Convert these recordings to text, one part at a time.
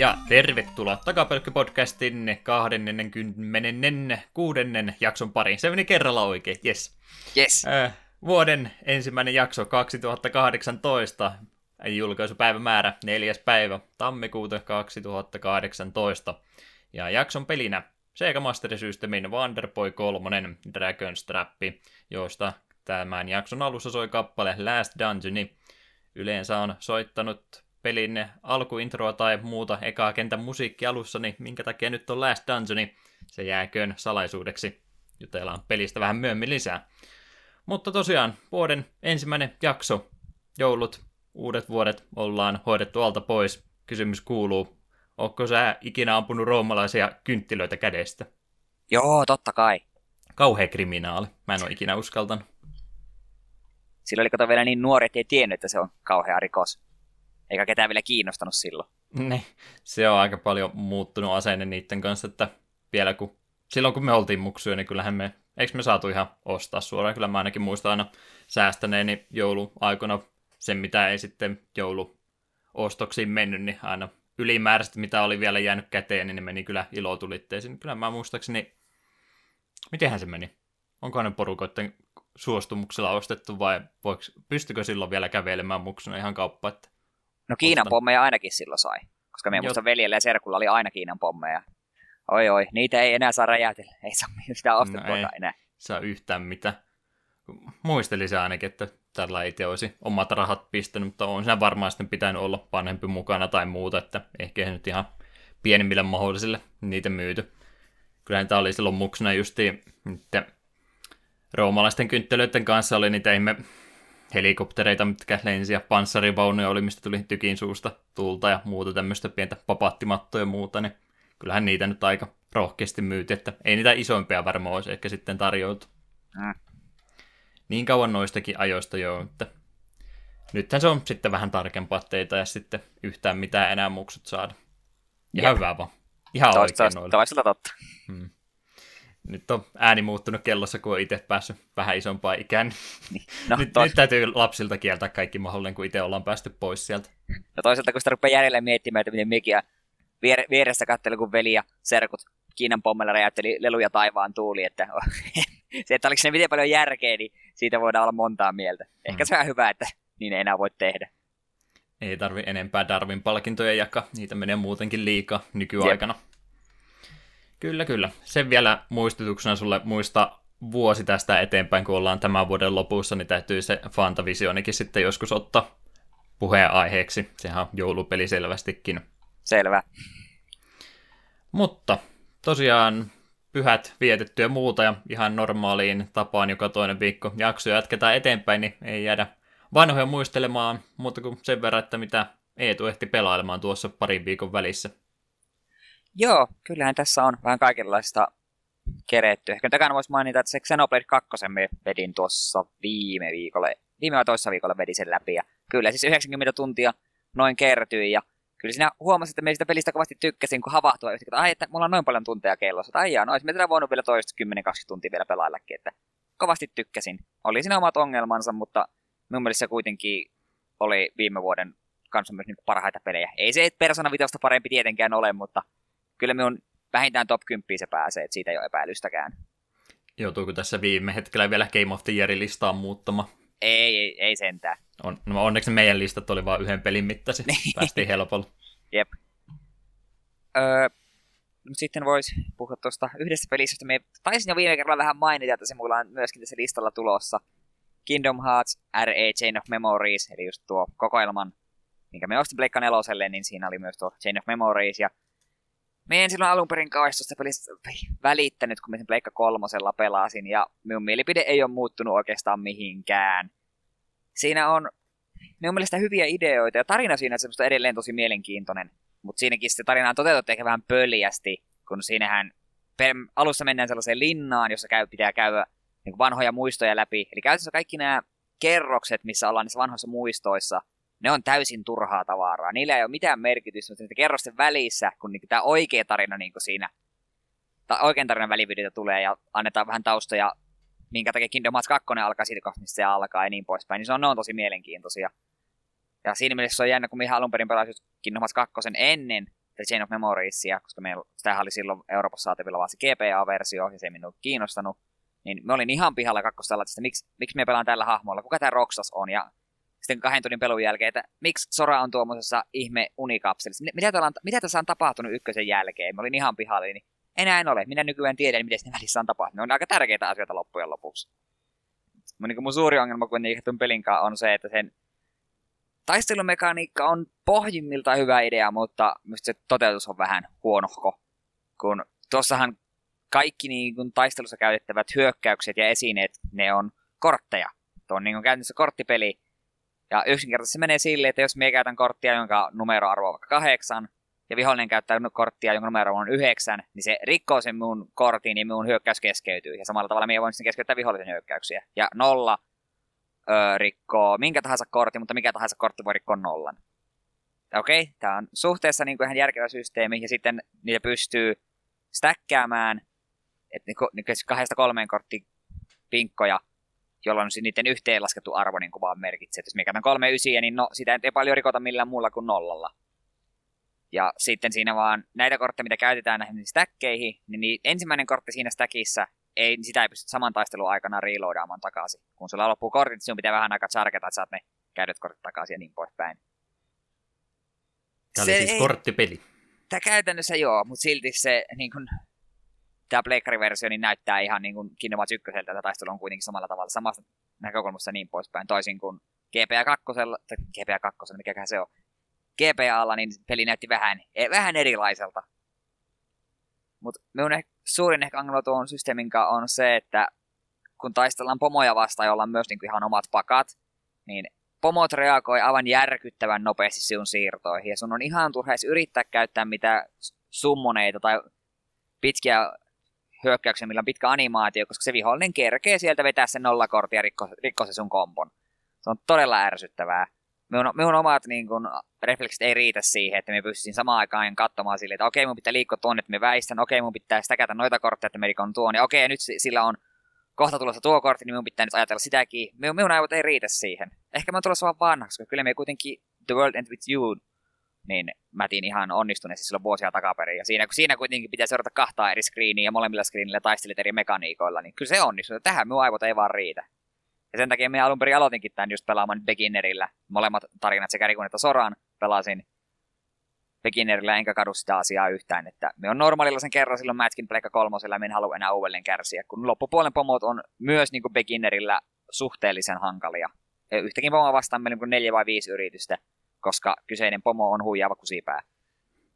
Ja tervetuloa Takapölkky-podcastin 26. jakson pariin. Se meni kerralla oikein, yes. Yes. Äh, vuoden ensimmäinen jakso 2018, julkaisupäivämäärä 4. päivä tammikuuta 2018. Ja jakson pelinä Sega Master Systemin Wonderboy 3 Dragon's Trappi, josta tämän jakson alussa soi kappale Last Dungeoni. Yleensä on soittanut pelin alkuintroa tai muuta ekaa kentän musiikki alussa, niin minkä takia nyt on Last Dungeoni, se jääköön salaisuudeksi. Jutellaan pelistä vähän myöhemmin lisää. Mutta tosiaan, vuoden ensimmäinen jakso, joulut, uudet vuodet ollaan hoidettu alta pois. Kysymys kuuluu, onko sä ikinä ampunut roomalaisia kynttilöitä kädestä? Joo, totta kai. Kauhea kriminaali. Mä en ole ikinä uskaltanut. Silloin oli kato vielä niin nuori, ettei tiennyt, että se on kauhea rikos. Eikä ketään vielä kiinnostanut silloin. Ne, se on aika paljon muuttunut asenne niiden kanssa, että vielä kun, silloin kun me oltiin muksuja, niin kyllähän me, eikö me saatu ihan ostaa suoraan, kyllä mä ainakin muistan aina säästäneeni jouluaikona sen, mitä ei sitten jouluostoksiin mennyt, niin aina ylimääräistä, mitä oli vielä jäänyt käteen, niin ne meni kyllä ilotulitteisiin. Kyllä mä muistaakseni, mitenhän se meni? Onko ne porukoiden suostumuksella ostettu vai voiko, pystykö silloin vielä kävelemään muksuna ihan kauppa? Että No Kiinan ostan. pommeja ainakin silloin sai, koska meidän muista veljellä ja serkulla oli aina Kiinan pommeja. Oi oi, niitä ei enää saa räjäytellä, ei saa sitä ostettua no enää. saa yhtään mitä. Muistelin se ainakin, että tällä itse olisi omat rahat pistänyt, mutta on siinä varmaan sitten pitänyt olla vanhempi mukana tai muuta, että ehkä nyt ihan pienimmille mahdollisille niitä myyty. Kyllähän tämä oli silloin muksuna justiin niiden roomalaisten kynttelöiden kanssa oli niitä ihme helikoptereita, mitkä lensi ja panssarivaunuja oli, mistä tuli tykin suusta tulta ja muuta tämmöistä pientä papattimattoja ja muuta, niin kyllähän niitä nyt aika rohkeasti myyti, että ei niitä isompia varmaan olisi ehkä sitten tarjoutu. Mm. Niin kauan noistakin ajoista jo, että nythän se on sitten vähän tarkempaa teitä ja sitten yhtään mitään enää muksut saada. Ihan Jep. hyvä vaan. Ihan toista, oikein noilla. Toisella totta. Hmm nyt on ääni muuttunut kellossa, kun on itse päässyt vähän isompaan ikään. Niin. No, nyt, tos... nyt täytyy lapsilta kieltää kaikki mahdollinen, kun itse ollaan päästy pois sieltä. No toisaalta, kun sitä rupeaa järjellä miettimään, että miten mekin vier- vieressä katseli, kun veli ja serkut Kiinan pommella räjäytteli leluja taivaan tuuli, että se, että oliko ne miten paljon järkeä, niin siitä voidaan olla montaa mieltä. Ehkä mm. se on hyvä, että niin ei enää voi tehdä. Ei tarvi enempää Darwin palkintoja jakaa, niitä menee muutenkin liikaa nykyaikana. Jep. Kyllä, kyllä. Sen vielä muistutuksena sulle muista vuosi tästä eteenpäin, kun ollaan tämän vuoden lopussa, niin täytyy se Fantavisionikin sitten joskus ottaa puheenaiheeksi. Sehän on joulupeli selvästikin. Selvä. Mutta tosiaan pyhät vietetty ja muuta ja ihan normaaliin tapaan joka toinen viikko jakso jatketaan eteenpäin, niin ei jäädä vanhoja muistelemaan, mutta kuin sen verran, että mitä Eetu ehti pelailemaan tuossa parin viikon välissä. Joo, kyllähän tässä on vähän kaikenlaista keretty. Ehkä takana voisi mainita, että se Xenoblade 2 me vedin tuossa viime viikolla, viime vai toissa viikolla vedin sen läpi. Ja kyllä siis 90 tuntia noin kertyi ja kyllä siinä huomasin, että me sitä pelistä kovasti tykkäsin, kun havahtua yhtäkkiä, että ai, että mulla on noin paljon tunteja kellossa. Tai jaa, no olisi tätä voinut vielä toista 10-20 tuntia vielä pelaillakin, että kovasti tykkäsin. Oli siinä omat ongelmansa, mutta mun mielestä se kuitenkin oli viime vuoden kanssa myös niin parhaita pelejä. Ei se Persona 5 parempi tietenkään ole, mutta kyllä minun vähintään top 10 se pääsee, että siitä ei ole epäilystäkään. Joutuuko tässä viime hetkellä vielä Game of the Year listaan muuttama? Ei, ei, ei sentään. On, no onneksi meidän listat oli vain yhden pelin mittaisia. Niin. Päästiin helpolla. Jep. Öö, sitten voisi puhua tuosta yhdestä pelistä, josta me taisin jo viime kerralla vähän mainita, että se mulla on myöskin tässä listalla tulossa. Kingdom Hearts R.A. Chain of Memories, eli just tuo kokoelman, minkä me ostin Pleikka neloselle, niin siinä oli myös tuo Chain of Memories, ja me en silloin alun perin kauheasti pelistä välittänyt, kun mä sen Pleikka kolmosella pelasin, ja minun mielipide ei ole muuttunut oikeastaan mihinkään. Siinä on minun mielestä hyviä ideoita, ja tarina siinä on edelleen tosi mielenkiintoinen, mutta siinäkin se tarina on toteutettu ehkä vähän pöljästi, kun siinähän alussa mennään sellaiseen linnaan, jossa käy, pitää käydä niin vanhoja muistoja läpi. Eli käytännössä kaikki nämä kerrokset, missä ollaan niissä vanhoissa muistoissa, ne on täysin turhaa tavaraa. Niillä ei ole mitään merkitystä, mutta kerrosten välissä, kun niin tämä oikea tarina niin siinä, tai oikean tarinan välivideota tulee ja annetaan vähän taustoja, minkä takia Kingdom Hearts 2 alkaa siitä kohdasta, mistä se alkaa ja niin poispäin, niin se on, ne on tosi mielenkiintoisia. Ja siinä mielessä se on jännä, kun minä alun perin pelasin Kingdom Hearts 2 ennen The Chain of Memoriesia, koska meillä, sitä oli silloin Euroopassa saatavilla vaan se GPA-versio, ja se ei minua kiinnostanut. Niin me olin ihan pihalla kakkosella, että miksi, miksi me pelaan tällä hahmolla, kuka tämä Roxas on, ja sitten kahden tunnin pelun jälkeen, että miksi Sora on tuommoisessa ihme unikapselissa. Mitä, on, mitä tässä on tapahtunut ykkösen jälkeen? Mä olin ihan pihalla, niin enää en ole. Minä nykyään tiedän, miten ne välissä on tapahtunut. Ne on aika tärkeitä asioita loppujen lopuksi. Mun, niin mun suuri ongelma kuitenkin tuon pelin on se, että sen taistelumekaniikka on pohjimmiltaan hyvä idea, mutta myös se toteutus on vähän huonohko. Kun tuossahan kaikki niin kun taistelussa käytettävät hyökkäykset ja esineet, ne on kortteja. Tuo on niin käytännössä korttipeli. Ja yksinkertaisesti se menee silleen, että jos me käytän korttia, jonka numeroarvo on vaikka kahdeksan, ja vihollinen käyttää korttia, jonka numero on yhdeksän, niin se rikkoo sen mun kortin ja mun hyökkäys keskeytyy. Ja samalla tavalla minä voin sitten keskeyttää vihollisen hyökkäyksiä. Ja nolla öö, rikkoo minkä tahansa kortin, mutta mikä tahansa kortti voi rikkoa nollan. Okei, okay, tämä on suhteessa niin kuin ihan järkevä systeemi, ja sitten niitä pystyy stäkkäämään, että niin, niin kahdesta kolmeen kortti pinkkoja, jolloin niiden yhteenlaskettu arvo niin kuin vaan merkitsee. Että jos mikä on kolme ysiä, niin no, sitä ei paljon rikota millään muulla kuin nollalla. Ja sitten siinä vaan näitä kortteja, mitä käytetään näihin stäkkeihin, niin, niin ensimmäinen kortti siinä stäkissä, ei, niin sitä ei pysty saman taistelun aikana reloadaamaan takaisin. Kun sulla loppuu kortit, niin sinun pitää vähän aikaa charkata, että saat ne käydyt kortit takaisin ja niin poispäin. Tämä oli se siis ei, korttipeli. Tämä käytännössä joo, mutta silti se niin kun, tämä Pleikkari-versio niin näyttää ihan niin kuin Kingdom Hearts 1, että taistelu on kuitenkin samalla tavalla, samasta näkökulmasta niin poispäin, toisin kuin GPA 2, tai GPA 2, mikä se on, GPAlla, niin peli näytti vähän, e, vähän erilaiselta. Mutta minun ehkä, suurin ehkä ongelma tuon systeemin on se, että kun taistellaan pomoja vastaan, joilla on myös niin ihan omat pakat, niin pomot reagoi aivan järkyttävän nopeasti sinun siirtoihin. Ja sun on ihan turha edes yrittää käyttää mitä summoneita tai pitkiä hyökkäyksiä, millä on pitkä animaatio, koska se vihollinen kerkee sieltä vetää sen nollakortin ja rikko, rikko se sun kompon. Se on todella ärsyttävää minun, minun omat niin kun, refleksit ei riitä siihen, että me pystyisin samaan aikaan katsomaan sille, että okei, mun pitää liikkua tuonne, että me väistän, okei, mun pitää stäkätä noita kortteja, että me rikon tuon, ja okei, nyt sillä on kohta tulossa tuo kortti, niin minun pitää nyt ajatella sitäkin. Minun, minun aivot ei riitä siihen. Ehkä mä oon tulossa vaan vanhaksi, koska kyllä me kuitenkin The World Ends With You, niin mä tiin ihan onnistuneesti silloin vuosia takaperin. Ja siinä, siinä kuitenkin pitää seurata kahta eri screeniä ja molemmilla screenillä taistelit eri mekaniikoilla, niin kyllä se onnistuu. Tähän minun aivot ei vaan riitä. Ja sen takia minä alun perin aloitinkin tämän just pelaamaan beginnerillä. Molemmat tarinat sekä Rikun että Soran pelasin beginnerillä, enkä kadu sitä asiaa yhtään. Että me on normaalilla sen kerran silloin Matchkin Pleikka kolmosella, en halua enää uudelleen kärsiä, kun loppupuolen pomot on myös niin kuin beginnerillä suhteellisen hankalia. Ja yhtäkin pomoa vastaan meillä on neljä vai viisi yritystä, koska kyseinen pomo on huijaava kusipää.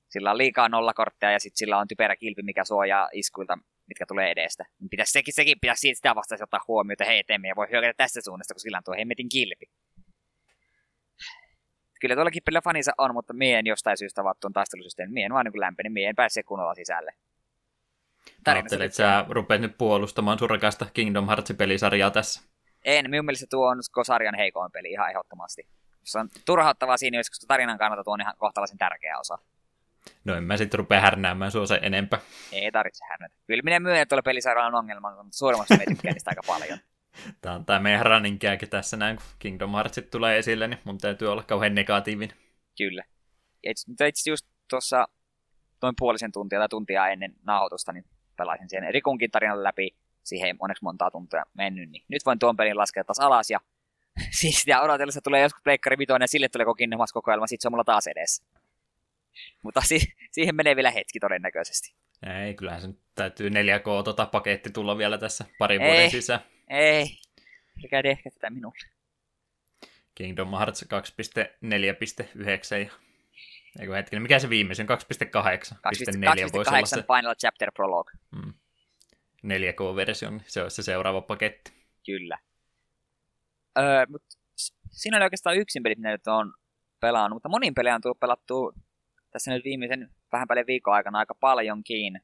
Sillä on liikaa nollakortteja ja sitten sillä on typerä kilpi, mikä suojaa iskuilta mitkä tulee edestä. Niin pitäisi sekin, sekin pitäisi sitä vastaisi ottaa huomioon, että hei, etemme ja voi hyökätä tästä suunnasta, kun sillä on tuo hemmetin kilpi. Kyllä tuollakin pelillä faninsa on, mutta mie en jostain syystä vattuun taistelusysteemi. Mie en vaan niin lämpeni, mie en pääse kunnolla sisälle. Ajattelet, että sä rupeat nyt puolustamaan sun rakasta Kingdom Hearts-pelisarjaa tässä? En, minun mielestä tuo on sarjan heikoin peli ihan ehdottomasti. Se on turhauttavaa siinä, koska tarinan kannalta tuo on ihan kohtalaisen tärkeä osa. No en mä sitten rupea härnäämään sua sen enempää. Ei tarvitse härnätä. Kyllä minä myönnän, että tuolla pelisarjalla on ongelma, mutta suurimmassa me tykkään niistä aika paljon. Tämä on tämä meidän running tässä näin, kun Kingdom Heartsit tulee esille, niin mun täytyy olla kauhean negatiivinen. Kyllä. Itse, itse just tuossa noin puolisen tuntia tai tuntia ennen nauhoitusta, niin pelasin siihen Rikunkin tarinan läpi. Siihen ei onneksi montaa tuntia mennyt, niin nyt voin tuon pelin laskea taas alas ja siis sitä odotellessa tulee joskus Pleikkari Vitoinen ja sille tulee Kingdom Hearts kokoelma, sit se on mulla taas edessä. Mutta si- siihen menee vielä hetki todennäköisesti. Ei, kyllähän se täytyy 4K tota paketti tulla vielä tässä parin ei, vuoden sisään. Ei, älkää tehkää tätä minulle. Kingdom Hearts 2.4.9 ja Eikö hetkinen, mikä se viimeisin? 2.8. 2.4 voisi olla se. Final Chapter Prologue. Mm. 4K-versio, niin se olisi se seuraava paketti. Kyllä. Öö, mutta siinä oli oikeastaan yksin pelit, mitä nyt on pelannut, mutta monin pelejä on tullut pelattua tässä nyt viimeisen vähän päälle viikon aikana aika paljonkin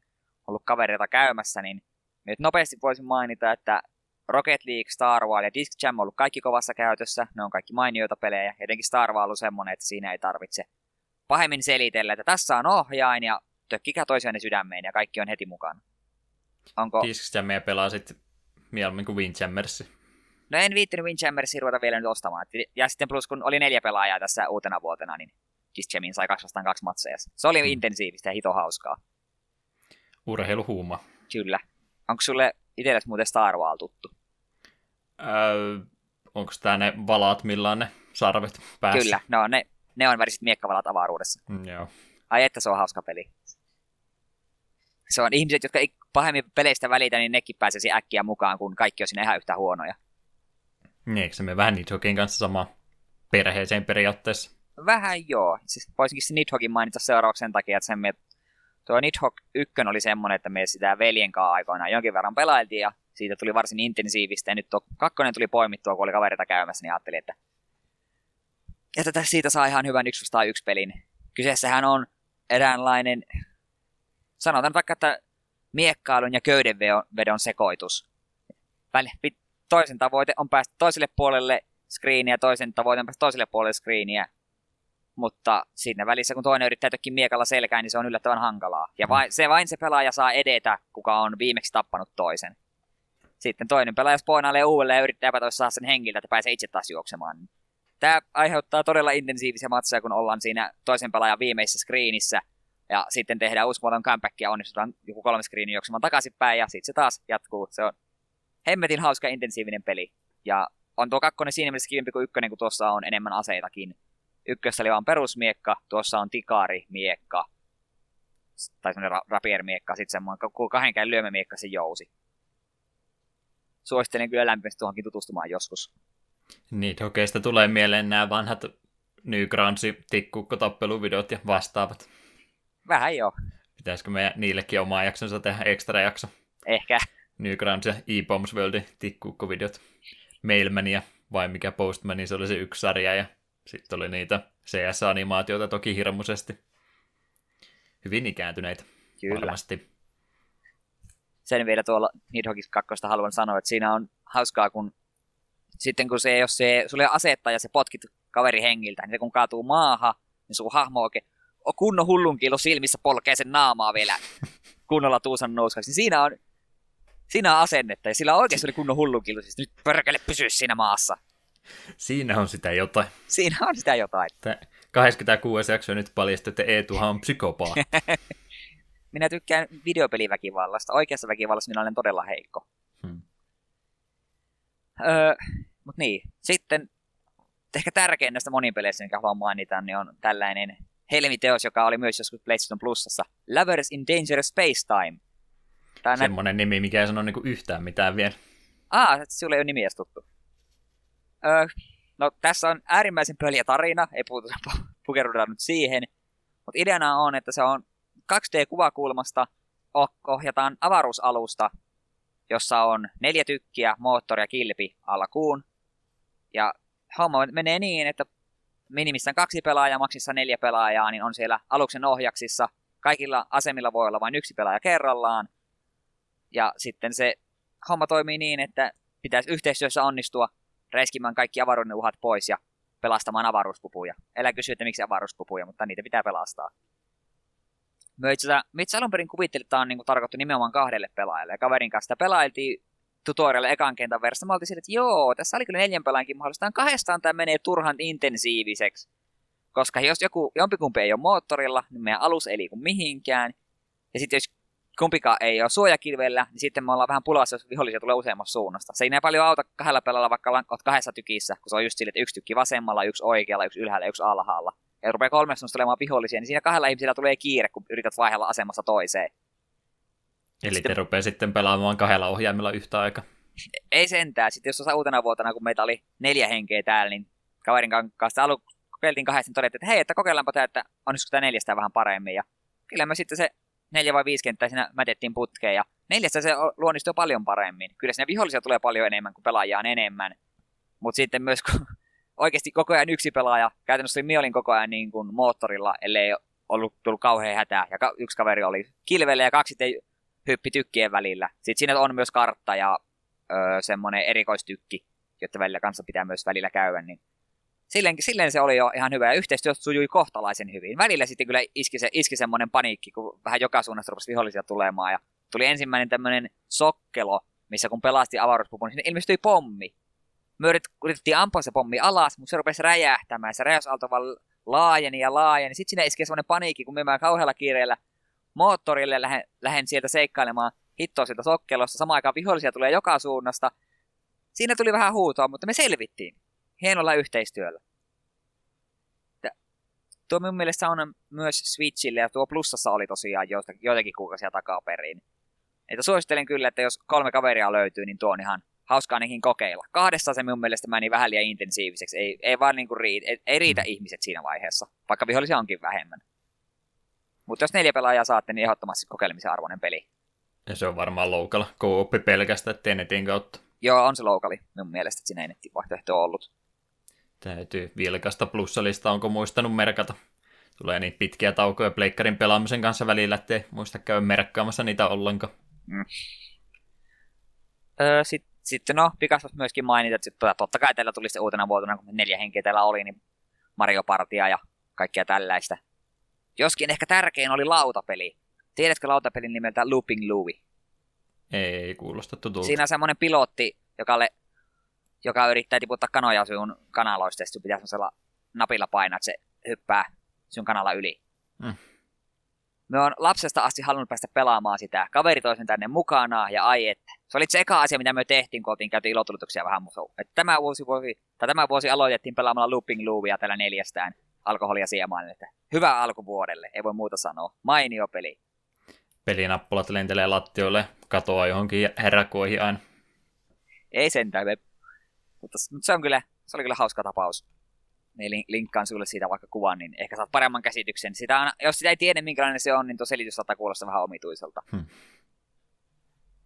ollut kavereita käymässä, niin nyt nopeasti voisin mainita, että Rocket League, Star Wars ja Disc Jam on ollut kaikki kovassa käytössä. Ne on kaikki mainioita pelejä. Jotenkin Star Wars on semmonen, että siinä ei tarvitse pahemmin selitellä, että tässä on ohjain ja tökkikää toisiaan sydämeen ja kaikki on heti mukana. Onko... Disc Jamia pelaa sitten mieluummin kuin Windjammersi. No en viittinyt Windjammersia ruveta vielä nyt ostamaan. Ja sitten plus kun oli neljä pelaajaa tässä uutena vuotena, niin Dischemin sai 2 vastaan kaksi matseja. Se oli mm. intensiivistä ja hito hauskaa. Urheiluhuuma. Kyllä. Onko sulle itsellesi muuten Star Wars tuttu? Öö, onko tämä ne valaat, millä on ne sarvet päässä? Kyllä, no, ne, ne on väriset miekkavalat avaruudessa. Mm, joo. Ai että se on hauska peli. Se on ihmiset, jotka ei pahemmin peleistä välitä, niin nekin pääsisi äkkiä mukaan, kun kaikki on siinä ihan yhtä huonoja. Niin, eikö se me vähän Nidhoggin kanssa sama perheeseen periaatteessa? Vähän joo. Siis voisinkin se Nidhoggin mainita seuraavaksi sen takia, että sen me... tuo Nidhogg 1 oli semmoinen, että me sitä veljen kanssa aikoinaan jonkin verran pelailtiin ja siitä tuli varsin intensiivistä. Ja nyt tuo kakkonen tuli poimittua, kun oli kaverita käymässä, niin ajattelin, että, että siitä saa ihan hyvän 1 1 pelin. Kyseessähän on eräänlainen, sanotaan vaikka, että miekkailun ja köydenvedon sekoitus. Toisen tavoite on päästä toiselle puolelle screeniä, toisen tavoite on päästä toiselle puolelle screeniä. Mutta siinä välissä, kun toinen yrittää tökkiä miekalla selkään, niin se on yllättävän hankalaa. Ja vain, se vain se pelaaja saa edetä, kuka on viimeksi tappanut toisen. Sitten toinen pelaaja spoonailee uudelleen ja yrittää epätoissa saada sen henkiltä, että pääsee itse taas juoksemaan. Tämä aiheuttaa todella intensiivisiä matseja, kun ollaan siinä toisen pelaajan viimeisessä screenissä. Ja sitten tehdään uskomaton comeback ja onnistutaan joku kolme screeniä juoksemaan takaisinpäin ja sitten se taas jatkuu. Se on hemmetin hauska intensiivinen peli. Ja on tuo kakkonen siinä mielessä kivempi kuin ykkönen, kun tuossa on enemmän aseitakin. Ykkössä oli vaan perusmiekka, tuossa on miekka tai semmoinen ra- rapier-miekka, sitten semmoinen kahden käyn lyömämiekka se jousi. Suosittelen kyllä lämpimästi tuohonkin tutustumaan joskus. Niin, hokeista tulee mieleen nämä vanhat Newgroundsi tikkukko-tappeluvideot ja vastaavat. Vähän joo. Pitäisikö meidän niillekin omaa jaksonsa tehdä ekstra jakso? Ehkä. Newgrounds ja E-Bombs Worldin tikkukko-videot. Mailmania vai mikä Postmani, se oli se yksi sarja ja sitten oli niitä CS-animaatioita toki hirmuisesti. Hyvin ikääntyneitä. Kyllä. Varmasti. Sen vielä tuolla Nidhogis 2 haluan sanoa, että siinä on hauskaa, kun sitten kun se, jos se, sulle asettaa ja se potkit kaveri hengiltä, niin se kun kaatuu maahan, niin sun hahmo oikein kunnon hullunkiilo silmissä polkee sen naamaa vielä kunnolla tuusan nouskaksi. Niin siinä on, siinä on asennetta ja sillä oikeasti oli kunnon hullunkiilo. Siis nyt pörkele pysyä siinä maassa. Siinä on sitä jotain. Siinä on sitä jotain. Tämä 26 jakso nyt paljastui, että Eetuhan on psykopaatti. minä tykkään videopeliväkivallasta. Oikeassa väkivallassa minä olen todella heikko. Hmm. Öö, Mut niin, sitten ehkä tärkein näistä monipeleistä, mikä haluan mainita, niin on tällainen helmiteos, joka oli myös joskus PlayStation Plusassa. Lovers in Dangerous Space Time. Tämä Semmoinen nä- nimi, mikä ei sano niinku yhtään mitään vielä. Ah, sulle ei ole nimi tuttu. Öö, no, tässä on äärimmäisen pöliä tarina, ei puhuta, pukeruta nyt siihen. Mutta ideana on, että se on 2D-kuvakulmasta, ohjataan avaruusalusta, jossa on neljä tykkiä, moottori ja kilpi alkuun. Ja homma menee niin, että minimissään kaksi pelaajaa, maksissa neljä pelaajaa, niin on siellä aluksen ohjaksissa. Kaikilla asemilla voi olla vain yksi pelaaja kerrallaan. Ja sitten se homma toimii niin, että pitäisi yhteistyössä onnistua reiskimään kaikki avaruuden uhat pois ja pelastamaan avaruuspupuja. Elä kysyä, että miksi avaruuspupuja, mutta niitä pitää pelastaa. Me itse asiassa, alun perin kuvittelin, että tämä on niin tarkoittu nimenomaan kahdelle pelaajalle. Ja kaverin kanssa sitä pelailtiin tutorialle ekan kentän verran. Mä oltiin sille, että joo, tässä oli kyllä neljän pelaajankin mahdollista. Kahdestaan tämä menee turhan intensiiviseksi. Koska jos joku, jompikumpi ei ole moottorilla, niin meidän alus ei liiku mihinkään. Ja sitten jos kumpikaan ei ole suojakilvellä, niin sitten me ollaan vähän pulassa, jos vihollisia tulee useammasta suunnasta. Se ei näin paljon auta kahdella pelalla, vaikka olet kahdessa tykissä, kun se on just sille, että yksi tykki vasemmalla, yksi oikealla, yksi ylhäällä, yksi alhaalla. Ja rupeaa kolmessa tulemaan vihollisia, niin siinä kahdella ihmisellä tulee kiire, kun yrität vaihella asemassa toiseen. Eli sitten... te rupeaa sitten pelaamaan kahdella ohjaimella yhtä aikaa. Ei sentään. Sitten jos uutena vuotena, kun meitä oli neljä henkeä täällä, niin kaverin kanssa alu kokeiltiin kahdesta, niin todettiin, että hei, että kokeillaanpa tämä, että onnistuiko tämä neljästä vähän paremmin. Ja kyllä me sitten se neljä vai viisi kenttää siinä mätettiin putkeen, ja neljästä se luonnistui paljon paremmin. Kyllä siinä vihollisia tulee paljon enemmän, kuin pelaajia on enemmän. Mutta sitten myös, kun oikeasti koko ajan yksi pelaaja, käytännössä Miolin koko ajan niin kuin moottorilla, ellei ollut tullut kauhean hätää, ja yksi kaveri oli kilvelle ja kaksi sitten hyppi tykkien välillä. Sitten siinä on myös kartta ja öö, semmoinen erikoistykki, jotta välillä kanssa pitää myös välillä käydä, niin silleen, silleen se oli jo ihan hyvä ja yhteistyö sujui kohtalaisen hyvin. Välillä sitten kyllä iski, se, iski semmoinen paniikki, kun vähän joka suunnasta rupesi vihollisia tulemaan ja tuli ensimmäinen tämmöinen sokkelo, missä kun pelasti avaruuspupun, niin ilmestyi pommi. me yritettiin ampua se pommi alas, mutta se rupesi räjähtämään. Se räjäysaalto vaan laajeni ja laajeni. Sitten sinne iski semmoinen paniikki, kun me mä kauhealla kiireellä moottorille lähden, lähden sieltä seikkailemaan hittoa sieltä sokkelosta. Samaan aikaan vihollisia tulee joka suunnasta. Siinä tuli vähän huutoa, mutta me selvittiin. Hienolla yhteistyöllä. Tuo minun mielestä on myös Switchille ja tuo plussassa oli tosiaan joitakin kuukausia takaperin. Että suosittelen kyllä, että jos kolme kaveria löytyy, niin tuo on ihan hauska ainakin kokeilla. Kahdessa se minun mielestä meni vähän liian intensiiviseksi. Ei, ei vaan niinku riitä, ei, ei riitä mm. ihmiset siinä vaiheessa, vaikka vihollisia onkin vähemmän. Mutta jos neljä pelaajaa saatte, niin ehdottomasti kokeilemisen arvoinen peli. Ja se on varmaan loukalla kooppi pelkästään, ettei netin kautta. Joo, on se loukali minun mielestä, että siinä ei nettivaihtoehto ollut. Täytyy vilkasta plussalista, onko muistanut merkata. Tulee niin pitkiä taukoja pleikkarin pelaamisen kanssa välillä, ettei muista käydä merkkaamassa niitä ollenkaan. Mm. Öö, Sitten sitten no, pikasta myöskin mainita, että sitten, totta kai teillä tuli se uutena vuotena, kun neljä henkeä teillä oli, niin Mario Partia ja kaikkea tällaista. Joskin ehkä tärkein oli lautapeli. Tiedätkö lautapelin nimeltä Looping Louie? Ei kuulosta tutulta. Siinä on semmoinen pilotti, joka, le, joka yrittää tiputtaa kanoja sinun kanaloista, ja sitten pitää semmoisella napilla painaa, että se hyppää sinun kanalla yli. Mm. Me on lapsesta asti halunnut päästä pelaamaan sitä. Kaveri toisen tänne mukana ja ai että. Se oli se eka asia, mitä me tehtiin, kun oltiin käyty ilotulituksia vähän. Että tämä, vuosi, vuosi, tai tämä vuosi aloitettiin pelaamalla Looping Loovia tällä neljästään alkoholia siemaan. Että hyvä alkuvuodelle, ei voi muuta sanoa. Mainio peli. Pelinappulat lentelee lattioille, katoaa johonkin herrakoihin aina. Ei sentään, mutta, mutta se, on kyllä, se oli kyllä hauska tapaus niin linkkaan sulle siitä vaikka kuvan, niin ehkä saat paremman käsityksen. Sitä on, jos sitä ei tiedä, minkälainen se on, niin tuo selitys saattaa kuulostaa vähän omituiselta. Hmm.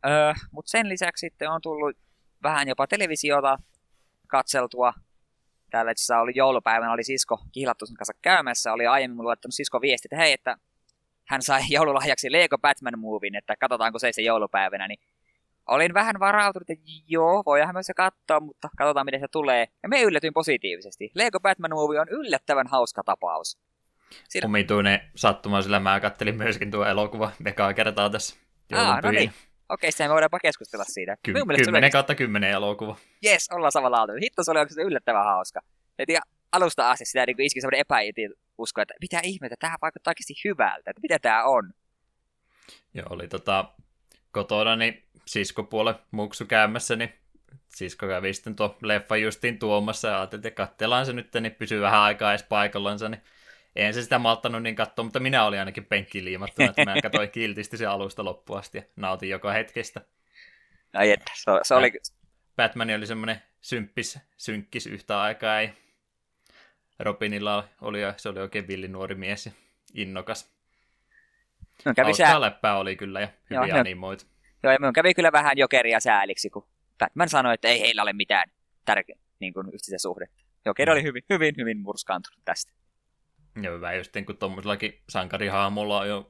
Öö, Mutta sen lisäksi sitten on tullut vähän jopa televisiota katseltua. Täällä itse oli joulupäivänä, oli sisko kihlattu sen kanssa käymässä. Oli aiemmin mulle laittanut sisko viesti, että hei, että hän sai joululahjaksi Lego Batman Movin, että katsotaanko se se joulupäivänä, niin olin vähän varautunut, että joo, voidaan myös se katsoa, mutta katsotaan miten se tulee. Ja me yllätyin positiivisesti. Lego Batman Movie on yllättävän hauska tapaus. Siinä... Omituinen sattuma, sillä mä kattelin myöskin tuo elokuva ekaa kertaa tässä Aa, no niin. Okei, sitten me voidaanpa keskustella siitä. Ky- kymmenen kautta kymmenen elokuva. Yes, ollaan samalla autolla. Hitto, se oli oikeasti yllättävän hauska. Et ja alusta asti sitä niin iski semmoinen epäusko, että mitä ihmettä, tähän vaikuttaa oikeasti hyvältä, että mitä tämä on. Joo, oli tota, kotona, niin siskopuole muksu käymässä, niin sisko kävi sitten tuo leffa justiin tuomassa ja ajattelin, että katsellaan se nyt, niin pysyy vähän aikaa edes paikallansa, niin en se sitä malttanut niin katsoa, mutta minä olin ainakin penkkiin liimattuna, että mä katsoin kiltisti sen alusta loppuun asti ja nautin joka hetkestä. Ai että, se, se oli... Batman oli semmoinen symppis, synkkis yhtä aikaa, ei Robinilla oli, se oli oikein villi nuori mies ja innokas. No, kävi sä... läppää oli kyllä ja hyviä Joo, animoita. Joo, ja minun kävi kyllä vähän jokeria sääliksi, kun Batman sanoi, että ei heillä ole mitään tärkeää niin kuin yhteistä suhdetta. Jokeri oli hyvin, hyvin, hyvin murskaantunut tästä. Joo, hyvä just kun tuommoisellakin sankarihahmolla on jo,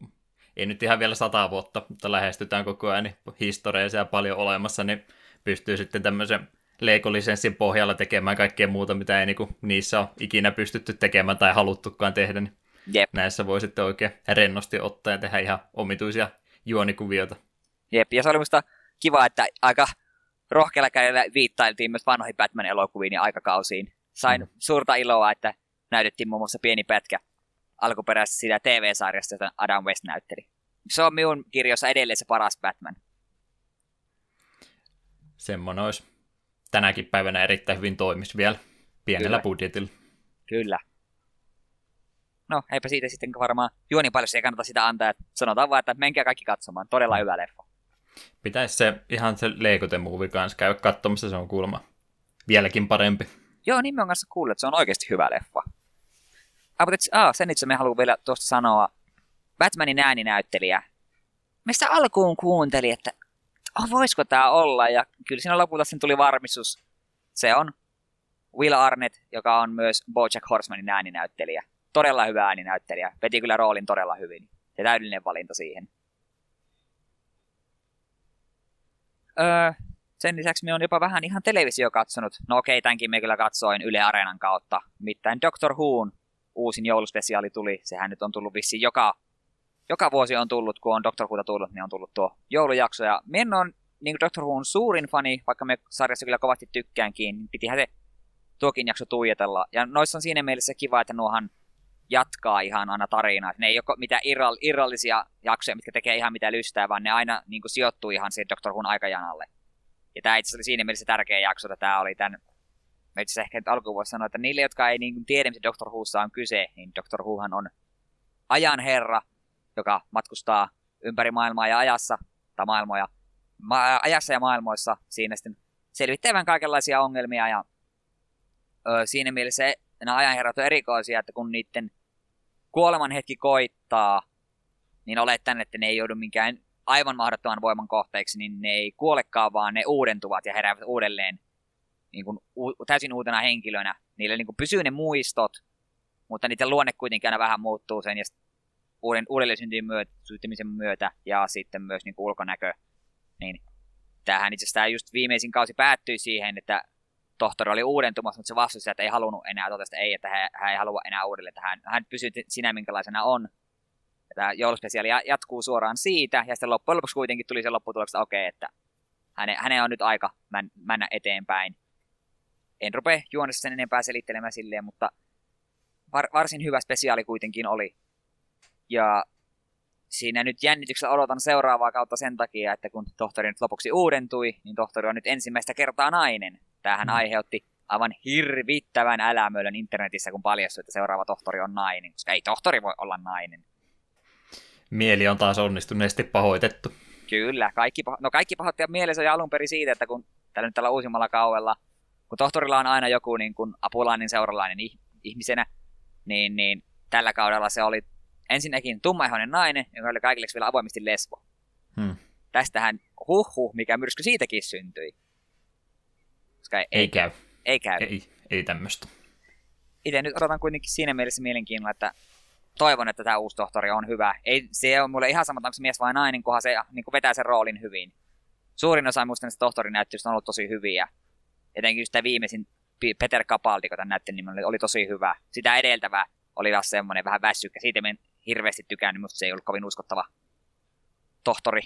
ei nyt ihan vielä sata vuotta, mutta lähestytään koko ajan niin historiaa paljon olemassa, niin pystyy sitten tämmöisen Lego-lisenssin pohjalla tekemään kaikkea muuta, mitä ei niinku niissä ole ikinä pystytty tekemään tai haluttukaan tehdä. Niin Jep. Näissä voi sitten oikein rennosti ottaa ja tehdä ihan omituisia juonikuvioita. Jep, ja se oli musta kiva, että aika rohkealla kädellä viittailtiin myös vanhoihin Batman-elokuviin ja aikakausiin. Sain mm. suurta iloa, että näytettiin muun muassa pieni pätkä alkuperäisestä siitä TV-sarjasta, jota Adam West näytteli. Se on minun kirjoissa edelleen se paras Batman. Semmoinen olisi tänäkin päivänä erittäin hyvin toimisi vielä pienellä Kyllä. budjetilla. Kyllä. No, eipä siitä sitten varmaan juoni paljon ei kannata sitä antaa. Sanotaan vaan, että menkää kaikki katsomaan. Todella hyvä leffa. Pitäisi se ihan se Leikoten movie kanssa käydä katsomassa, se on kuulemma vieläkin parempi. Joo, niin on kanssa kuullut, että se on oikeasti hyvä leffa. Ah, mutta ah, sen itse me haluan vielä tuosta sanoa. Batmanin ääninäyttelijä. Mistä alkuun kuunteli, että oh, voisiko tämä olla, ja kyllä siinä lopulta sen tuli varmistus. Se on Will Arnett, joka on myös Bojack Horsemanin ääninäyttelijä. Todella hyvä ääninäyttelijä. Veti kyllä roolin todella hyvin. Ja täydellinen valinta siihen. Öö, sen lisäksi me on jopa vähän ihan televisio katsonut. No okei, tämänkin me kyllä katsoin Yle Areenan kautta. Mitään Doctor Whoon uusin jouluspesiaali tuli. Sehän nyt on tullut vissiin joka, joka vuosi on tullut, kun on Doctor Whoota tullut, niin on tullut tuo joulujakso. Ja minä on niin Doctor Who'n suurin fani, vaikka me sarjassa kyllä kovasti tykkäänkin, niin pitihän se tuokin jakso tuijatella. Ja noissa on siinä mielessä kiva, että nuohan jatkaa ihan aina tarinaa. Ne ei ole mitään irral, irrallisia jaksoja, mitkä tekee ihan mitä lystää, vaan ne aina niin kuin, sijoittuu ihan siihen Doctor Who'n aikajanalle. Ja tämä itse oli siinä mielessä tärkeä jakso, että tämä oli tämän mä itse ehkä nyt alkuun voisi sanoa, että niille, jotka ei niin tiedä, mitä Doctor Whossa on kyse, niin Doctor Whohan on ajan herra, joka matkustaa ympäri maailmaa ja ajassa, tai maailmoja, ma- ajassa ja maailmoissa siinä sitten selvittävän kaikenlaisia ongelmia ja ö, siinä mielessä nämä ajanherrat on erikoisia, että kun niiden kuoleman hetki koittaa, niin oletan, että ne ei joudu minkään aivan mahdottoman voiman kohteeksi, niin ne ei kuolekaan, vaan ne uudentuvat ja heräävät uudelleen niin kuin, u- täysin uutena henkilönä. Niille niin kuin, pysyy ne muistot, mutta niiden luonne kuitenkin aina vähän muuttuu sen ja uuden, uudelleen syntymisen myötä ja sitten myös niin kuin, ulkonäkö. Niin tämähän itse asiassa just viimeisin kausi päättyi siihen, että tohtori oli uudentumassa, mutta se vastusti, että ei halunnut enää totesta ei, että hän, hän ei halua enää uudelleen, että hän, hän pysyy sinä minkälaisena on. Tämä jouluspesiaali jatkuu suoraan siitä, ja sitten loppujen lopuksi kuitenkin tuli se lopputulos, että okei, että hänen, hänen on nyt aika mennä eteenpäin. En rupea juonessa sen enempää selittelemään silleen, mutta var, varsin hyvä spesiaali kuitenkin oli. Ja siinä nyt jännityksellä odotan seuraavaa kautta sen takia, että kun tohtori nyt lopuksi uudentui, niin tohtori on nyt ensimmäistä kertaa nainen. Tämähän mm. aiheutti aivan hirvittävän älämöllön internetissä, kun paljastui, että seuraava tohtori on nainen, koska ei tohtori voi olla nainen. Mieli on taas onnistuneesti pahoitettu. Kyllä, kaikki, paho- no kaikki pahoittivat mielensä jo alun perin siitä, että kun tällä nyt tällä uusimmalla kauella, kun tohtorilla on aina joku niin kuin apulainen seuralainen ihmisenä, niin, niin tällä kaudella se oli ensinnäkin tummaihoinen nainen, joka oli kaikille vielä avoimesti lesbo. Hmm. Tästähän huhhuh, mikä myrsky siitäkin syntyi. Koska ei, ei käy. Ei käy. Ei, ei tämmöistä. Itse nyt odotan kuitenkin siinä mielessä mielenkiinnolla, että toivon, että tämä uusi tohtori on hyvä. Ei, se on mulle ihan sama, onko se mies vai nainen, kunhan se niin vetää sen roolin hyvin. Suurin osa muista näistä tohtorinäyttelyistä on ollut tosi hyviä. Etenkin just tämä viimeisin Peter Capaldi, kun tämän näyttelyn nimi oli, oli tosi hyvä. Sitä edeltävä oli taas semmoinen vähän väsykkä. Siitä en hirveästi tykännyt, mutta se ei ollut kovin uskottava tohtori.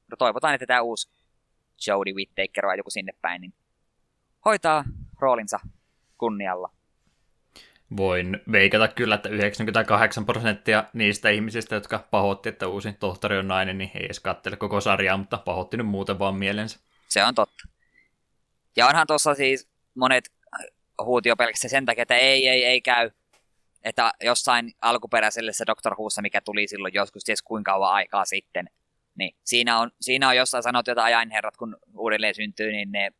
Mutta toivotaan, että tämä uusi Jodie Whittaker vai joku sinne päin, niin hoitaa roolinsa kunnialla. Voin veikata kyllä, että 98 prosenttia niistä ihmisistä, jotka pahoitti, että uusi tohtori on nainen, niin ei edes katsele koko sarjaa, mutta pahoitti nyt muuten vaan mielensä. Se on totta. Ja onhan tuossa siis monet huutio pelkästään sen takia, että ei, ei, ei käy. Että jossain alkuperäisellä se Doctor Whossa, mikä tuli silloin joskus ties kuinka kauan aikaa sitten, niin siinä on, siinä on jossain sanottu, että ajanherrat kun uudelleen syntyy, niin ne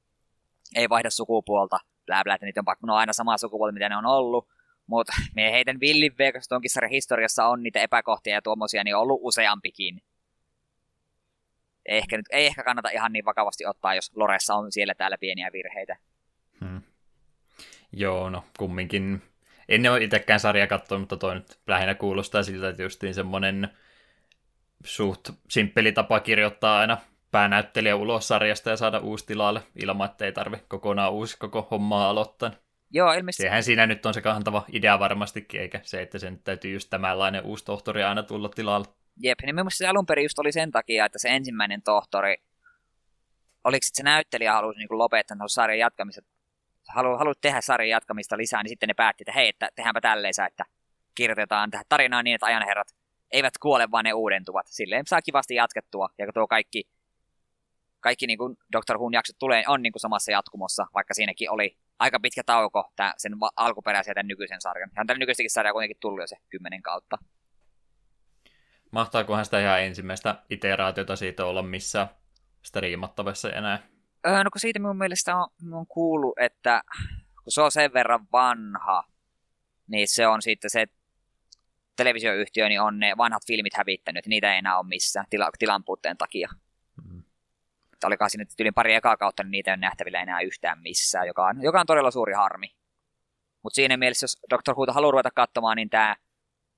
ei vaihda sukupuolta, blää, blää, että niitä on pakko, no aina samaa sukupuolta, mitä ne on ollut. Mutta me heidän villin sarjan historiassa on niitä epäkohtia ja tuommoisia, niin on ollut useampikin. Ehkä nyt, ei ehkä kannata ihan niin vakavasti ottaa, jos Loressa on siellä täällä pieniä virheitä. Hmm. Joo, no kumminkin. En ole itsekään sarja katsonut, mutta toi nyt lähinnä kuulostaa siltä, että justiin semmoinen suht simppeli tapa kirjoittaa aina päänäyttelijä ulos sarjasta ja saada uusi tilalle ilman, että ei tarvi kokonaan uusi koko hommaa aloittaa. Joo, ilmeisesti. Sehän siinä nyt on se kantava idea varmastikin, eikä se, että sen täytyy just tämänlainen uusi tohtori aina tulla tilalle. Jep, niin mielestäni se alun perin just oli sen takia, että se ensimmäinen tohtori, oliko se näyttelijä halusi niin lopettaa sarjan jatkamista, halu, halu tehdä sarjan jatkamista lisää, niin sitten ne päätti, että hei, että tehdäänpä tälleensä, että kirjoitetaan tähän tarinaan niin, että ajanherrat eivät kuole, vaan ne uudentuvat. Silleen saa kivasti jatkettua, ja tuo kaikki, kaikki niin kuin Doctor Who'n jaksot tulee, on niin kuin samassa jatkumossa, vaikka siinäkin oli aika pitkä tauko tää, sen alkuperäisen ja tämän nykyisen sarjan. Ja on tämän nykyistäkin sarja kuitenkin tullut jo se kymmenen kautta. Mahtaakohan sitä ihan ensimmäistä iteraatiota siitä olla missä striimattavassa enää? Öö, no kun siitä mun mielestä on, on kuullut, että kun se on sen verran vanha, niin se on sitten se televisioyhtiö, niin on ne vanhat filmit hävittänyt, niitä ei enää ole missään tila, tilan puutteen takia. Mm. Olikaan siinä yli pari ekaa kautta, niin niitä ei ole nähtävillä enää yhtään missään, joka on, joka on todella suuri harmi. Mutta siinä mielessä, jos Dr. Who haluaa ruveta katsomaan, niin tämä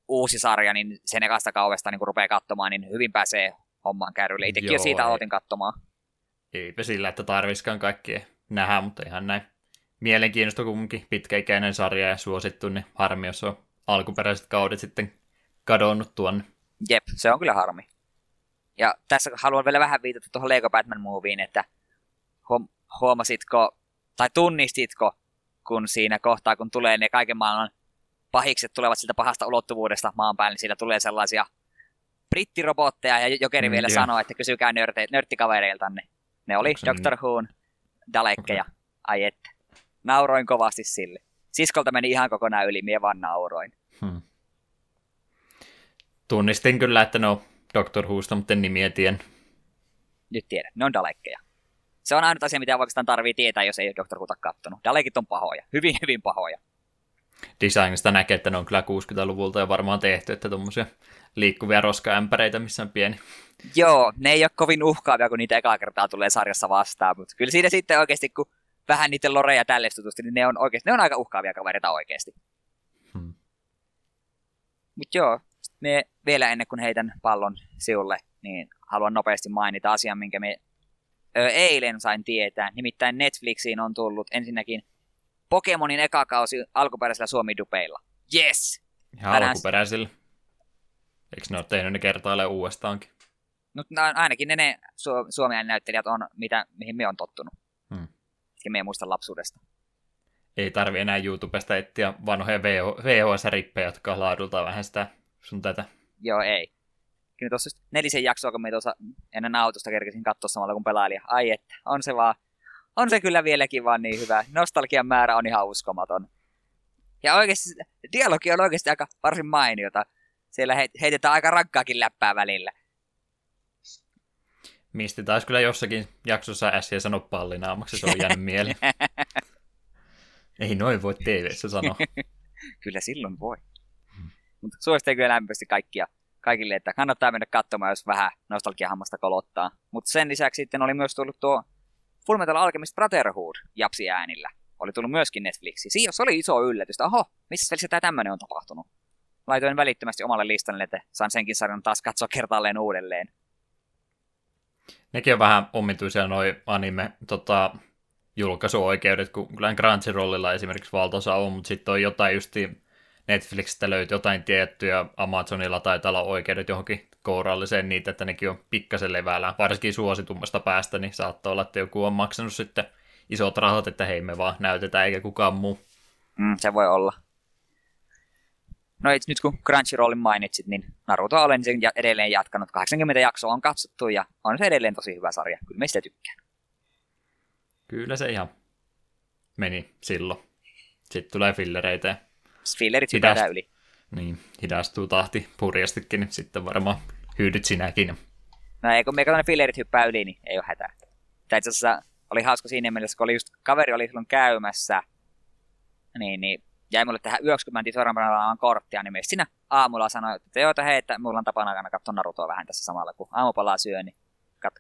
uusi sarja, niin sen ekasta kaudesta niin kun rupeaa katsomaan, niin hyvin pääsee hommaan kärrylle. Itsekin jo siitä ei. aloitin katsomaan. Eipä sillä, että tarviskaan kaikkea nähdä, mutta ihan näin mielenkiintoista kumminkin pitkäikäinen sarja ja suosittu, niin harmi, jos on alkuperäiset kaudet sitten kadonnut tuonne. Jep, se on kyllä harmi. Ja tässä haluan vielä vähän viitata tuohon Lego Batman Movieen, että huom- huomasitko, tai tunnistitko, kun siinä kohtaa, kun tulee ne kaiken maailman pahikset tulevat siltä pahasta ulottuvuudesta maan päälle, niin siinä tulee sellaisia brittirobotteja, ja Jokeri mm, vielä joo. sanoo, että kysykää nörte, nörttikavereiltanne. Ne oli Onko Doctor niin? Who'n dalekkeja. Okay. Ai että. Nauroin kovasti sille. Siskolta meni ihan kokonaan yli, mie vaan nauroin. Hmm. Tunnistin kyllä, että ne on Doctor Whosta, mutta en nimiä tien. Nyt tiedän, ne on dalekkeja. Se on ainut asia, mitä oikeastaan tarvii tietää, jos ei ole Doctor Whota kattonut. Dalekit on pahoja. Hyvin, hyvin pahoja. Designista näkee, että ne on kyllä 60-luvulta ja varmaan tehty, että tuommoisia liikkuvia roskaämpäreitä, missä on pieni. Joo, ne ei ole kovin uhkaavia, kun niitä ekaa kertaa tulee sarjassa vastaan, mutta kyllä siinä sitten oikeasti, kun vähän niiden loreja tälle tutusti, niin ne on, oikeasti, ne on aika uhkaavia kavereita oikeasti. Hmm. Mutta joo, me vielä ennen kuin heitän pallon siulle, niin haluan nopeasti mainita asian, minkä me ö, eilen sain tietää. Nimittäin Netflixiin on tullut ensinnäkin Pokemonin eka kausi alkuperäisellä suomi-dupeilla. Yes! Ihan Tänään... alkuperäisillä. Eikö ne ole tehnyt ne kertaalle uudestaankin? No, ainakin ne, ne su- suomen näyttelijät on, mitä, mihin me on tottunut. Hmm. me ei muista lapsuudesta. Ei tarvi enää YouTubesta etsiä vanhoja VHS-rippejä, jotka on laadulta vähän sitä sun tätä. Joo, ei. Kyllä tuossa nelisen jaksoa, kun me tuossa ennen autosta kerkesin katsoa samalla kun pelailin. Ai että, on se vaan, on se kyllä vieläkin vaan niin hyvä. Nostalgian määrä on ihan uskomaton. Ja oikeasti, dialogi on oikeasti aika varsin mainiota. Siellä heitetään aika rankkaakin läppää välillä. Misti taisi kyllä jossakin jaksossa äsken sanoa pallinaamaksi, se on jäänyt mieleen. Ei noin voi tv sanoa. kyllä silloin voi. Mutta suosittelen kyllä lämpimästi kaikkia, kaikille, että kannattaa mennä katsomaan, jos vähän nostalgiahammasta kolottaa. Mutta sen lisäksi sitten oli myös tullut tuo Fullmetal Alchemist Brotherhood japsi äänillä. Oli tullut myöskin Netflixiin. Siinä oli iso yllätys, oho, missä välissä tämä tämmöinen on tapahtunut. Laitoin välittömästi omalle listalle, että saan senkin sarjan taas katsoa kertaalleen uudelleen. Nekin on vähän omituisia noi anime tota, julkaisuoikeudet, kun kyllä Crunchyrollilla esimerkiksi valtaosa on, mutta sitten on jotain justi Netflixistä löytyy jotain tiettyjä, Amazonilla taitaa olla oikeudet johonkin kouralliseen niitä, että nekin on pikkasen levällä, varsinkin suositummasta päästä, niin saattaa olla, että joku on maksanut sitten isot rahat, että hei me vaan näytetään eikä kukaan muu. Mm, se voi olla. No itse nyt kun Crunchyrollin mainitsit, niin Naruto olen sen edelleen jatkanut. 80 jaksoa on katsottu ja on se edelleen tosi hyvä sarja. Kyllä meistä tykkään. Kyllä se ihan meni silloin. Sitten tulee fillereitä ja fillerit hypätään Hidast... yli. Niin, hidastuu tahti purjastikin, niin sitten varmaan hyydyt sinäkin. No ei, kun me katsoin fillerit hyppää yli, niin ei ole hätää. Tai itse asiassa oli hauska siinä mielessä, kun oli just, kaveri oli silloin käymässä, niin, niin jäi mulle tähän yöksi, kun mä suoraan korttia, niin siinä aamulla sanoi, että joo, että hei, että mulla on tapana aina katsoa Narutoa vähän tässä samalla, kun aamupalaa syö, niin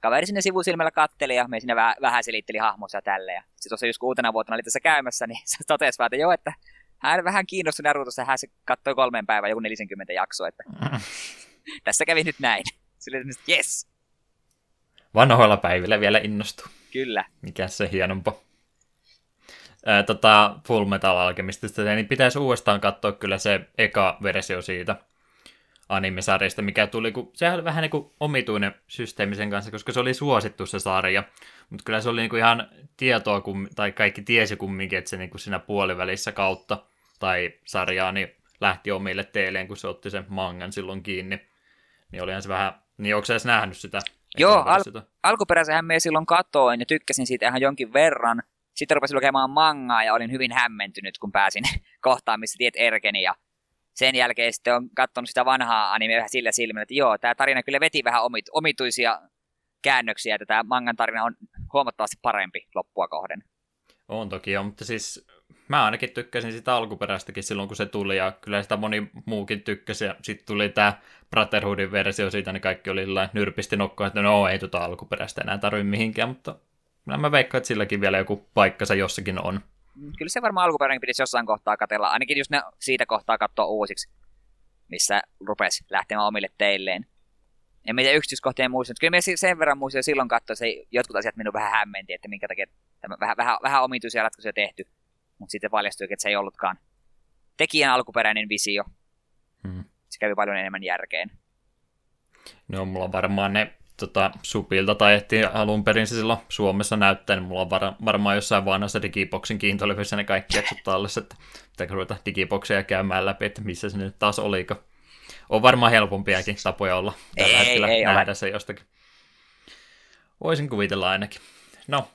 kaveri sinne sivusilmällä katteli ja me sinne vähän, vähän selitteli hahmossa ja tälleen. Ja sitten tuossa just uutena vuotena oli tässä käymässä, niin se totesi vaan, että joo, että hän vähän kiinnostui Narutosta, hän se katsoi kolmeen päivään joku 40 jaksoa, että tässä kävi nyt näin. Sille että yes. Vanhoilla päivillä vielä innostuu. Kyllä. Mikä se hienompa. Ää, tota, Full Metal Alchemistista, niin pitäisi uudestaan katsoa kyllä se eka versio siitä animesarjasta, mikä tuli, kun se oli vähän niin kuin omituinen systeemi sen kanssa, koska se oli suosittu se sarja, mutta kyllä se oli niin kuin ihan tietoa, tai kaikki tiesi kumminkin, että se niin kuin siinä puolivälissä kautta tai sarjaa, niin lähti omille teilleen, kun se otti sen mangan silloin kiinni. Niin olihan se vähän, niin onko edes nähnyt sitä? Joo, al- sitä? alkuperäisenhän me silloin katoin ja tykkäsin siitä ihan jonkin verran. Sitten rupesin lukemaan mangaa ja olin hyvin hämmentynyt, kun pääsin kohtaan, missä tiet erkeni. Ja sen jälkeen sitten on katsonut sitä vanhaa animea vähän sillä silmällä, että joo, tämä tarina kyllä veti vähän omit- omituisia käännöksiä, että tämä mangan tarina on huomattavasti parempi loppua kohden. On toki jo, mutta siis mä ainakin tykkäsin sitä alkuperäistäkin silloin, kun se tuli, ja kyllä sitä moni muukin tykkäsi, ja sitten tuli tämä Brotherhoodin versio siitä, niin kaikki oli nyrpisti nokkoa, että no ei tuota alkuperäistä enää tarvitse mihinkään, mutta mä veikkaan, että silläkin vielä joku paikkansa jossakin on. Mm, kyllä se varmaan alkuperäinen pitäisi jossain kohtaa katella, ainakin just ne siitä kohtaa katsoa uusiksi, missä rupesi lähtemään omille teilleen. En tiedä yksityiskohtia muista, mutta kyllä me sen verran muistin silloin katsoa, että jotkut asiat minun vähän hämmenti, että minkä takia tämä vähän, vähän, vähän omituisia ratkaisuja tehty mutta sitten paljastui, että se ei ollutkaan tekijän alkuperäinen visio. Hmm. Se kävi paljon enemmän järkeen. No, mulla on varmaan ne tota, Supilta tai ehti alun perin se silloin Suomessa näyttää, niin mulla on var- varmaan jossain vanhassa Digiboksin kiintolevyssä ne kaikki jaksot tallessa, että pitääkö ruveta Digibokseja käymään läpi, että missä se nyt taas oliko. On varmaan helpompiakin tapoja olla tällä Ei, hetkellä ei ole. nähdä se jostakin. Voisin kuvitella ainakin. No,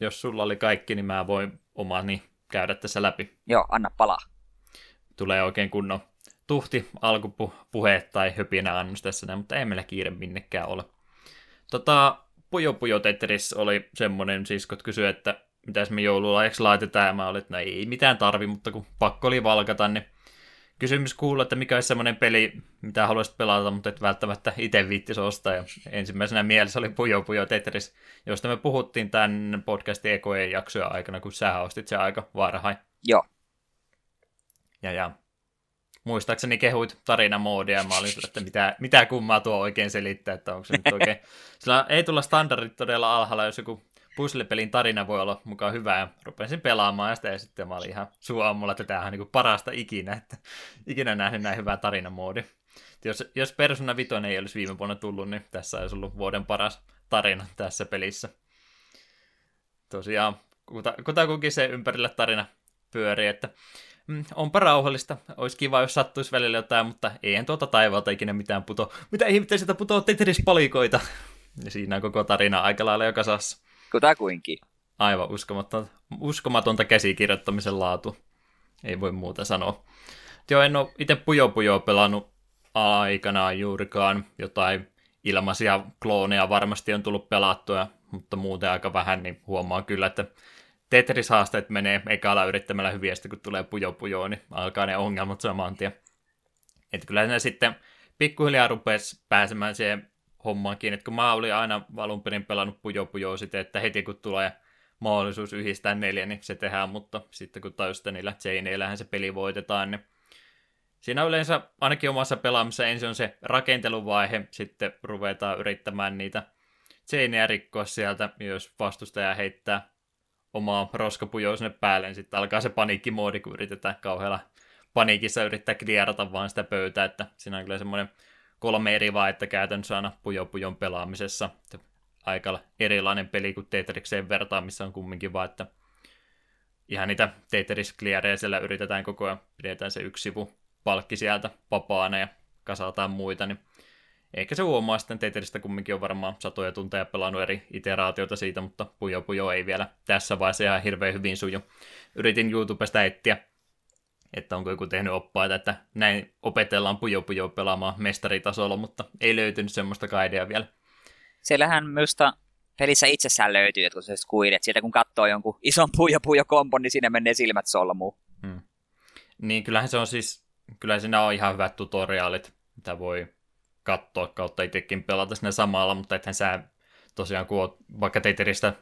jos sulla oli kaikki, niin mä voin omani käydä tässä läpi. Joo, anna palaa. Tulee oikein kunnon tuhti alkupuhe tai höpinä annos tässä näin, mutta ei meillä kiire minnekään ole. Tota, Pujo Pujo Tetris oli semmonen, siskot kysyi, että mitäs me joululahjaksi laitetaan, ja mä olin, että no ei mitään tarvi, mutta kun pakko oli valkata, niin kysymys kuuluu, että mikä olisi semmoinen peli, mitä haluaisit pelata, mutta et välttämättä itse viittis ostaa. Ja ensimmäisenä mielessä oli Pujo Pujo Tetris, josta me puhuttiin tämän podcastin EKE-jaksojen aikana, kun sä ostit se aika varhain. Joo. Ja, ja muistaakseni kehuit tarinamoodia, ja mä olin sillä, että mitä, mitä kummaa tuo oikein selittää, että onko se nyt oikein. Sillä ei tulla standardit todella alhaalla, jos joku puzzle-pelin tarina voi olla mukaan hyvä, ja rupesin pelaamaan ja sitä, ja sitten mä olin ihan suomulla, että tämähän on niin parasta ikinä, että ikinä nähnyt näin hyvää tarinamoodi. Jos, jos Persona 5 ei olisi viime vuonna tullut, niin tässä olisi ollut vuoden paras tarina tässä pelissä. Tosiaan, kuta, kutakuinkin se ympärillä tarina pyörii, että mm, onpa rauhallista, olisi kiva, jos sattuisi välillä jotain, mutta eihän tuota taivaalta ikinä mitään puto. Mitä ihmettä sieltä putoo Tetris-palikoita? Ja siinä on koko tarina aika lailla jo kasassa. Kutakuinkin. Aivan uskomatonta, uskomatonta käsikirjoittamisen laatu. Ei voi muuta sanoa. Joo, en ole itse Pujo Pujo pelannut aikanaan juurikaan. Jotain ilmaisia klooneja varmasti on tullut pelattua, mutta muuten aika vähän, niin huomaa kyllä, että Tetris-haasteet menee ekalla yrittämällä hyviästä, kun tulee Pujo Pujo, niin alkaa ne ongelmat saman tien. Kyllä ne sitten pikkuhiljaa rupesi pääsemään siihen hommaankin, että kun mä olin aina alun perin pelannut Pujo Pujoa sitten, että heti kun tulee mahdollisuus yhdistää neljä, niin se tehdään, mutta sitten kun tajus, että niillä chaineillähän se peli voitetaan, niin siinä yleensä ainakin omassa pelaamisessa ensin on se rakenteluvaihe, sitten ruvetaan yrittämään niitä chaineja rikkoa sieltä, jos vastustaja heittää omaa roskapujoa sinne päälle, niin sitten alkaa se paniikkimoodi, kun yritetään kauhealla paniikissa yrittää klierata vaan sitä pöytää, että siinä on kyllä semmoinen kolme eri vaihetta käytännössä aina Pujo Pujon pelaamisessa. Aika erilainen peli kuin Tetrikseen vertaan, missä on kumminkin vaan, että ihan niitä tetris siellä yritetään koko ajan, pidetään se yksi sivu palkki sieltä vapaana ja kasataan muita, niin ehkä se huomaa sitten Tetristä kumminkin on varmaan satoja tunteja pelannut eri iteraatioita siitä, mutta Pujo Pujo ei vielä tässä vaiheessa ihan hirveän hyvin suju. Yritin YouTubesta etsiä, että onko joku tehnyt oppaita, että näin opetellaan Pujo Pujo pelaamaan mestaritasolla, mutta ei löytynyt semmoista kaideja vielä. Siellähän minusta pelissä itsessään löytyy jotkut sellaiset kuidet. Sieltä kun katsoo jonkun ison pujo pujo kompon, niin sinne menee silmät solmuun. Hmm. Niin kyllähän se on siis, kyllä siinä on ihan hyvät tutoriaalit, mitä voi katsoa kautta itsekin pelata sinne samalla, mutta ethän sä tosiaan kun oot vaikka Tetristä,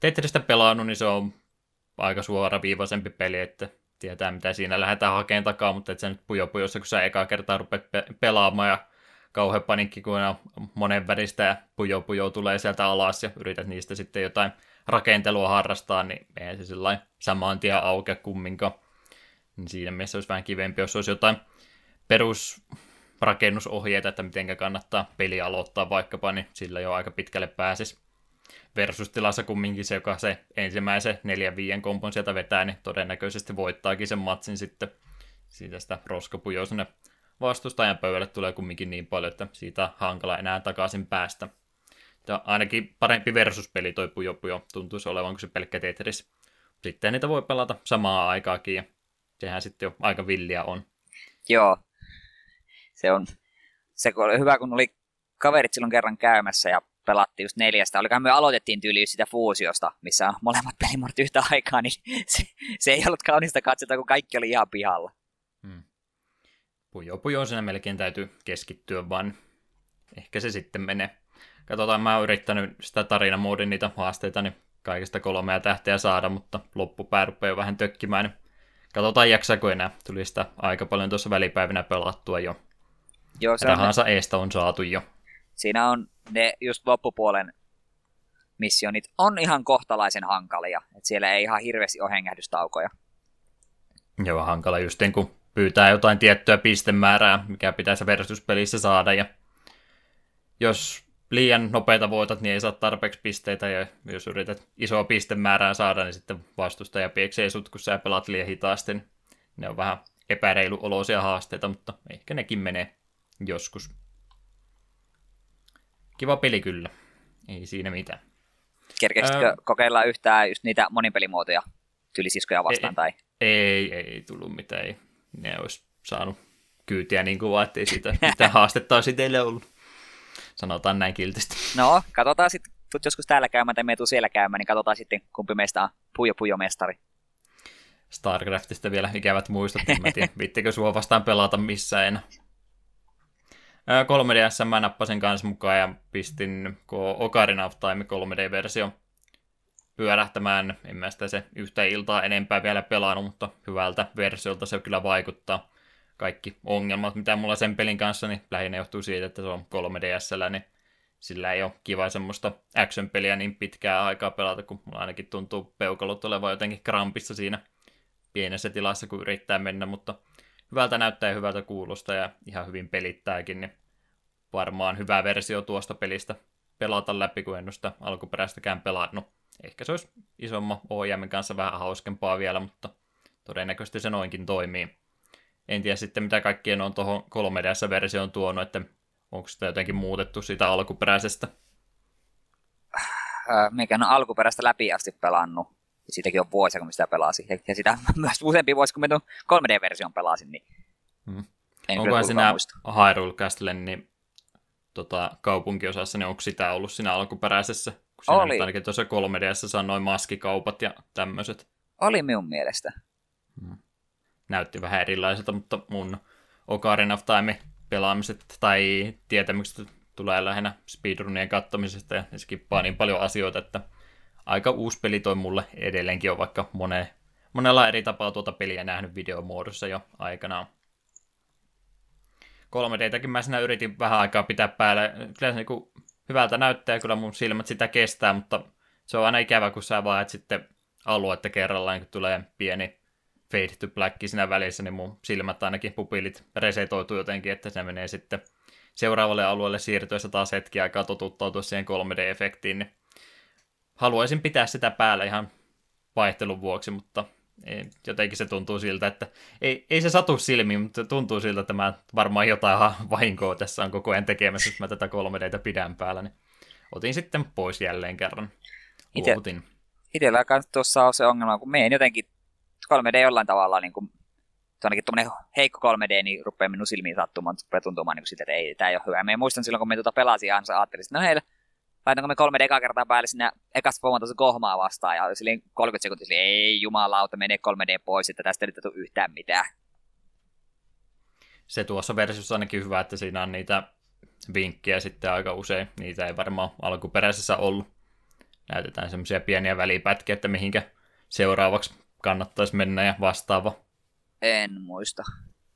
Tetristä pelannut, niin se on aika suoraviivaisempi peli, että tietää mitä siinä lähdetään hakemaan takaa, mutta et sä nyt pujo pujossa, kun sä ekaa kertaa rupeat pe- pelaamaan ja kauhean panikki, kun on monen väristä ja pujo pujo tulee sieltä alas ja yrität niistä sitten jotain rakentelua harrastaa, niin eihän se sellainen samaan tien aukea kumminkaan. Niin siinä mielessä olisi vähän kivempi, jos olisi jotain perusrakennusohjeita, että miten kannattaa peli aloittaa vaikkapa, niin sillä jo aika pitkälle pääsisi. Versus-tilassa kumminkin se, joka se ensimmäisen neljän viien kompon sieltä vetää, niin todennäköisesti voittaakin sen matsin sitten. Siitä sitä roskapujoa sinne vastustajan pöydälle tulee kumminkin niin paljon, että siitä hankala enää takaisin päästä. Ja ainakin parempi versuspeli toi Pujo Pujo tuntuisi olevan kuin se pelkkä Tetris. Sitten niitä voi pelata samaa aikaakin ja sehän sitten jo aika villiä on. Joo. Se on se oli hyvä, kun oli kaverit silloin kerran käymässä ja pelattiin just neljästä. Olikohan me aloitettiin tyyli sitä fuusiosta, missä on molemmat pelimort yhtä aikaa, niin se, se ei ollut kaunista katsota, kun kaikki oli ihan pihalla. Hmm. Pujo pujo siinä melkein täytyy keskittyä, vaan ehkä se sitten menee. Katsotaan, mä oon yrittänyt sitä tarinamoodin niitä haasteita, niin kaikista kolmea tähteä saada, mutta loppupää rupeaa vähän tökkimään. Niin katsotaan jaksaako enää. Tuli sitä aika paljon tuossa välipäivinä pelattua jo. Joo, se Rahansa on... eestä on saatu jo. Siinä on ne just loppupuolen missionit on ihan kohtalaisen hankalia. Et siellä ei ihan hirveästi ole hengähdystaukoja. Joo, hankala just niin kun pyytää jotain tiettyä pistemäärää, mikä pitäisi versuspelissä saada. Ja jos liian nopeita voitat, niin ei saa tarpeeksi pisteitä, ja jos yrität isoa pistemäärää saada, niin sitten vastustaja pieksee sut, kun sä pelaat liian hitaasti. Niin ne on vähän epäreilu oloisia haasteita, mutta ehkä nekin menee joskus. Kiva peli kyllä. Ei siinä mitään. Kerkeisitkö Ää... kokeilla yhtään just niitä monipelimuotoja tylisiskoja vastaan? Ei, tai? ei, ei tullut mitään. Ei. Ne olisi saanut kyytiä niin kuin ettei siitä mitään haastetta olisi teille ollut. Sanotaan näin kiltisti. No, katsotaan sitten, tuut joskus täällä käymään tai me tuu siellä käymään, niin katsotaan sitten, kumpi meistä on Pujo Pujo mestari. Starcraftista vielä ikävät muistot, en mä tiedä, vittikö sua vastaan pelata missään 3DS mä nappasin kanssa mukaan ja pistin Ocarina of Time 3D-versio pyörähtämään. En mä sitä se yhtä iltaa enempää vielä pelannut, mutta hyvältä versiolta se kyllä vaikuttaa. Kaikki ongelmat, mitä mulla sen pelin kanssa, niin lähinnä johtuu siitä, että se on 3DSllä, niin sillä ei ole kiva semmoista action-peliä niin pitkää aikaa pelata, kun mulla ainakin tuntuu peukalot olevan jotenkin krampissa siinä pienessä tilassa, kun yrittää mennä, mutta hyvältä näyttää ja hyvältä kuulosta ja ihan hyvin pelittääkin, niin varmaan hyvä versio tuosta pelistä pelata läpi, kun en ole sitä alkuperäistäkään pelannut. Ehkä se olisi isomman ohjaimen kanssa vähän hauskempaa vielä, mutta todennäköisesti se noinkin toimii. En tiedä sitten, mitä kaikkien on tuohon 3DS-versioon tuonut, että onko sitä jotenkin muutettu siitä alkuperäisestä. Mikä on alkuperäistä läpi asti pelannut. Siitäkin on vuosia, kun mä sitä pelasin. Ja sitä myös useampi vuosi, kun mä 3D-version pelasin. Niin hmm. Onkohan siinä Hyrule Castle, niin tota, kaupunkiosassa, niin onko sitä ollut siinä alkuperäisessä? Kun siinä Oli. ainakin tuossa 3Dssä sanoi maskikaupat ja tämmöiset. Oli minun mielestä. Hmm. Näytti vähän erilaiselta, mutta mun Ocarina of Time pelaamiset tai tietämykset tulee lähinnä speedrunien kattomisesta ja skippaa niin paljon asioita, että aika uusi peli toi mulle edelleenkin on, vaikka mone, monella eri tapaa tuota peliä nähnyt videomuodossa jo aikanaan. 3Dtäkin mä siinä yritin vähän aikaa pitää päällä. Kyllä se niinku hyvältä näyttää, kyllä mun silmät sitä kestää, mutta se on aina ikävä, kun sä vaat sitten aluetta kerrallaan, kun tulee pieni fade to black siinä välissä, niin mun silmät ainakin pupilit resetoituu jotenkin, että se menee sitten seuraavalle alueelle siirtyessä taas hetki aikaa totuttautua siihen 3D-efektiin, niin haluaisin pitää sitä päällä ihan vaihtelun vuoksi, mutta jotenkin se tuntuu siltä, että ei, ei se satu silmiin, mutta tuntuu siltä, että mä varmaan jotain vahinkoa tässä on koko ajan tekemässä, jos mä tätä 3Dtä pidän päällä, niin otin sitten pois jälleen kerran. Luovutin. Itellä tuossa on se ongelma, kun me en jotenkin 3D jollain tavalla niin kuin, ainakin tuommoinen heikko 3D, niin rupeaa minun silmiin sattumaan, rupeaa tuntumaan niin kuin sitä, että ei, tämä ei ole hyvä. Me muistan silloin, kun me tuota pelasin, ja ajattelin, että no hei, laitanko me kolme eka kertaa päälle sinne ekasta tuossa kohmaa vastaan, ja silleen 30 sekuntia silleen, ei jumalauta, menee 3D pois, että tästä ei tule yhtään mitään. Se tuossa versiossa ainakin hyvä, että siinä on niitä vinkkejä sitten aika usein. Niitä ei varmaan alkuperäisessä ollut. Näytetään semmoisia pieniä välipätkiä, että mihinkä seuraavaksi kannattaisi mennä ja vastaava. En muista.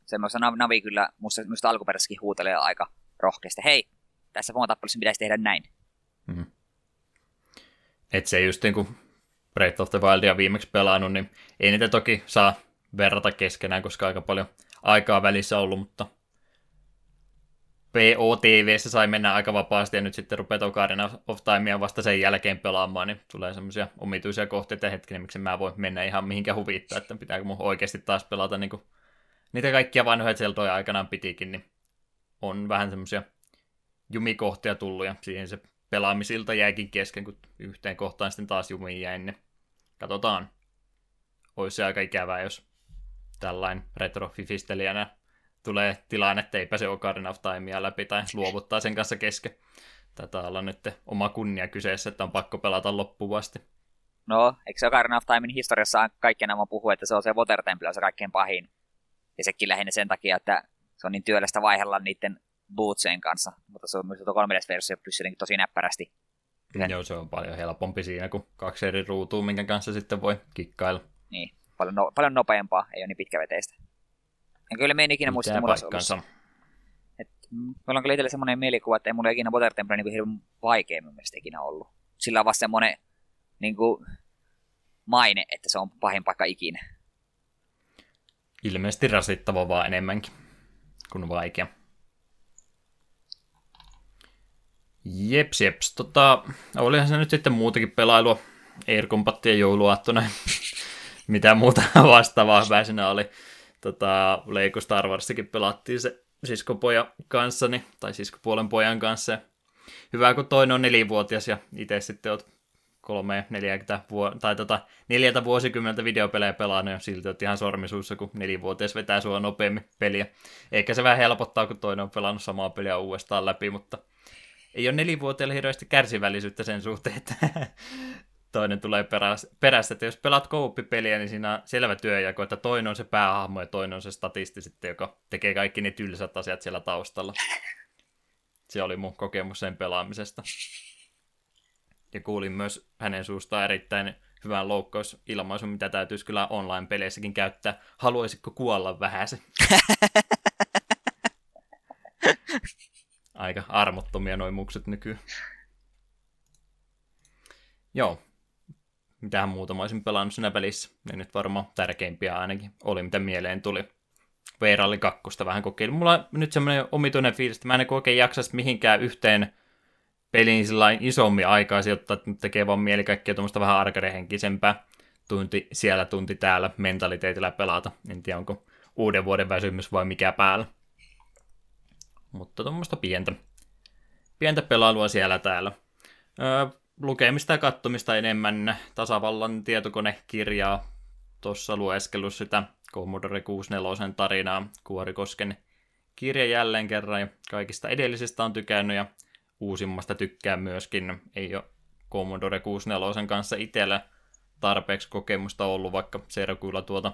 Semmoista navi kyllä, musta, musta alkuperäisessäkin huutelee aika rohkeasti. Hei, tässä pomotappelissa pitäisi tehdä näin. Mm. Et se just niin kuin Breath of the Wildia viimeksi pelannut, niin ei niitä toki saa verrata keskenään, koska aika paljon aikaa välissä ollut, mutta POTVssä sai mennä aika vapaasti ja nyt sitten rupeaa Ocarina of Timea vasta sen jälkeen pelaamaan, niin tulee semmoisia omituisia kohteita hetkinen, miksi mä voin mennä ihan mihinkä huvittaa, että pitääkö mun oikeasti taas pelata niin kuin niitä kaikkia vanhoja Zeldoja aikanaan pitikin, niin on vähän semmoisia jumikohtia tullut ja siihen se pelaamisilta jäikin kesken, kun yhteen kohtaan sitten taas jumiin jäin. Niin katsotaan. Olisi aika ikävää, jos tällainen retrofifistelijänä tulee tilanne, että ei pääse Ocarina of Timea läpi tai luovuttaa sen kanssa kesken. Tätä olla nyt oma kunnia kyseessä, että on pakko pelata loppuun asti. No, eikö se Ocarina of Timein historiassa kaikkien nämä puhu, että se on se Water Temple, se kaikkein pahin. Ja sekin lähinnä sen takia, että se on niin työlästä vaihella niiden bootsien kanssa, mutta se on myös 3DS-versio pysyy tosi näppärästi. Sen... Joo, se on paljon helpompi siinä kuin kaksi eri ruutua, minkä kanssa sitten voi kikkailla. Niin, paljon, no, paljon nopeampaa, ei ole niin pitkäveteistä. En kyllä me en ikinä muista, että. Et, mulla on kyllä itselle semmoinen mielikuva, että ei mulla ikinä Water Temple niin hirveän vaikea mun mielestä ikinä ollut. Sillä on vasta semmoinen niin kuin, maine, että se on pahin paikka ikinä. Ilmeisesti rasittava vaan enemmänkin kuin vaikea. Jeps, jeps. Tota, olihan se nyt sitten muutakin pelailua. Air Combatia jouluaattona. Mitä muuta vastaavaa väisenä oli. Tota, Lego Star Warsikin pelattiin se siskopojan kanssa, tai siskopuolen pojan kanssa. Hyvä, kun toinen on nelivuotias ja itse sitten oot kolme, neljäkymmentä vuo- tai tota, neljältä vuosikymmentä videopelejä pelannut ja silti oot ihan sormisuussa, kun nelivuotias vetää sua nopeammin peliä. Eikä se vähän helpottaa, kun toinen on pelannut samaa peliä uudestaan läpi, mutta ei ole nelivuotiaille hirveästi kärsivällisyyttä sen suhteen, että toinen tulee perässä. Että jos pelaat kouppipeliä, niin siinä on selvä työjako, että toinen on se päähahmo ja toinen on se statisti sitten, joka tekee kaikki ne tylsät asiat siellä taustalla. Se oli mun kokemus sen pelaamisesta. Ja kuulin myös hänen suustaan erittäin hyvän loukkausilmaisun, mitä täytyisi kyllä online-peleissäkin käyttää. Haluaisitko kuolla vähäsen? Aika armottomia noin mukset nykyään. Joo. Mitähän muuta mä olisin pelannut siinä pelissä. Ne nyt varmaan tärkeimpiä ainakin oli, mitä mieleen tuli. Veeralli kakkosta vähän kokeilin. Mulla on nyt semmoinen omituinen fiilis, että mä en oikein jaksaisi mihinkään yhteen peliin isommin aikaa sijoittaa, että tekee vaan mieli kaikkea tuommoista vähän arkarehenkisempää tunti siellä, tunti täällä mentaliteetillä pelata. En tiedä, onko uuden vuoden väsymys vai mikä päällä. Mutta tuommoista pientä, pientä pelailua siellä täällä. Öö, lukemista ja kattomista enemmän. Tasavallan tietokonekirjaa tuossa lueskellut sitä Commodore 64 tarinaa Kuorikosken kirja jälleen kerran ja kaikista edellisistä on tykännyt ja uusimmasta tykkään myöskin. Ei ole Commodore 64 kanssa itsellä tarpeeksi kokemusta ollut, vaikka serkuilla tuota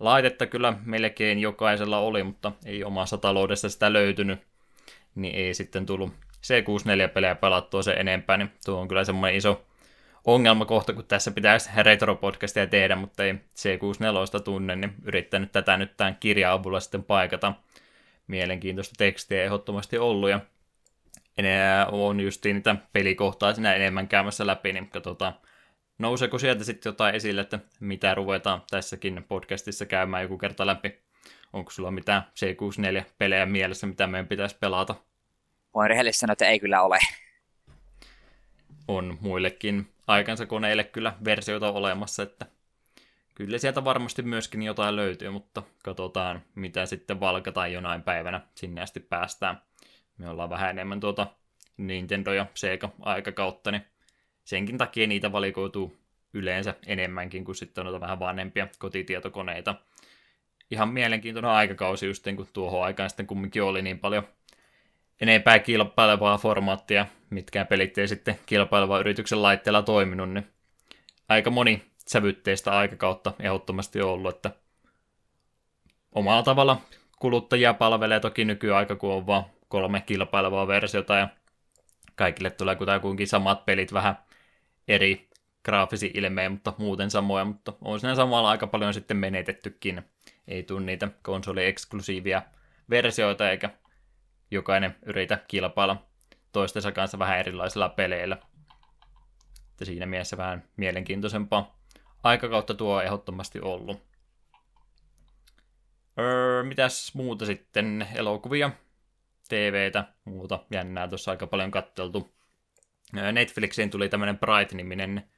laitetta kyllä melkein jokaisella oli, mutta ei omassa taloudessa sitä löytynyt, niin ei sitten tullut C64-pelejä pelattua se enempää, niin tuo on kyllä semmoinen iso ongelmakohta, kun tässä pitäisi retro-podcastia tehdä, mutta ei C64 tunne, niin yrittänyt tätä nyt tämän kirja-avulla sitten paikata. Mielenkiintoista tekstiä ehdottomasti ollut, ja enää on just niitä pelikohtaa sinä enemmän käymässä läpi, niin katsotaan, nouseeko sieltä sitten jotain esille, että mitä ruvetaan tässäkin podcastissa käymään joku kerta läpi. Onko sulla mitään C64-pelejä mielessä, mitä meidän pitäisi pelata? Voin rehellisesti sanoa, että ei kyllä ole. On muillekin aikansa koneille kyllä versioita olemassa, että kyllä sieltä varmasti myöskin jotain löytyy, mutta katsotaan, mitä sitten valkataan jonain päivänä sinne asti päästään. Me ollaan vähän enemmän tuota Nintendo ja Sega aikakautta, niin senkin takia niitä valikoituu yleensä enemmänkin kuin sitten noita vähän vanhempia kotitietokoneita. Ihan mielenkiintoinen aikakausi just kun tuohon aikaan sitten kumminkin oli niin paljon enempää kilpailevaa formaattia, mitkä pelit ei sitten kilpailevan yrityksen laitteella toiminut, niin aika moni sävytteistä aikakautta ehdottomasti ollut, että omalla tavalla kuluttajia palvelee toki nykyaika, kun on vaan kolme kilpailevaa versiota ja kaikille tulee kutakuinkin samat pelit vähän eri graafisi ilmeen, mutta muuten samoja, mutta on siinä samalla aika paljon sitten menetettykin. Ei tule niitä konsoli-eksklusiivia versioita, eikä jokainen yritä kilpailla toistensa kanssa vähän erilaisilla peleillä. Että siinä mielessä vähän mielenkiintoisempaa aikakautta tuo on ehdottomasti ollut. Öö, mitäs muuta sitten? Elokuvia, TVtä, muuta jännää tuossa aika paljon katteltu. Netflixiin tuli tämmöinen Bright-niminen